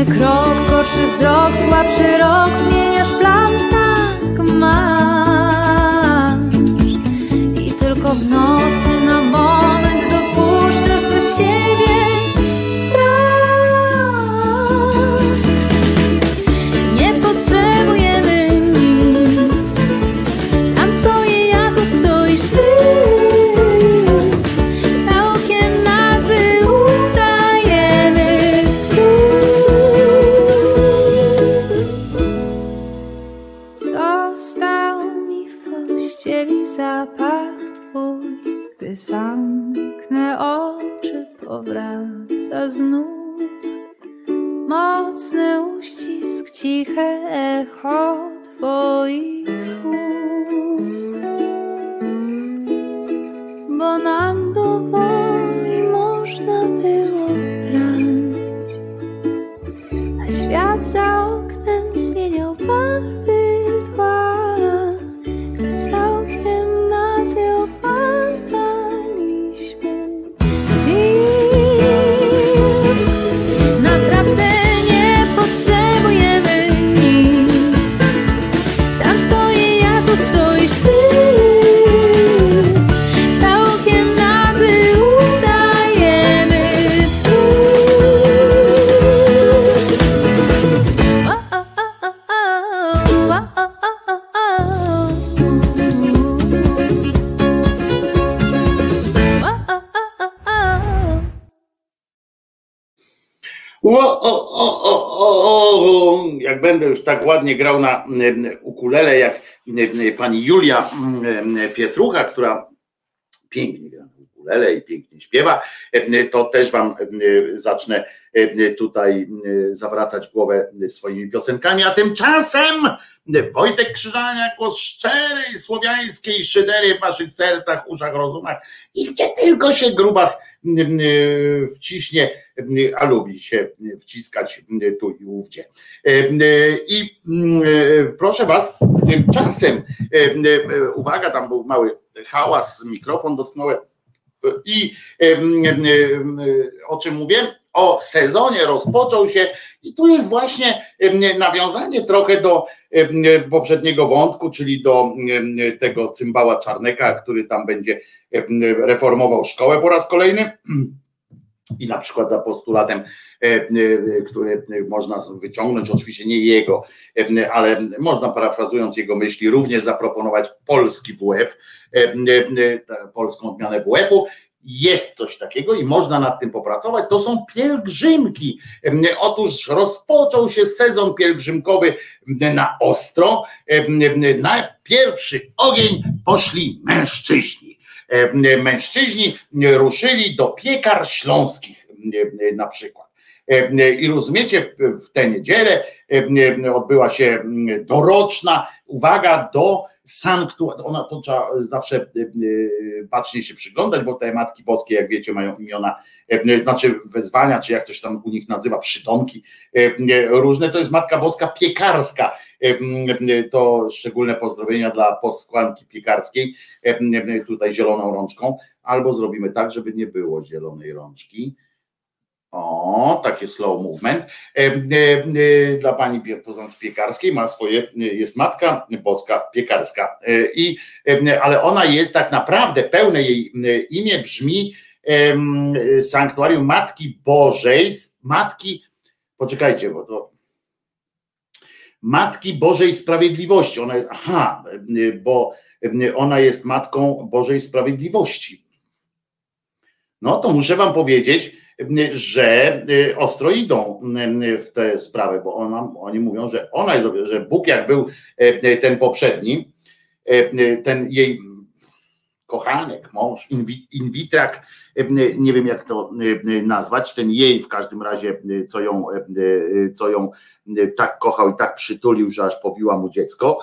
krok, gorszy wzrok, słabszy rok, ładnie grał na ukulele, jak pani Julia Pietrucha, która pięknie gra na ukulele i pięknie śpiewa, to też wam zacznę tutaj zawracać głowę swoimi piosenkami, a tymczasem Wojtek Krzyżania, głos szczerej, słowiańskiej szydery w waszych sercach, uszach, rozumach. I gdzie tylko się grubas wciśnie, a lubi się wciskać tu i ówdzie. I proszę was, tymczasem, uwaga, tam był mały hałas, mikrofon dotknąłem i o czym mówię? O sezonie rozpoczął się i tu jest właśnie nawiązanie trochę do poprzedniego wątku, czyli do tego cymbała Czarneka, który tam będzie reformował szkołę po raz kolejny. I na przykład za postulatem, który można wyciągnąć, oczywiście nie jego, ale można parafrazując jego myśli, również zaproponować polski WF, polską odmianę WF-u. Jest coś takiego i można nad tym popracować. To są pielgrzymki. Otóż rozpoczął się sezon pielgrzymkowy na ostro. Na pierwszy ogień poszli mężczyźni. Mężczyźni ruszyli do piekar śląskich na przykład. I rozumiecie, w tę niedzielę odbyła się doroczna, uwaga, do sanktuarium. Ona to trzeba zawsze bacznie się przyglądać, bo te matki boskie, jak wiecie, mają imiona, znaczy wezwania, czy jak ktoś tam u nich nazywa, przytomki różne. To jest matka boska piekarska To szczególne pozdrowienia dla posłanki piekarskiej, tutaj zieloną rączką, albo zrobimy tak, żeby nie było zielonej rączki. O, takie slow movement. Dla pani piekarskiej ma swoje, jest matka boska piekarska. I, ale ona jest tak naprawdę, pełne jej imię brzmi Sanktuarium Matki Bożej, Matki, poczekajcie, bo to Matki Bożej Sprawiedliwości. Ona jest, aha, bo ona jest Matką Bożej Sprawiedliwości. No to muszę wam powiedzieć, że ostro idą w tę sprawę, bo ona, oni mówią, że ona jest, że Bóg jak był ten poprzedni, ten jej kochanek, mąż, invitrak, nie wiem jak to nazwać, ten jej w każdym razie, co ją, co ją tak kochał i tak przytulił, że aż powiła mu dziecko,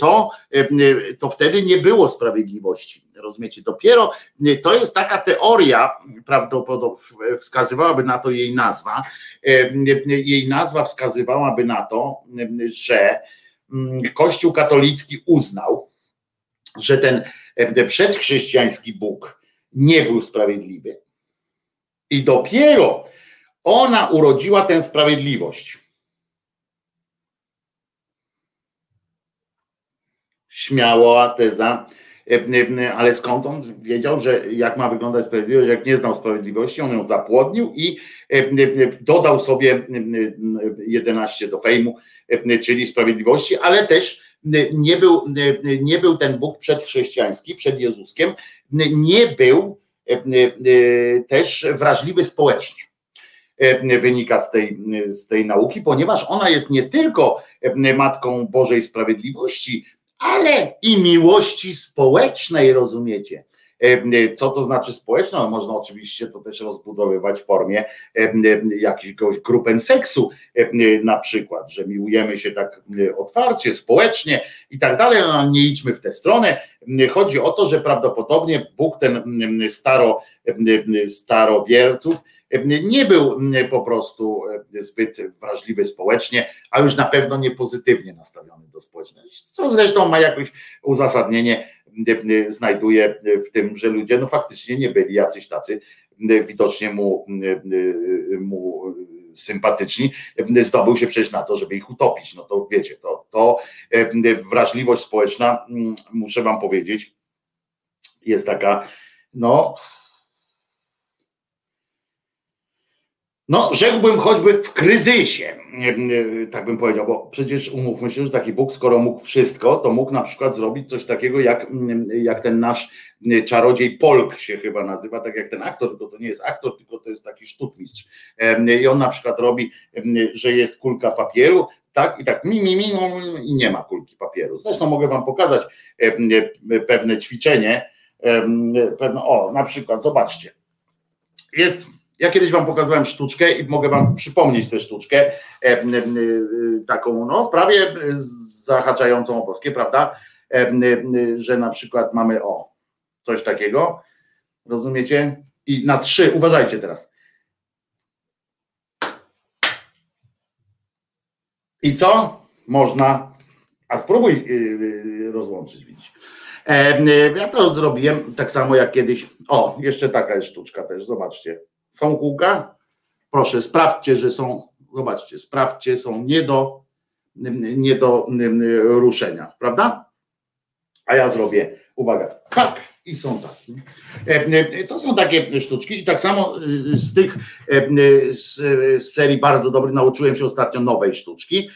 to, to wtedy nie było sprawiedliwości. Rozumiecie? Dopiero to jest taka teoria, prawdopodobnie wskazywałaby na to jej nazwa. Jej nazwa wskazywałaby na to, że Kościół katolicki uznał, że ten przedchrześcijański Bóg nie był sprawiedliwy. I dopiero ona urodziła tę sprawiedliwość. Śmiała teza, ale skąd on wiedział, że jak ma wyglądać sprawiedliwość, jak nie znał sprawiedliwości, on ją zapłodnił i dodał sobie 11 do fejmu, czyli sprawiedliwości, ale też nie był, nie był ten Bóg przedchrześcijański, przed Jezuskiem, nie był też wrażliwy społecznie. Wynika z tej, z tej nauki, ponieważ ona jest nie tylko matką Bożej Sprawiedliwości, ale i miłości społecznej, rozumiecie? Co to znaczy społeczna? No, można oczywiście to też rozbudowywać w formie jakiegoś grupen seksu, na przykład, że miłujemy się tak otwarcie, społecznie i tak dalej. No, nie idźmy w tę stronę. Chodzi o to, że prawdopodobnie Bóg ten staro, starowierców nie był po prostu zbyt wrażliwy społecznie, a już na pewno nie pozytywnie nastawiony do społeczności, co zresztą ma jakieś uzasadnienie znajduje w tym, że ludzie no faktycznie nie byli jacyś tacy widocznie mu, mu sympatyczni, zdobył się przecież na to, żeby ich utopić. No to wiecie, to, to wrażliwość społeczna, muszę wam powiedzieć, jest taka, no No, rzekłbym choćby w kryzysie, tak bym powiedział, bo przecież umówmy się, że taki Bóg, skoro mógł wszystko, to mógł na przykład zrobić coś takiego, jak, jak ten nasz czarodziej Polk się chyba nazywa, tak jak ten aktor, tylko to nie jest aktor, tylko to jest taki sztukmistrz. I on na przykład robi, że jest kulka papieru, tak, i tak mi, mi, mi, i nie ma kulki papieru. Zresztą mogę wam pokazać pewne ćwiczenie, pewne, o, na przykład, zobaczcie, jest ja kiedyś wam pokazałem sztuczkę i mogę wam przypomnieć tę sztuczkę, e, e, taką no prawie zahaczającą o boskie, prawda? E, że na przykład mamy o coś takiego, rozumiecie? I na trzy, uważajcie teraz. I co? Można, a spróbuj rozłączyć, widzisz. Ja to zrobiłem tak samo jak kiedyś. O, jeszcze taka jest sztuczka też, zobaczcie. Są kółka? Proszę, sprawdźcie, że są, zobaczcie, sprawdźcie, są nie do, nie do ruszenia, prawda? A ja zrobię, uwaga, tak, i są tak. To są takie sztuczki i tak samo z tych z serii bardzo dobrych nauczyłem się ostatnio nowej sztuczki.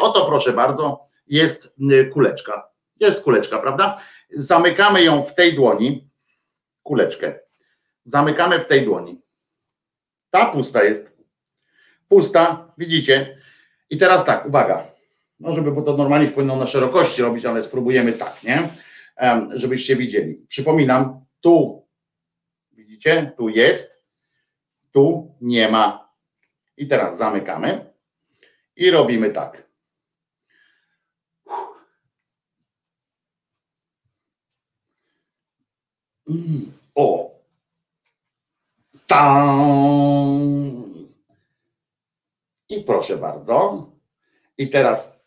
Oto proszę bardzo, jest kuleczka. Jest kuleczka, prawda? Zamykamy ją w tej dłoni, kuleczkę. Zamykamy w tej dłoni. Ta pusta jest. Pusta, widzicie? I teraz tak, uwaga. No, żeby, bo to normalnie powinno na szerokości robić, ale spróbujemy tak, nie? Żebyście widzieli. Przypominam, tu, widzicie? Tu jest, tu nie ma. I teraz zamykamy i robimy tak. O, tam. I proszę bardzo. I teraz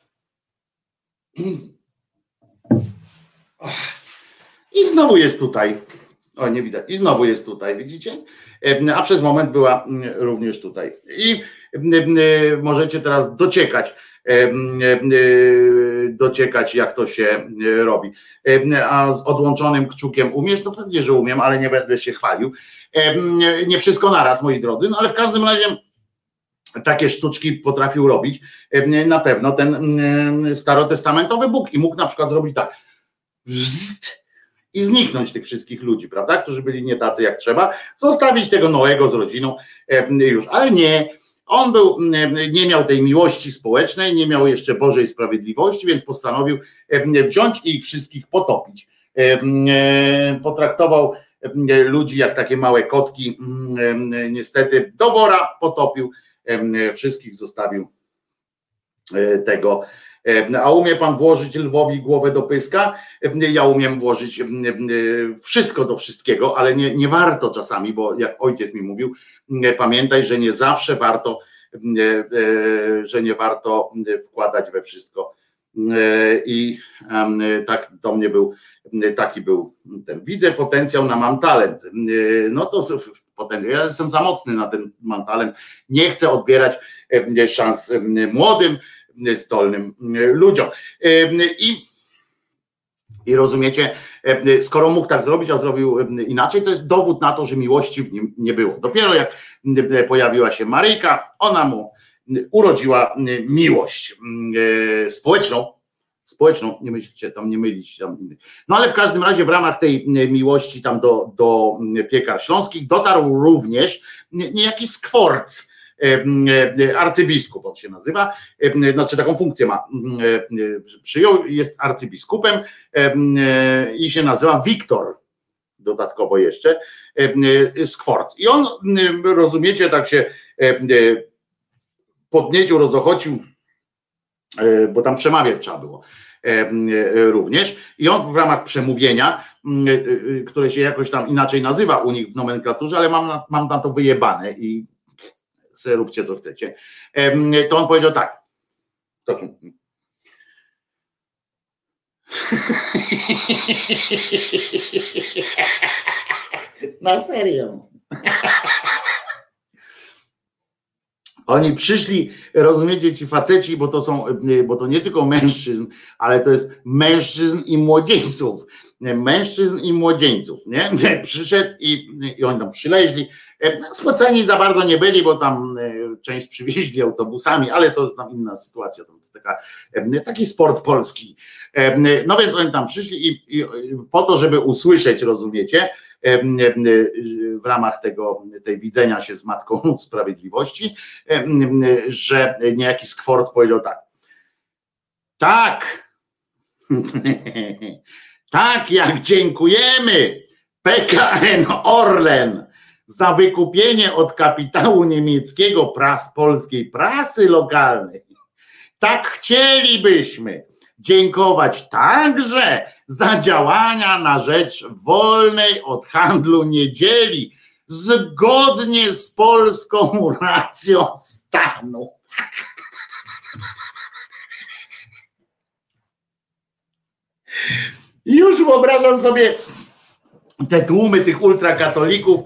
I znowu jest tutaj. O, nie widać. I znowu jest tutaj, widzicie? A przez moment była mm, również tutaj. I mm, mm, możecie teraz dociekać, dociekać, jak to się robi. A z odłączonym kciukiem umiesz? To pewnie, że umiem, ale nie będę się chwalił. Nie wszystko naraz, moi drodzy, no ale w każdym razie takie sztuczki potrafił robić na pewno ten starotestamentowy Bóg i mógł na przykład zrobić tak i zniknąć tych wszystkich ludzi, prawda, którzy byli nie tacy jak trzeba, zostawić tego Noego z rodziną już, ale nie, on był, nie miał tej miłości społecznej, nie miał jeszcze Bożej sprawiedliwości, więc postanowił wziąć i ich wszystkich potopić. Potraktował ludzi jak takie małe kotki, niestety do wora potopił, wszystkich zostawił e, tego. A umie pan włożyć lwowi głowę do pyska? Ja umiem włożyć wszystko do wszystkiego, ale nie, nie warto czasami, bo jak ojciec mi mówił, pamiętaj, że nie zawsze warto, e, że nie warto wkładać we wszystko. I tak do mnie był, taki był ten. Widzę potencjał na mam talent. No to potencjał. Ja jestem za mocny na ten mam talent. Nie chcę odbierać szans młodym, zdolnym ludziom. I, i rozumiecie, skoro mógł tak zrobić, a zrobił inaczej, to jest dowód na to, że miłości w nim nie było. Dopiero jak pojawiła się Maryjka, ona mu urodziła miłość społeczną, społeczną, nie myślicie tam, nie mylić tam. No ale w każdym razie w ramach tej miłości tam do, do piekar śląskich dotarł również niejaki skworc, arcybiskup on się nazywa, znaczy taką funkcję ma, przyjął, jest arcybiskupem i się nazywa Wiktor, dodatkowo jeszcze, skworc. I on, rozumiecie, tak się podniecił, rozochocił, bo tam przemawiać trzeba było również. I on w ramach przemówienia, które się jakoś tam inaczej nazywa u nich w nomenklaturze, ale mam na, mam na to wyjebane i se róbcie co chcecie, to on powiedział tak. To... Na serio. Oni przyszli, rozumiecie, ci faceci, bo to są, bo to nie tylko mężczyzn, ale to jest mężczyzn i młodzieńców. Mężczyzn i młodzieńców, nie? Przyszedł i, i oni tam przyleźli. Spoceni za bardzo nie byli, bo tam e, część przywieźli autobusami, ale to tam inna sytuacja, to taka, taki sport polski. No więc oni tam przyszli i, i po to, żeby usłyszeć, rozumiecie, w ramach tego, tej widzenia się z Matką Sprawiedliwości, że niejaki Skworc powiedział tak. Tak, tak jak dziękujemy PKN Orlen za wykupienie od kapitału niemieckiego pras polskiej prasy lokalnej, tak chcielibyśmy dziękować także za działania na rzecz wolnej od handlu niedzieli, zgodnie z polską racją stanu. Już wyobrażam sobie te tłumy tych ultrakatolików,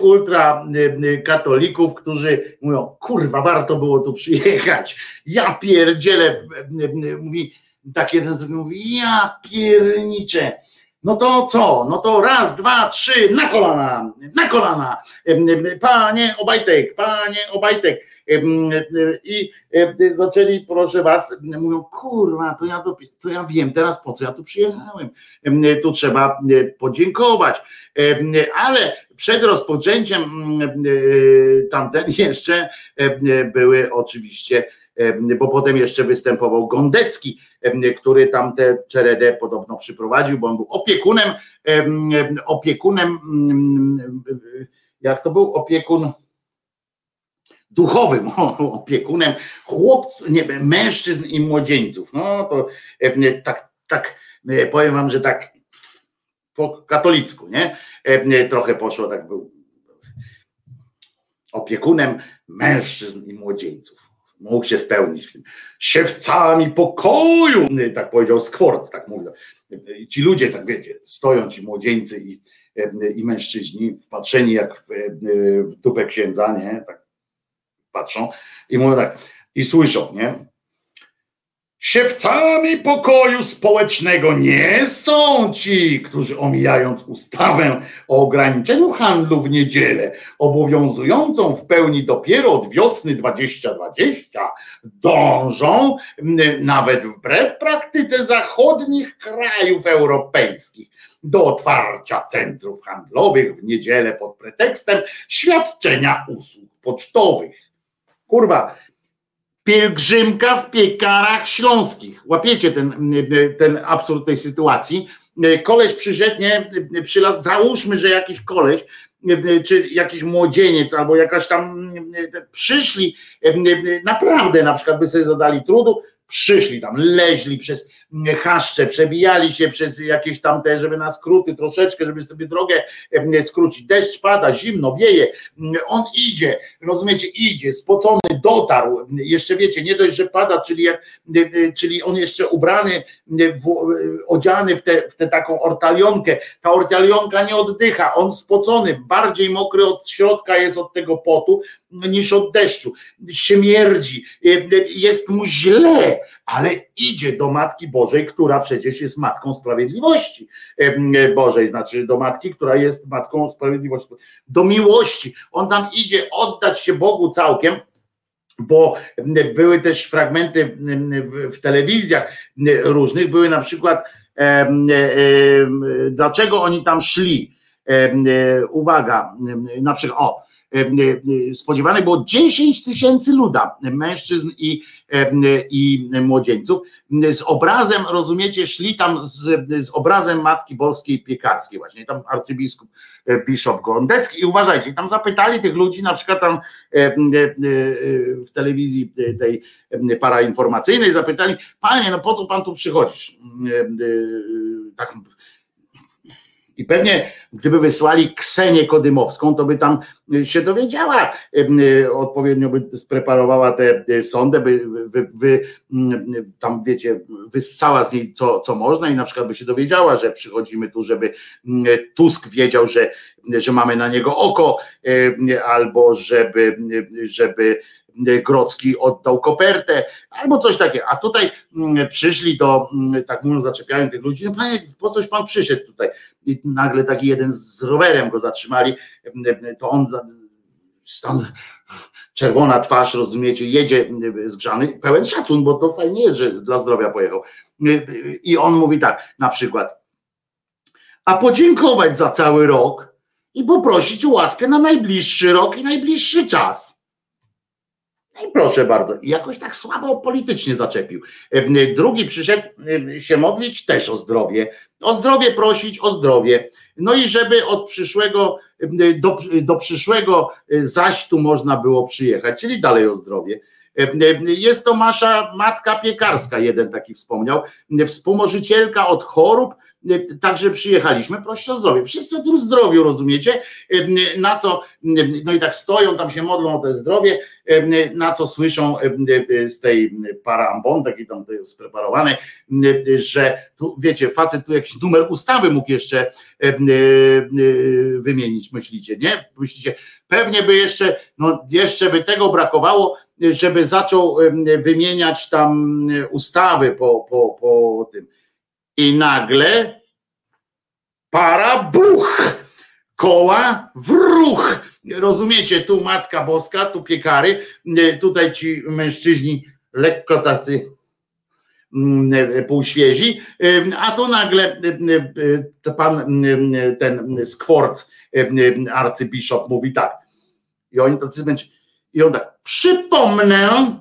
ultrakatolików, którzy mówią, kurwa, warto było tu przyjechać. Ja pierdzielę, mówi, tak jeden sobie mówi, ja pierniczę. No to co? No to raz, dwa, trzy, na kolana, na kolana. Panie Obajtek, panie Obajtek. I zaczęli, proszę was, mówią, kurwa, to ja, to, ja wiem teraz po co ja tu przyjechałem. Tu trzeba podziękować. Ale przed rozpoczęciem tamten jeszcze były oczywiście bo potem jeszcze występował Gondecki, który tam tę czeredę podobno przyprowadził, bo on był opiekunem, opiekunem, jak to był opiekun duchowym opiekunem chłopców, nie, mężczyzn i młodzieńców. No to tak, tak powiem wam, że tak po katolicku, nie? Trochę poszło, tak był opiekunem mężczyzn i młodzieńców mógł się spełnić w tym. Siewcami pokoju, tak powiedział Skworc, tak mówił. Ci ludzie, tak wiecie, stoją ci młodzieńcy i, i mężczyźni, wpatrzeni jak w, w dupę księdza, nie? Tak patrzą i mówią tak, i słyszą, nie? Siewcami pokoju społecznego nie są ci, którzy omijając ustawę o ograniczeniu handlu w niedzielę, obowiązującą w pełni dopiero od wiosny 2020, dążą nawet wbrew praktyce zachodnich krajów europejskich do otwarcia centrów handlowych w niedzielę pod pretekstem świadczenia usług pocztowych. Kurwa, pielgrzymka w piekarach śląskich. Łapiecie ten, ten absurd tej sytuacji. Koleś przyszedł, nie, przylas, załóżmy, że jakiś koleś, czy jakiś młodzieniec, albo jakaś tam przyszli, naprawdę na przykład by sobie zadali trudu, przyszli tam, leźli przez chaszcze, przebijali się przez jakieś tam te, żeby na skróty troszeczkę, żeby sobie drogę skrócić. Deszcz pada, zimno, wieje, on idzie, rozumiecie, idzie, spocony, dotarł, jeszcze wiecie, nie dość, że pada, czyli, jak, czyli on jeszcze ubrany, w, odziany w tę w te taką ortalionkę, ta ortalionka nie oddycha, on spocony, bardziej mokry od środka jest od tego potu, niż od deszczu. Śmierdzi, jest mu źle, ale idzie do Matki Bożej, która przecież jest Matką Sprawiedliwości Bożej, znaczy do Matki, która jest Matką Sprawiedliwości, do miłości. On tam idzie oddać się Bogu całkiem, bo były też fragmenty w telewizjach różnych, były na przykład dlaczego oni tam szli. Uwaga, na przykład, o, spodziewane było 10 tysięcy luda, mężczyzn i, i młodzieńców. Z obrazem, rozumiecie, szli tam z, z obrazem Matki Boskiej Piekarskiej, właśnie tam arcybiskup Bishop Gorondecki i uważajcie, tam zapytali tych ludzi, na przykład tam w telewizji tej parainformacyjnej zapytali, panie, no po co pan tu przychodzisz? Tak i pewnie gdyby wysłali Ksenię Kodymowską, to by tam się dowiedziała, odpowiednio by spreparowała tę sondę, by wy, wy, tam wiecie, wyssała z niej co, co można i na przykład by się dowiedziała, że przychodzimy tu, żeby Tusk wiedział, że, że mamy na niego oko, albo żeby, żeby Grocki oddał kopertę, albo coś takiego. A tutaj przyszli to, tak mówiąc, zaczepiają tych ludzi, no panie, po coś pan przyszedł tutaj? I nagle taki jeden z rowerem go zatrzymali, to on stąd czerwona twarz, rozumiecie, jedzie zgrzany, pełen szacun, bo to fajnie jest, że dla zdrowia pojechał. I on mówi tak, na przykład, a podziękować za cały rok i poprosić o łaskę na najbliższy rok i najbliższy czas. No i proszę bardzo, jakoś tak słabo politycznie zaczepił. Drugi przyszedł się modlić też o zdrowie. O zdrowie prosić, o zdrowie. No i żeby od przyszłego, do, do przyszłego zaś tu można było przyjechać, czyli dalej o zdrowie. Jest to masza matka piekarska, jeden taki wspomniał, wspomożycielka od chorób, Także przyjechaliśmy, prosić o zdrowie. Wszyscy o tym zdrowiu rozumiecie, na co, no i tak stoją, tam się modlą o to zdrowie, na co słyszą z tej parambon, taki tam spreparowany, że tu wiecie, facet tu jakiś numer ustawy mógł jeszcze wymienić, myślicie, nie? Myślicie, pewnie by jeszcze, no jeszcze by tego brakowało, żeby zaczął wymieniać tam ustawy po, po, po tym i nagle para buch, koła w ruch. Rozumiecie, tu Matka Boska, tu piekary, tutaj ci mężczyźni lekko tacy mm, półświezi, a tu nagle pan ten skworc arcybiszop mówi tak. I oni tacy. I on tak, przypomnę,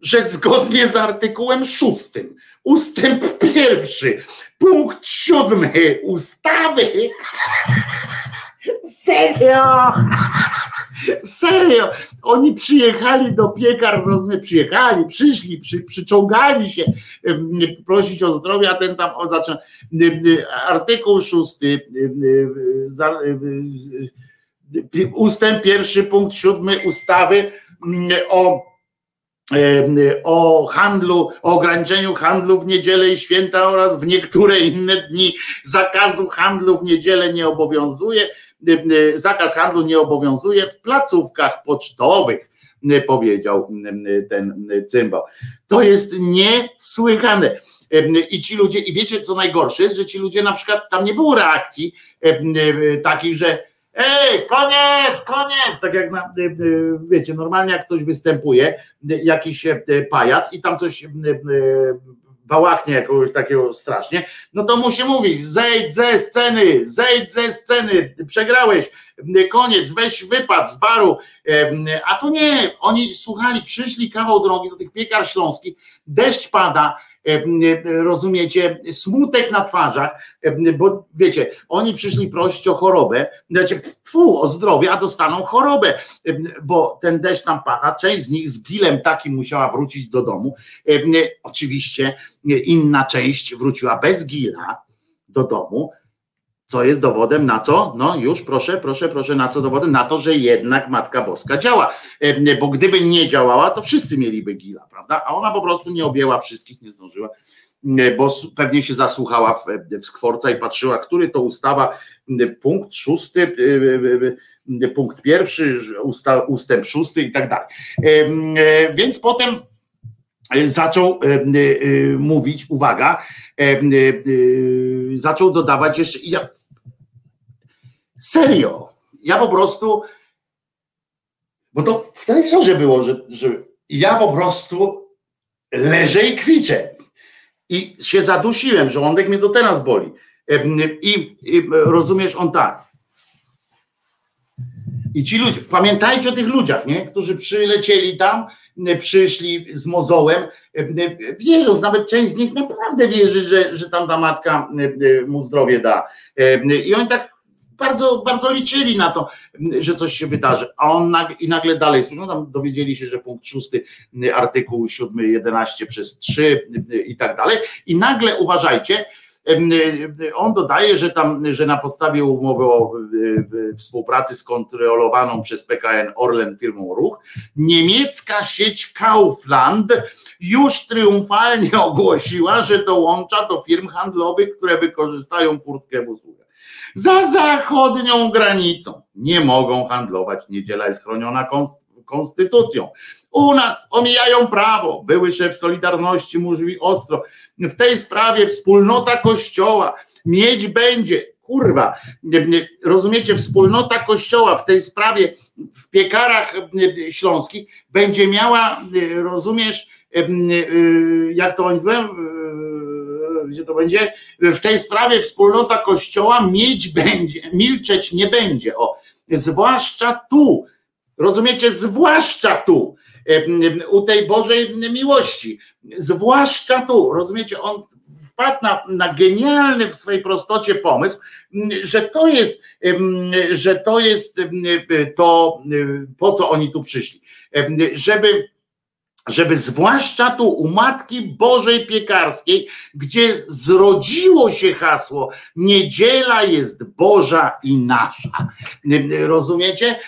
że zgodnie z artykułem szóstym, ustęp pierwszy, punkt siódmy ustawy. Serio? Serio? Oni przyjechali do piekar, rozumiem, przyjechali, przyszli, przy, przyczągali się prosić o zdrowie, a ten tam o. Artykuł szósty, ustęp pierwszy, punkt siódmy ustawy o o handlu, o ograniczeniu handlu w niedzielę i święta oraz w niektóre inne dni. Zakazu handlu w niedzielę nie obowiązuje. Zakaz handlu nie obowiązuje w placówkach pocztowych, powiedział ten cymbał. To jest niesłychane. I ci ludzie, i wiecie co najgorsze jest, że ci ludzie na przykład tam nie było reakcji takich, że Ej, koniec, koniec! Tak jak na, wiecie, normalnie jak ktoś występuje, jakiś pajac i tam coś bałaknie jakoś takiego strasznie, no to musi mówić, zejdź ze sceny, zejdź ze sceny, przegrałeś, koniec, weź wypad z baru, a to nie, oni słuchali, przyszli kawał drogi do tych piekar śląskich, deszcz pada, rozumiecie, smutek na twarzach, bo wiecie, oni przyszli prosić o chorobę, znaczy tfu, o zdrowie, a dostaną chorobę, bo ten deszcz tam pada, część z nich z gilem takim musiała wrócić do domu, oczywiście inna część wróciła bez gila do domu, co jest dowodem na co? No już proszę, proszę, proszę, na co dowodem? Na to, że jednak Matka Boska działa. Bo gdyby nie działała, to wszyscy mieliby gila, prawda? A ona po prostu nie objęła wszystkich, nie zdążyła, bo pewnie się zasłuchała w, w skworca i patrzyła, który to ustawa, punkt szósty, punkt pierwszy, ustęp szósty i tak dalej. Więc potem zaczął mówić, uwaga, zaczął dodawać jeszcze, ja Serio. Ja po prostu, bo to w telewizorze było, że, że ja po prostu leżę i kwiczę. I się zadusiłem, żołądek mnie do teraz boli. I, I rozumiesz, on tak. I ci ludzie, pamiętajcie o tych ludziach, nie? którzy przylecieli tam, przyszli z mozołem, wierząc, nawet część z nich naprawdę wierzy, że, że tam ta matka mu zdrowie da. I oni tak bardzo, bardzo liczyli na to, że coś się wydarzy. A on nagle, i nagle dalej, no tam dowiedzieli się, że punkt szósty, artykuł 7, 11 przez 3 i tak dalej. I nagle uważajcie, on dodaje, że tam, że na podstawie umowy o współpracy skontrolowaną przez PKN Orlen firmą Ruch, niemiecka sieć Kaufland już triumfalnie ogłosiła, że dołącza do firm handlowych, które wykorzystają furtkę w usługach za zachodnią granicą. Nie mogą handlować. Niedziela jest chroniona konstytucją. U nas omijają prawo. Były szef Solidarności mówi ostro. W tej sprawie wspólnota kościoła mieć będzie. Kurwa, rozumiecie, wspólnota kościoła w tej sprawie w piekarach śląskich będzie miała, rozumiesz, jak to oni mówią, gdzie to będzie, w tej sprawie wspólnota Kościoła mieć będzie, milczeć nie będzie. O, zwłaszcza tu, rozumiecie, zwłaszcza tu, u tej Bożej miłości, zwłaszcza tu, rozumiecie, on wpadł na, na genialny w swojej prostocie pomysł, że to jest, że to jest to, po co oni tu przyszli, żeby żeby zwłaszcza tu u Matki Bożej Piekarskiej, gdzie zrodziło się hasło Niedziela jest Boża i nasza. Rozumiecie?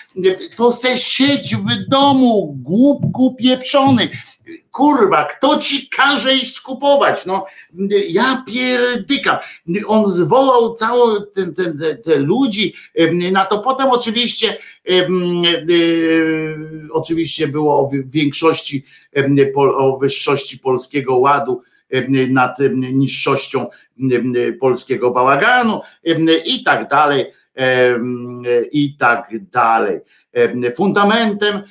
To se siedź w domu, głupku pieprzony kurwa, kto ci każe iść kupować? No, ja pierdykam. On zwołał całą ten, te, te ludzi na to. Potem oczywiście oczywiście było o większości, o wyższości polskiego ładu nad niższością polskiego bałaganu i tak dalej i tak dalej. Fundamentem,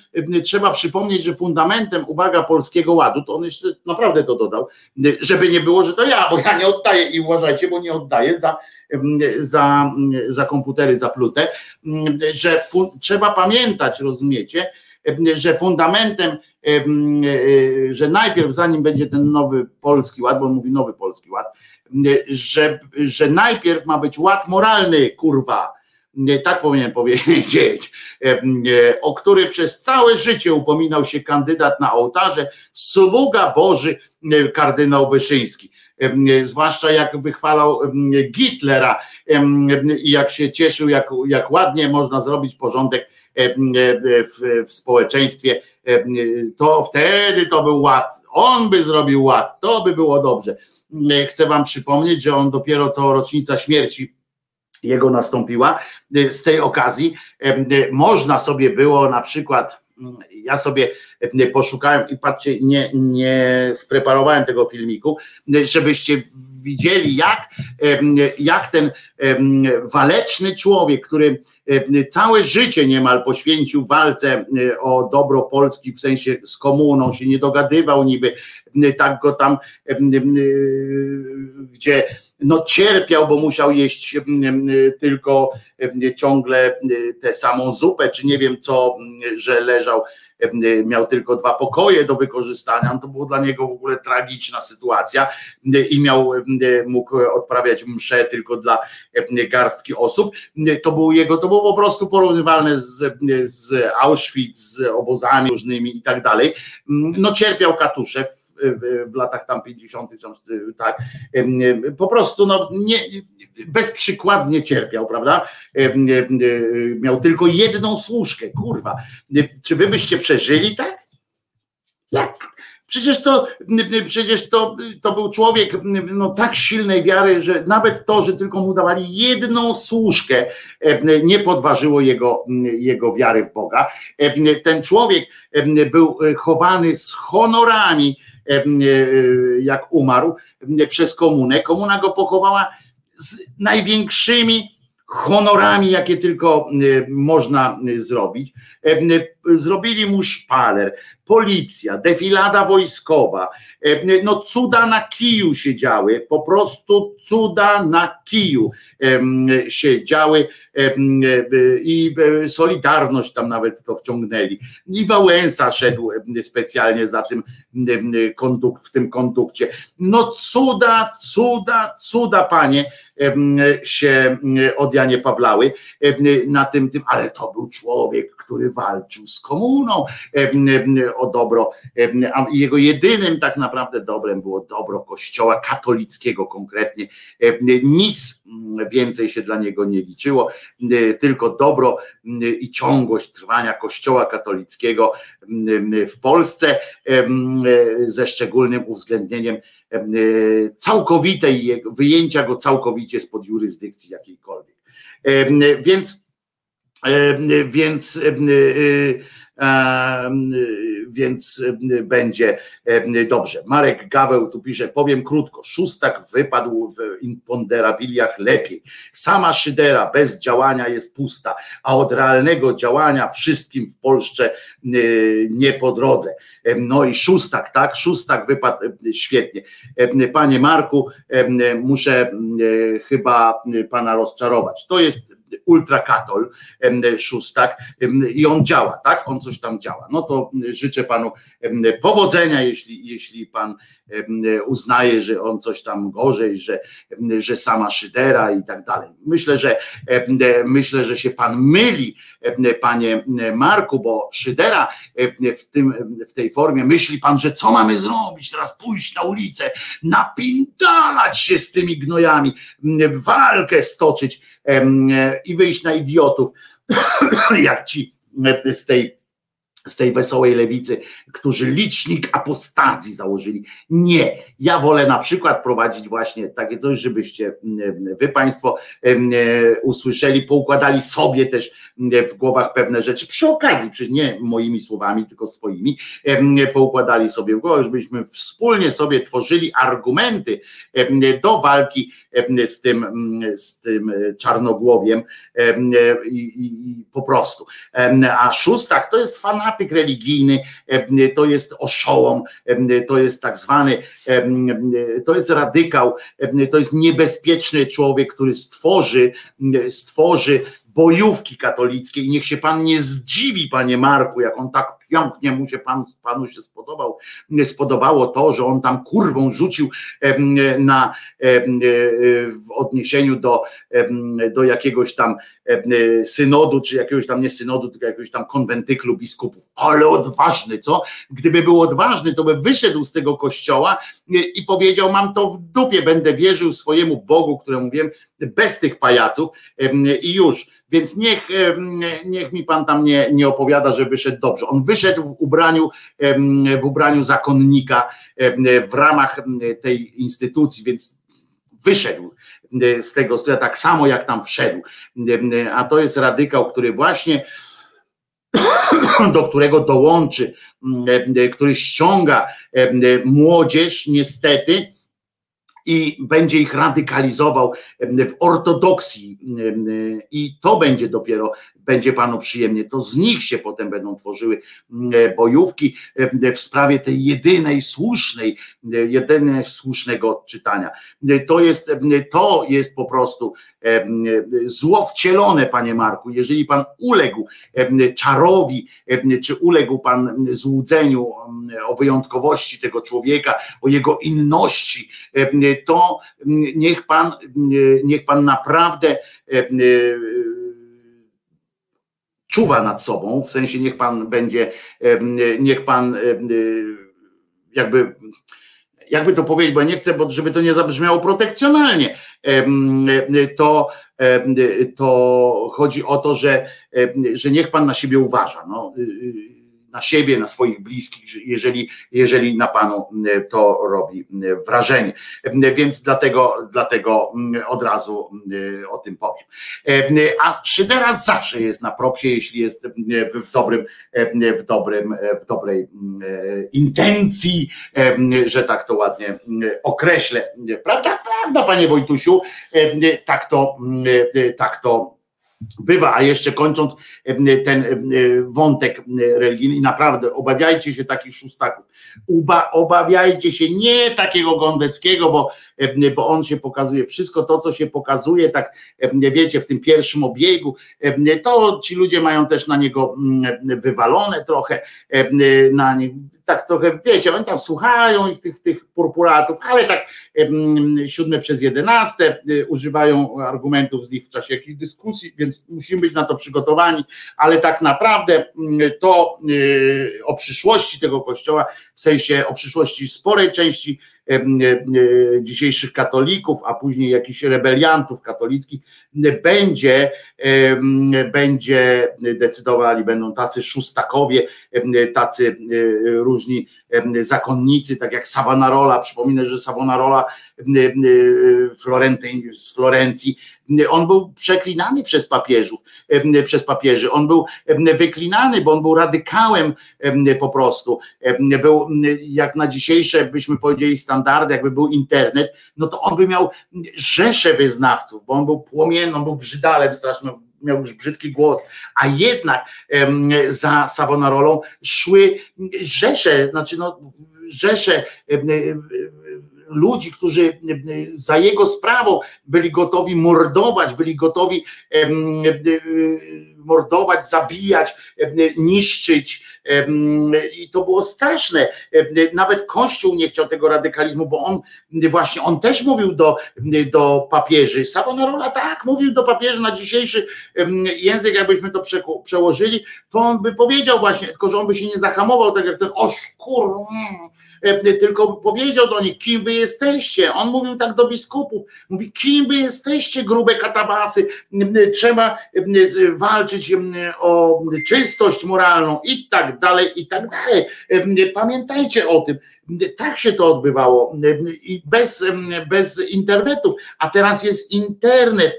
trzeba przypomnieć, że fundamentem, uwaga, polskiego ładu, to on jeszcze naprawdę to dodał, żeby nie było, że to ja, bo ja nie oddaję i uważajcie, bo nie oddaję za, za, za komputery zaplute, że fu, trzeba pamiętać, rozumiecie, że fundamentem, że najpierw, zanim będzie ten nowy polski ład, bo on mówi nowy polski ład, że, że najpierw ma być ład moralny, kurwa, tak powinien powiedzieć, o który przez całe życie upominał się kandydat na ołtarze, sługa Boży kardynał Wyszyński. Zwłaszcza jak wychwalał Hitlera i jak się cieszył, jak, jak ładnie można zrobić porządek w, w społeczeństwie to wtedy to był ład. On by zrobił ład, to by było dobrze. Chcę wam przypomnieć, że on dopiero co rocznica śmierci jego nastąpiła. Z tej okazji można sobie było na przykład, ja sobie poszukałem i patrzcie, nie, nie spreparowałem tego filmiku, żebyście widzieli, jak, jak ten waleczny człowiek, który całe życie niemal poświęcił walce o dobro Polski, w sensie z komuną, się nie dogadywał niby, tak go tam, gdzie no cierpiał, bo musiał jeść tylko ciągle tę samą zupę, czy nie wiem co, że leżał miał tylko dwa pokoje do wykorzystania, no to było dla niego w ogóle tragiczna sytuacja i miał, mógł odprawiać msze tylko dla garstki osób. To był jego, to było po prostu porównywalne z, z Auschwitz, z obozami różnymi i tak dalej. No cierpiał katusze w latach tam 50., tak, po prostu no, nie, bezprzykładnie cierpiał, prawda? Miał tylko jedną służkę, kurwa. Czy wy byście przeżyli tak? Jak? Przecież to, przecież to, to był człowiek no, tak silnej wiary, że nawet to, że tylko mu dawali jedną służkę, nie podważyło jego, jego wiary w Boga. Ten człowiek był chowany z honorami, jak umarł przez komunę. Komuna go pochowała z największymi honorami, jakie tylko można zrobić. Zrobili mu szpaler, policja, defilada wojskowa, no cuda na kiju się działy, po prostu cuda na kiju się działy i Solidarność tam nawet to wciągnęli. I Wałęsa szedł specjalnie za tym kondukt, w tym kondukcie. No cuda, cuda, cuda panie się od Janie Pawlały na tym, tym, ale to był człowiek, który walczył z komuną o dobro, a jego jedynym tak naprawdę dobrem było dobro kościoła katolickiego konkretnie. Nic więcej się dla niego nie liczyło, tylko dobro i ciągłość trwania kościoła katolickiego w Polsce ze szczególnym uwzględnieniem całkowitej, wyjęcia go całkowicie spod jurysdykcji jakiejkolwiek. Więc więc więc będzie dobrze. Marek Gaweł tu pisze, powiem krótko, Szóstak wypadł w imponderabiliach lepiej. Sama Szydera bez działania jest pusta, a od realnego działania wszystkim w Polsce nie po drodze. No i Szóstak, tak? Szóstak wypadł świetnie. Panie Marku, muszę chyba pana rozczarować. To jest ultrakatol szóstak i on działa, tak? On coś tam działa. No to życzę panu powodzenia, jeśli, jeśli pan uznaje, że on coś tam gorzej, że, że sama szydera i tak dalej. Myślę, że myślę, że się pan myli, panie Marku, bo szydera w, tym, w tej formie myśli pan, że co mamy zrobić, teraz pójść na ulicę, napindalać się z tymi gnojami, walkę stoczyć i wyjść na idiotów, jak ci z tej z tej wesołej lewicy, którzy licznik apostazji założyli. Nie, ja wolę na przykład prowadzić właśnie takie coś, żebyście wy Państwo usłyszeli, poukładali sobie też w głowach pewne rzeczy, przy okazji, przy nie moimi słowami, tylko swoimi, poukładali sobie w głowach, żebyśmy wspólnie sobie tworzyli argumenty do walki z tym, z tym czarnogłowiem i, i, i po prostu. A szóstak to jest fanatyk, fanatyk religijny, to jest oszołom, to jest tak zwany, to jest radykał, to jest niebezpieczny człowiek, który stworzy, stworzy bojówki katolickie i niech się pan nie zdziwi, panie Marku, jak on tak pięknie mu się pan, panu się spodobał, spodobało to, że on tam kurwą rzucił na, w odniesieniu do, do jakiegoś tam synodu, czy jakiegoś tam nie synodu, tylko jakiegoś tam konwentyklu biskupów. Ale odważny, co? Gdyby był odważny, to by wyszedł z tego kościoła i powiedział: Mam to w dupie, będę wierzył swojemu Bogu, któremu wiem, bez tych pajaców i już. Więc niech, niech mi pan tam nie, nie opowiada, że wyszedł dobrze. On wyszedł wyszedł w ubraniu, w ubraniu zakonnika w ramach tej instytucji, więc wyszedł z tego stroju, tak samo jak tam wszedł. A to jest radykał, który właśnie do którego dołączy, który ściąga młodzież, niestety, i będzie ich radykalizował w ortodoksji i to będzie dopiero będzie panu przyjemnie. To z nich się potem będą tworzyły bojówki w sprawie tej jedynej słusznej, jedynej słusznego odczytania. To jest, to jest po prostu zło wcielone, panie Marku. Jeżeli pan uległ czarowi, czy uległ pan złudzeniu o wyjątkowości tego człowieka, o jego inności, to niech pan, niech pan naprawdę czuwa nad sobą, w sensie niech pan będzie, niech pan jakby jakby to powiedzieć, bo ja nie chcę, bo żeby to nie zabrzmiało protekcjonalnie, to, to chodzi o to, że, że niech pan na siebie uważa. No na siebie, na swoich bliskich, jeżeli, jeżeli na panu e, to robi e, wrażenie. E, więc dlatego, dlatego od razu o tym powiem. A Szydera zawsze jest na propsie, jeśli jest w dobrym, w dobrym, w dobrej intencji, że tak to ładnie określę. Prawda, prawda, panie Wojtusiu, tak to, tak to bywa, a jeszcze kończąc ten wątek religijny, naprawdę obawiajcie się takich szóstaków. Uba, obawiajcie się nie takiego Gondeckiego, bo, bo on się pokazuje, wszystko to, co się pokazuje, tak wiecie, w tym pierwszym obiegu, to ci ludzie mają też na niego wywalone trochę, na nie, tak trochę, wiecie, oni tam słuchają ich tych, tych purpuratów, ale tak siódme przez jedenaste y, używają argumentów z nich w czasie jakichś dyskusji, więc musimy być na to przygotowani, ale tak naprawdę to y, o przyszłości tego kościoła, w sensie o przyszłości sporej części dzisiejszych katolików, a później jakichś rebeliantów katolickich, będzie, będzie decydowali, będą tacy szóstakowie, tacy e, różni zakonnicy, tak jak Savonarola, przypominę, że Savonarola Florenty, z Florencji, on był przeklinany przez papieżów, przez papieży, on był wyklinany, bo on był radykałem po prostu, był jak na dzisiejsze byśmy powiedzieli standardy, jakby był internet, no to on by miał rzesze wyznawców, bo on był płomienny, on był brzydalem strasznym, miał już brzydki głos, a jednak za Savonarolą szły rzesze, znaczy no, rzesze ludzi, którzy za jego sprawą byli gotowi mordować, byli gotowi mordować, zabijać, niszczyć. I to było straszne. Nawet Kościół nie chciał tego radykalizmu, bo on właśnie, on też mówił do, do papieży. Savonarola tak, mówił do papieży na dzisiejszy język, jakbyśmy to przełożyli, to on by powiedział właśnie, tylko że on by się nie zahamował, tak jak ten oszkur, mm, E, tylko powiedział do nich, kim wy jesteście. On mówił tak do biskupów, mówi, kim wy jesteście, grube katabasy, trzeba walczyć o czystość moralną i tak dalej, i tak dalej. Pamiętajcie o tym. Tak się to odbywało bez, bez internetów, a teraz jest internet.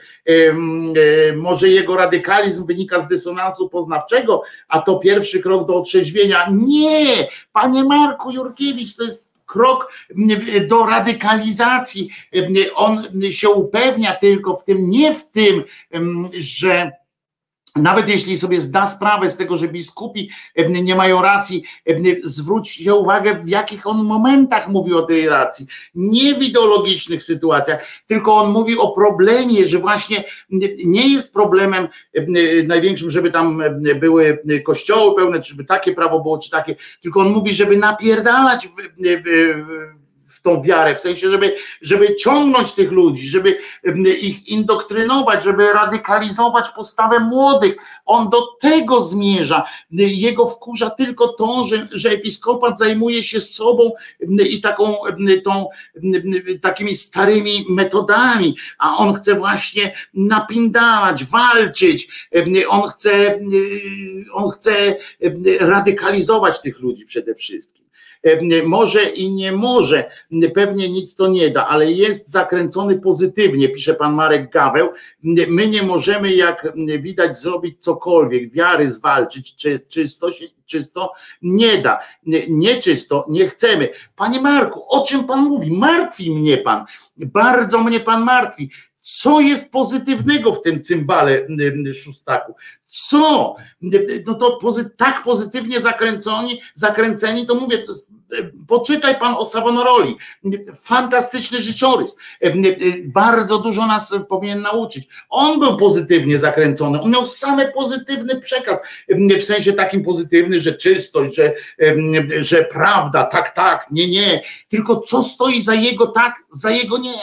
Może jego radykalizm wynika z dysonansu poznawczego, a to pierwszy krok do otrzeźwienia. Nie, panie Marku Jurkiewicz, to jest krok do radykalizacji. On się upewnia tylko w tym, nie w tym, że nawet jeśli sobie zda sprawę z tego, że biskupi nie mają racji, zwróćcie uwagę, w jakich on momentach mówi o tej racji. Nie w ideologicznych sytuacjach, tylko on mówi o problemie, że właśnie nie jest problemem największym, żeby tam były kościoły pełne, czy żeby takie prawo było, czy takie, tylko on mówi, żeby napierdalać w, w, w tą wiarę, w sensie, żeby, żeby ciągnąć tych ludzi, żeby ich indoktrynować, żeby radykalizować postawę młodych. On do tego zmierza. Jego wkurza tylko to, że, że episkopat zajmuje się sobą i taką, tą, takimi starymi metodami, a on chce właśnie napindalać, walczyć, on chce, on chce radykalizować tych ludzi przede wszystkim. Może i nie może, pewnie nic to nie da, ale jest zakręcony pozytywnie, pisze pan Marek Gaweł. My nie możemy, jak widać, zrobić cokolwiek, wiary zwalczyć, czy czysto się czysto nie da. Nieczysto nie chcemy. Panie Marku, o czym pan mówi? Martwi mnie pan. Bardzo mnie pan martwi. Co jest pozytywnego w tym cymbale szóstaku? Co? No to pozy tak pozytywnie zakręceni, zakręceni, to mówię, to poczytaj pan o Savonaroli. Fantastyczny życiorys. Bardzo dużo nas powinien nauczyć. On był pozytywnie zakręcony, on miał same pozytywny przekaz, w sensie takim pozytywny, że czystość, że, że prawda, tak, tak, nie, nie. Tylko co stoi za jego tak, za jego nie.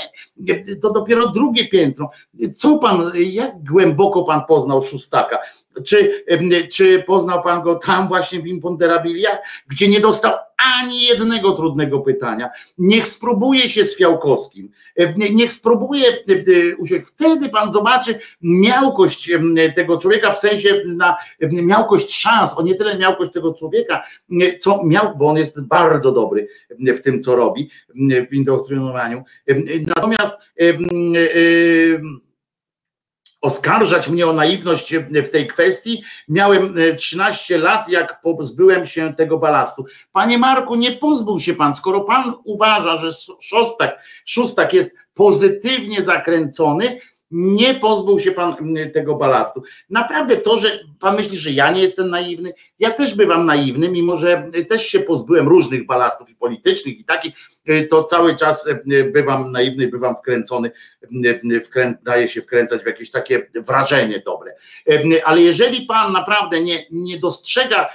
To dopiero drugie piętro. Co pan, jak głęboko pan poznał szóstaka? Czy, czy poznał pan go tam właśnie w Imponderabilia, gdzie nie dostał ani jednego trudnego pytania. Niech spróbuje się z Fiałkowskim. Niech spróbuje usiąść. Wtedy pan zobaczy miałkość tego człowieka, w sensie na miałkość szans, o nie tyle miałkość tego człowieka, co miał, bo on jest bardzo dobry w tym, co robi, w indoktrynowaniu. Natomiast oskarżać mnie o naiwność w tej kwestii. Miałem 13 lat, jak pozbyłem się tego balastu. Panie Marku, nie pozbył się pan, skoro pan uważa, że szóstak, szóstak jest pozytywnie zakręcony, nie pozbył się pan mm, tego balastu. Naprawdę to, że pan myśli, że ja nie jestem naiwny, ja też bywam naiwny, mimo że też się pozbyłem różnych balastów i politycznych i takich, y, to cały czas y, bywam naiwny, bywam wkręcony, y, wkrę, daje się wkręcać w jakieś takie wrażenie dobre. Ale jeżeli pan naprawdę nie, nie dostrzega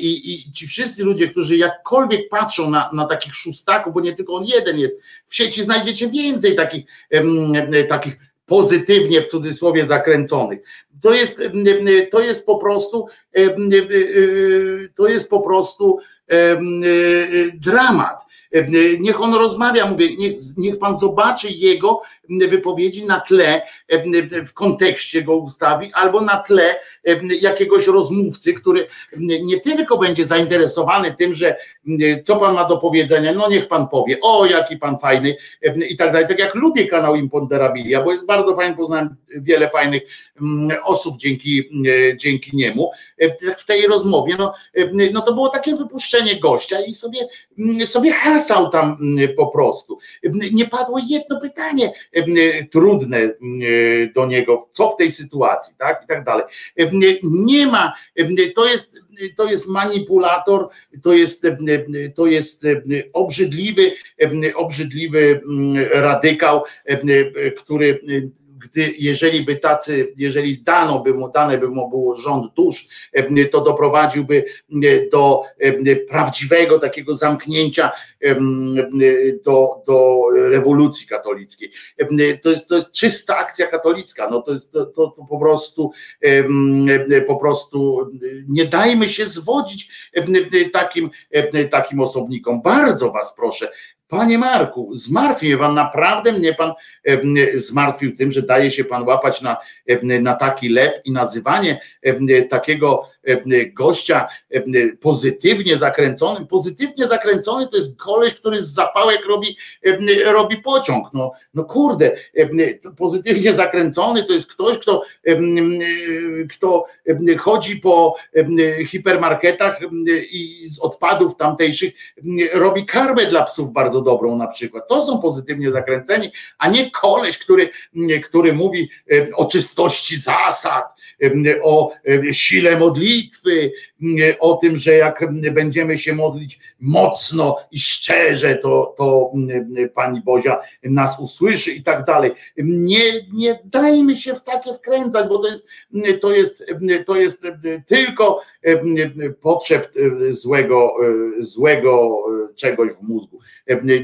i, i ci wszyscy ludzie, którzy jakkolwiek patrzą na, na takich szóstaków, bo nie tylko on jeden jest, w sieci znajdziecie więcej takich, takich pozytywnie w cudzysłowie zakręconych. To jest, to jest po prostu to jest po prostu dramat. Niech on rozmawia, mówię, niech, niech pan zobaczy jego wypowiedzi na tle, w kontekście go ustawi, albo na tle jakiegoś rozmówcy, który nie tylko będzie zainteresowany tym, że co pan ma do powiedzenia, no niech pan powie, o jaki pan fajny i tak dalej. Tak jak lubię kanał Imponderabilia, bo jest bardzo fajny, poznałem wiele fajnych osób dzięki, dzięki niemu. W tej rozmowie, no, no to było takie wypuszczenie gościa i sobie, sobie hasał tam po prostu. Nie padło jedno pytanie, E, trudne e, do niego, co w tej sytuacji, tak i tak dalej. E, nie ma, to jest to jest manipulator, to jest, to jest obrzydliwy, obrzydliwy radykał, który gdy, jeżeli by tacy, jeżeli dano by mu, dane by mu było rząd dusz, to doprowadziłby do prawdziwego takiego zamknięcia do, do rewolucji katolickiej. To jest, to jest czysta akcja katolicka, no to jest to, to, to po prostu po prostu nie dajmy się zwodzić takim, takim osobnikom. Bardzo was proszę, Panie Marku, zmartwił mnie pan, naprawdę mnie pan zmartwił tym, że daje się pan łapać na, na taki lep i nazywanie takiego gościa pozytywnie zakręconym. Pozytywnie zakręcony to jest koleś, który z zapałek robi, robi pociąg. No, no kurde, pozytywnie zakręcony to jest ktoś, kto, kto chodzi po hipermarketach i z odpadów tamtejszych robi karmę dla psów bardzo dobrą na przykład. To są pozytywnie zakręceni, a nie koleś, który, który mówi o czystości zasad, o sile modlitwy, o tym, że jak będziemy się modlić mocno i szczerze, to, to Pani Bozia nas usłyszy i tak dalej. Nie, nie dajmy się w takie wkręcać, bo to jest, to jest, to jest tylko potrzeb złego, złego czegoś w mózgu.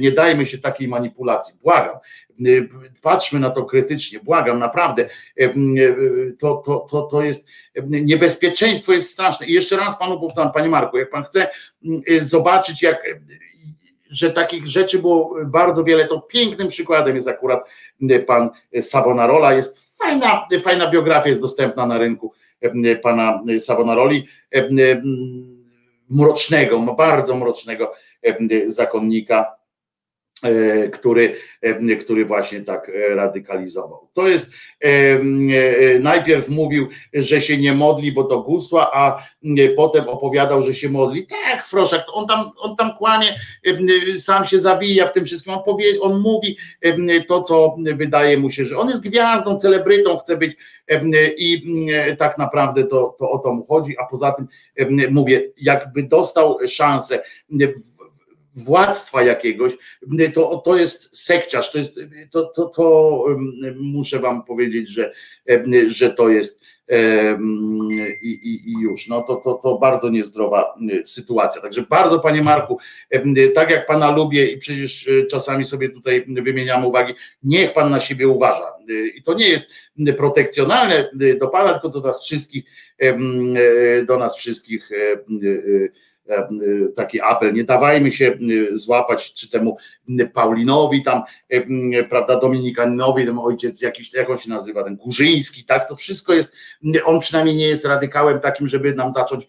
Nie dajmy się takiej manipulacji, błagam. Patrzmy na to krytycznie, błagam, naprawdę. To, to, to, to jest niebezpieczeństwo jest straszne. I jeszcze raz panu powtarzam, panie Marku, jak pan chce zobaczyć, jak że takich rzeczy było bardzo wiele, to pięknym przykładem jest akurat pan Savonarola, jest fajna, fajna biografia, jest dostępna na rynku pana Savonaroli, mrocznego, bardzo mrocznego zakonnika, e, który, który właśnie tak radykalizował. To jest, najpierw mówił, że się nie modli, bo to gusła, a potem opowiadał, że się modli. Tak, Froszak, on tam, on tam kłanie, sam się zawija w tym wszystkim, on, powie, on mówi to, co wydaje mu się, że on jest gwiazdą, celebrytą, chce być i tak naprawdę to, to o to mu chodzi, a poza tym mówię, jakby dostał szansę władztwa jakiegoś, to, to jest sekciarz, to, jest, to, to, to muszę wam powiedzieć, że, że to jest i, i, i już, no to, to, to bardzo niezdrowa sytuacja. Także bardzo panie Marku, tak jak pana lubię i przecież czasami sobie tutaj wymieniamy uwagi, niech pan na siebie uważa. I to nie jest protekcjonalne do pana, tylko do nas wszystkich, do nas wszystkich E, e, taki apel, nie dawajmy się e, złapać, czy temu Paulinowi tam, prawda, Dominikaninowi, ten ojciec jakiś, jak on się nazywa, ten Górzyński, tak, to wszystko jest, on przynajmniej nie jest radykałem takim, żeby nam zacząć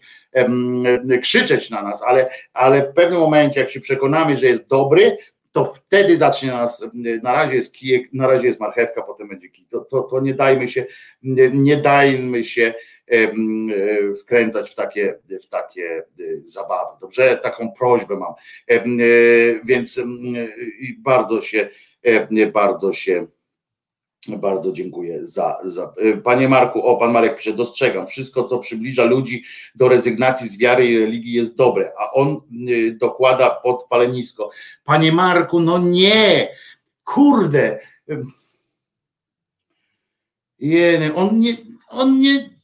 krzyczeć na nas, ale, ale w pewnym momencie, jak się przekonamy, że jest dobry, to wtedy zacznie nas, na razie jest kijek, na razie jest marchewka, potem będzie kij. To, to, to nie dajmy się, nie dajmy się E, wkręcać w takie, w takie e, zabawy. Dobrze, taką prośbę mam. E, więc bardzo się, bardzo się bardzo dziękuję za, za. Panie Marku, o pan Marek pisze, dostrzegam, wszystko co przybliża ludzi do rezygnacji z wiary i religii jest dobre, a on dokłada pod palenisko. Panie Marku, no nie, kurde. Jeny, on nie, on nie,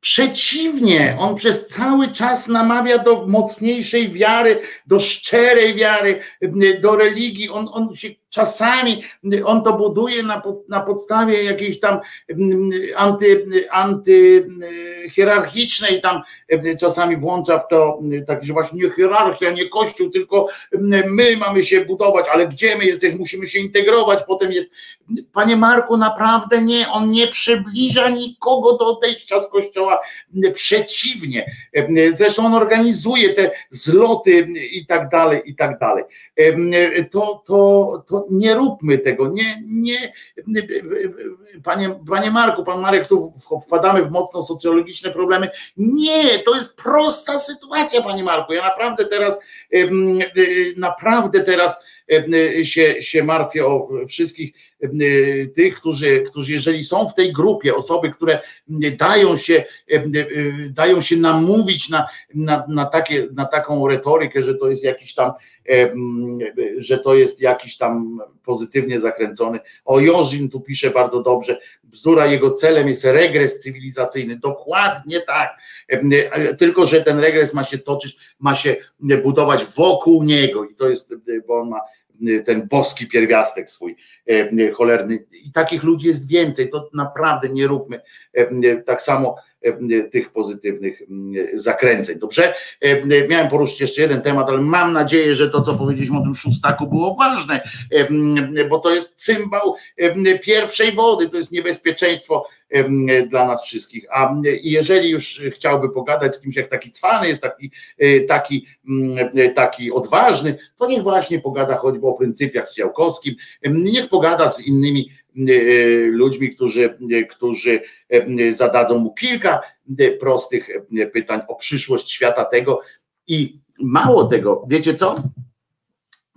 Przeciwnie, on przez cały czas namawia do mocniejszej wiary, do szczerej wiary, do religii. On, on się czasami on to buduje na, na podstawie jakiejś tam mm, anty, anty mm, tam mm, czasami włącza w to tak, że właśnie nie hierarchia, nie kościół, tylko my mamy się budować, ale gdzie my jesteśmy, musimy się integrować, potem jest, panie Marku, naprawdę nie, on nie przybliża nikogo do odejścia z kościoła, przeciwnie, zresztą on organizuje te zloty i tak dalej, i tak dalej. To, to, to nie róbmy tego, nie, nie, panie, panie Marku, pan Marek, tu wpadamy w mocno socjologiczne problemy. Nie, to jest prosta sytuacja, panie Marku. Ja naprawdę teraz, naprawdę teraz się, się martwię o wszystkich tych, którzy, którzy jeżeli są w tej grupie, osoby, które dają się, dają się namówić na, na, na, takie, na taką retorykę, że to jest jakiś tam że to jest jakiś tam pozytywnie zakręcony. O Jorzin tu pisze bardzo dobrze, bzdura, jego celem jest regres cywilizacyjny. Dokładnie tak. Tylko, że ten regres ma się toczyć, ma się budować wokół niego i to jest, bo on ma ten boski pierwiastek swój cholerny. I takich ludzi jest więcej. To naprawdę nie róbmy tak samo tych pozytywnych zakręceń. Dobrze? E, miałem poruszyć jeszcze jeden temat, ale mam nadzieję, że to, co powiedzieliśmy o tym szóstaku, było ważne, e, bo to jest cymbał pierwszej wody, to jest niebezpieczeństwo dla nas wszystkich. A jeżeli już chciałby pogadać z kimś, jak taki cwany jest, taki, taki, taki odważny, to niech właśnie pogada choćby o pryncypiach z Ciałkowskim, niech pogada z innymi E, ludźmi, którzy, którzy e, zadadzą mu kilka e, prostych pytań o przyszłość świata tego i mało tego, wiecie co?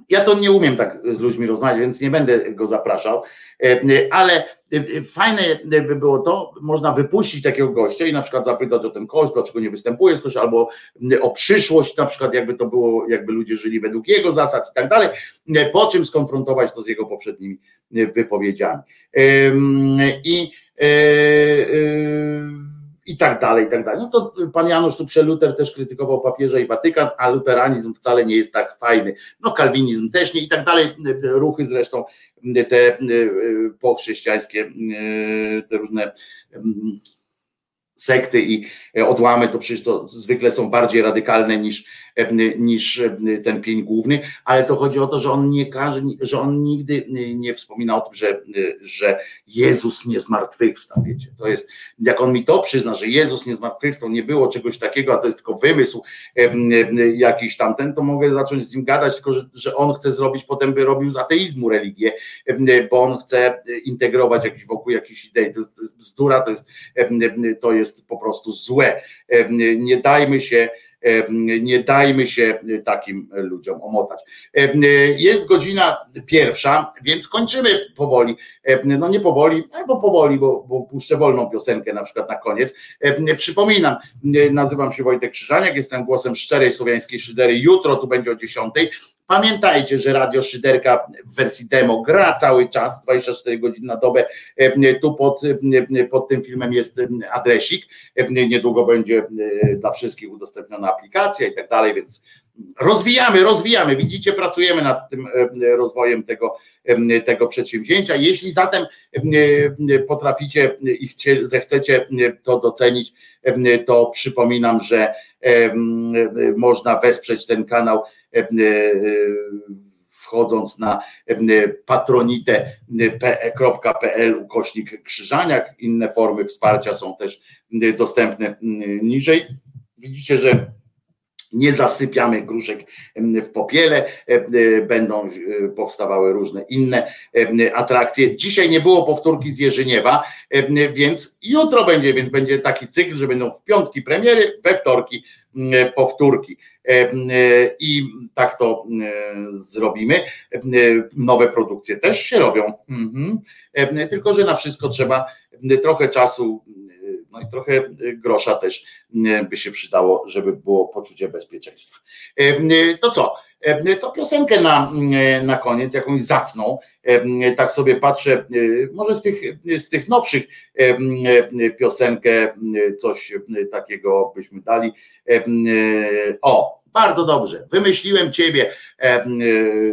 Ja to nie umiem tak z ludźmi rozmawiać, więc nie będę go zapraszał, ale fajne by było to, można wypuścić takiego gościa i na przykład zapytać o ten kość, dlaczego nie występuje z kościoła, albo o przyszłość, na przykład jakby to było, jakby ludzie żyli według jego zasad i tak dalej, po czym skonfrontować to z jego poprzednimi wypowiedziami. I, i tak dalej, i tak dalej. No to pan Janusz tu Luter też krytykował papieża i Watykan, a luteranizm wcale nie jest tak fajny. No kalwinizm też nie i tak dalej. Ruchy zresztą te pochrześcijańskie, te różne sekty i odłamy to przecież to zwykle są bardziej radykalne niż, niż ten pień główny, ale to chodzi o to, że on nie każe, że on nigdy nie wspomina o tym, że, że Jezus nie zmartwychwstał, wiecie, to jest, jak on mi to przyzna, że Jezus nie zmartwychwstał, nie było czegoś takiego, a to jest tylko wymysł jakiś tamten, to mogę zacząć z nim gadać, tylko że, że on chce zrobić, potem by robił z ateizmu religię, bo on chce integrować jakiś wokół jakichś idei, to, to jest bzdura, to jest, to jest po prostu złe, nie dajmy się nie dajmy się takim ludziom omotać. Jest godzina pierwsza, więc kończymy powoli. No nie powoli, albo powoli, bo, bo puszczę wolną piosenkę na przykład na koniec. Przypominam, nazywam się Wojtek Krzyżaniak, jestem głosem szczerej słowiańskiej szydery. Jutro tu będzie o 10. Pamiętajcie, że Radio Szyderka w wersji demo gra cały czas, 24 godziny na dobę. Tu pod, pod tym filmem jest adresik. Niedługo będzie dla wszystkich udostępniona aplikacja i tak dalej, więc rozwijamy, rozwijamy. Widzicie, pracujemy nad tym rozwojem tego, tego przedsięwzięcia. Jeśli zatem potraficie i zechcecie to docenić, to przypominam, że można wesprzeć ten kanał E, e, wchodząc na e, patronite.pl ukośnik krzyżaniak. Inne formy wsparcia są też dostępne niżej. Widzicie, że nie zasypiamy gruszek w popiele, będą powstawały różne inne atrakcje. Dzisiaj nie było powtórki z Jerzyniewa, więc jutro będzie, więc będzie taki cykl, że będą w piątki premiery, we wtorki powtórki. E, I tak to zrobimy. Nowe produkcje też się robią, mhm. tylko że na wszystko trzeba trochę czasu, no i trochę grosza też by się przydało, żeby było poczucie bezpieczeństwa. To co? To piosenkę na, na koniec, jakąś zacną, tak sobie patrzę, może z tych, z tych nowszych piosenkę, coś takiego byśmy dali. O, bardzo dobrze. Wymyśliłem ciebie,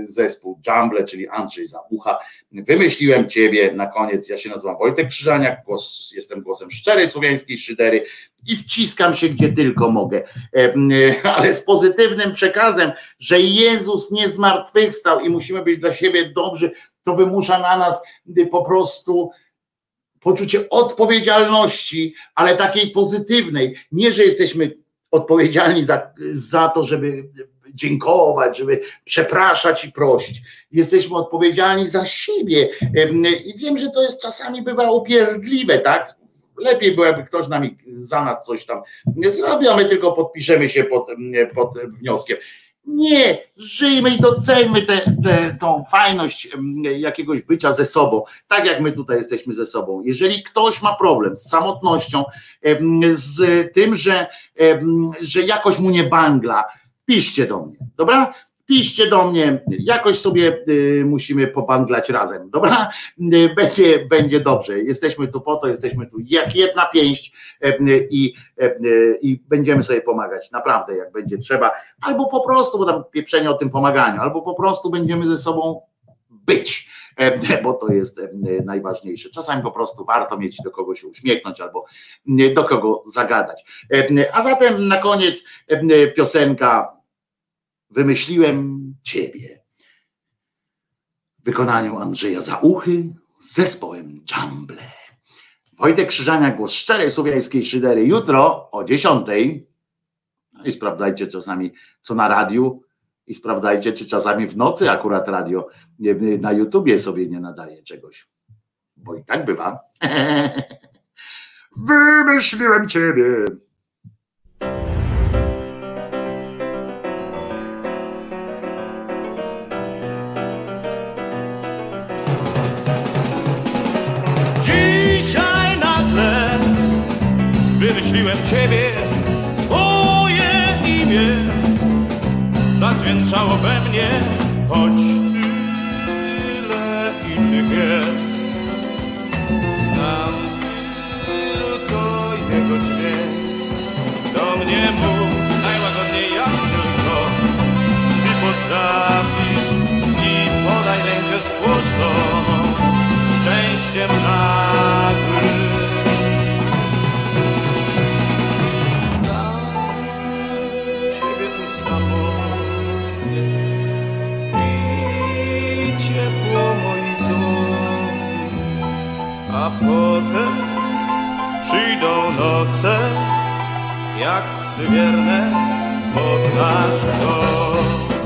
zespół Jumble, czyli Andrzej Zabucha. Wymyśliłem ciebie na koniec. Ja się nazywam Wojtek Krzyżaniak, głos, jestem głosem szczerej słowiańskiej szydery i wciskam się gdzie tylko mogę, ale z pozytywnym przekazem, że Jezus nie zmartwychwstał i musimy być dla siebie dobrzy. To wymusza na nas po prostu poczucie odpowiedzialności, ale takiej pozytywnej. Nie, że jesteśmy odpowiedzialni za, za to, żeby dziękować, żeby przepraszać i prosić. Jesteśmy odpowiedzialni za siebie. I wiem, że to jest czasami bywa upierdliwe, tak? Lepiej było, jakby ktoś nam za nas coś tam zrobił, a my tylko podpiszemy się pod, pod wnioskiem. Nie, żyjmy i doceńmy tę tą fajność jakiegoś bycia ze sobą, tak jak my tutaj jesteśmy ze sobą. Jeżeli ktoś ma problem z samotnością, z tym, że, że jakoś mu nie bangla, piszcie do mnie, dobra? Piszcie do mnie, jakoś sobie y, musimy pobanglać razem, dobra? Y, będzie, będzie dobrze. Jesteśmy tu po to, jesteśmy tu jak jedna pięść y, i, i będziemy sobie pomagać, naprawdę, jak będzie trzeba, albo po prostu, bo tam pieprzenie o tym pomaganiu, albo po prostu będziemy ze sobą być, bo to jest najważniejsze. Czasami po prostu warto mieć do kogo się uśmiechnąć albo do kogo zagadać. A zatem na koniec piosenka Wymyśliłem Ciebie. W wykonaniu Andrzeja Zauchy z zespołem Jumble. Wojtek Krzyżania, głos szczerej słowiańskiej szydery. Jutro o 10. No i sprawdzajcie czasami, co na radiu, i sprawdzajcie, czy czasami w nocy akurat radio na YouTubie sobie nie nadaje czegoś. Bo i tak bywa. Wymyśliłem ciebie. wymyśliłem ciebie, twoje imię tak zadźwięczało we mnie, choć tyle innych jest. Znam tylko jego dźwięk, do mnie mów najłagodniej jak tylko. Ty potrafisz i podaj rękę spłoszoną, szczęściem nam. A potem przyjdą noce jak psy wierne pod nasz dom.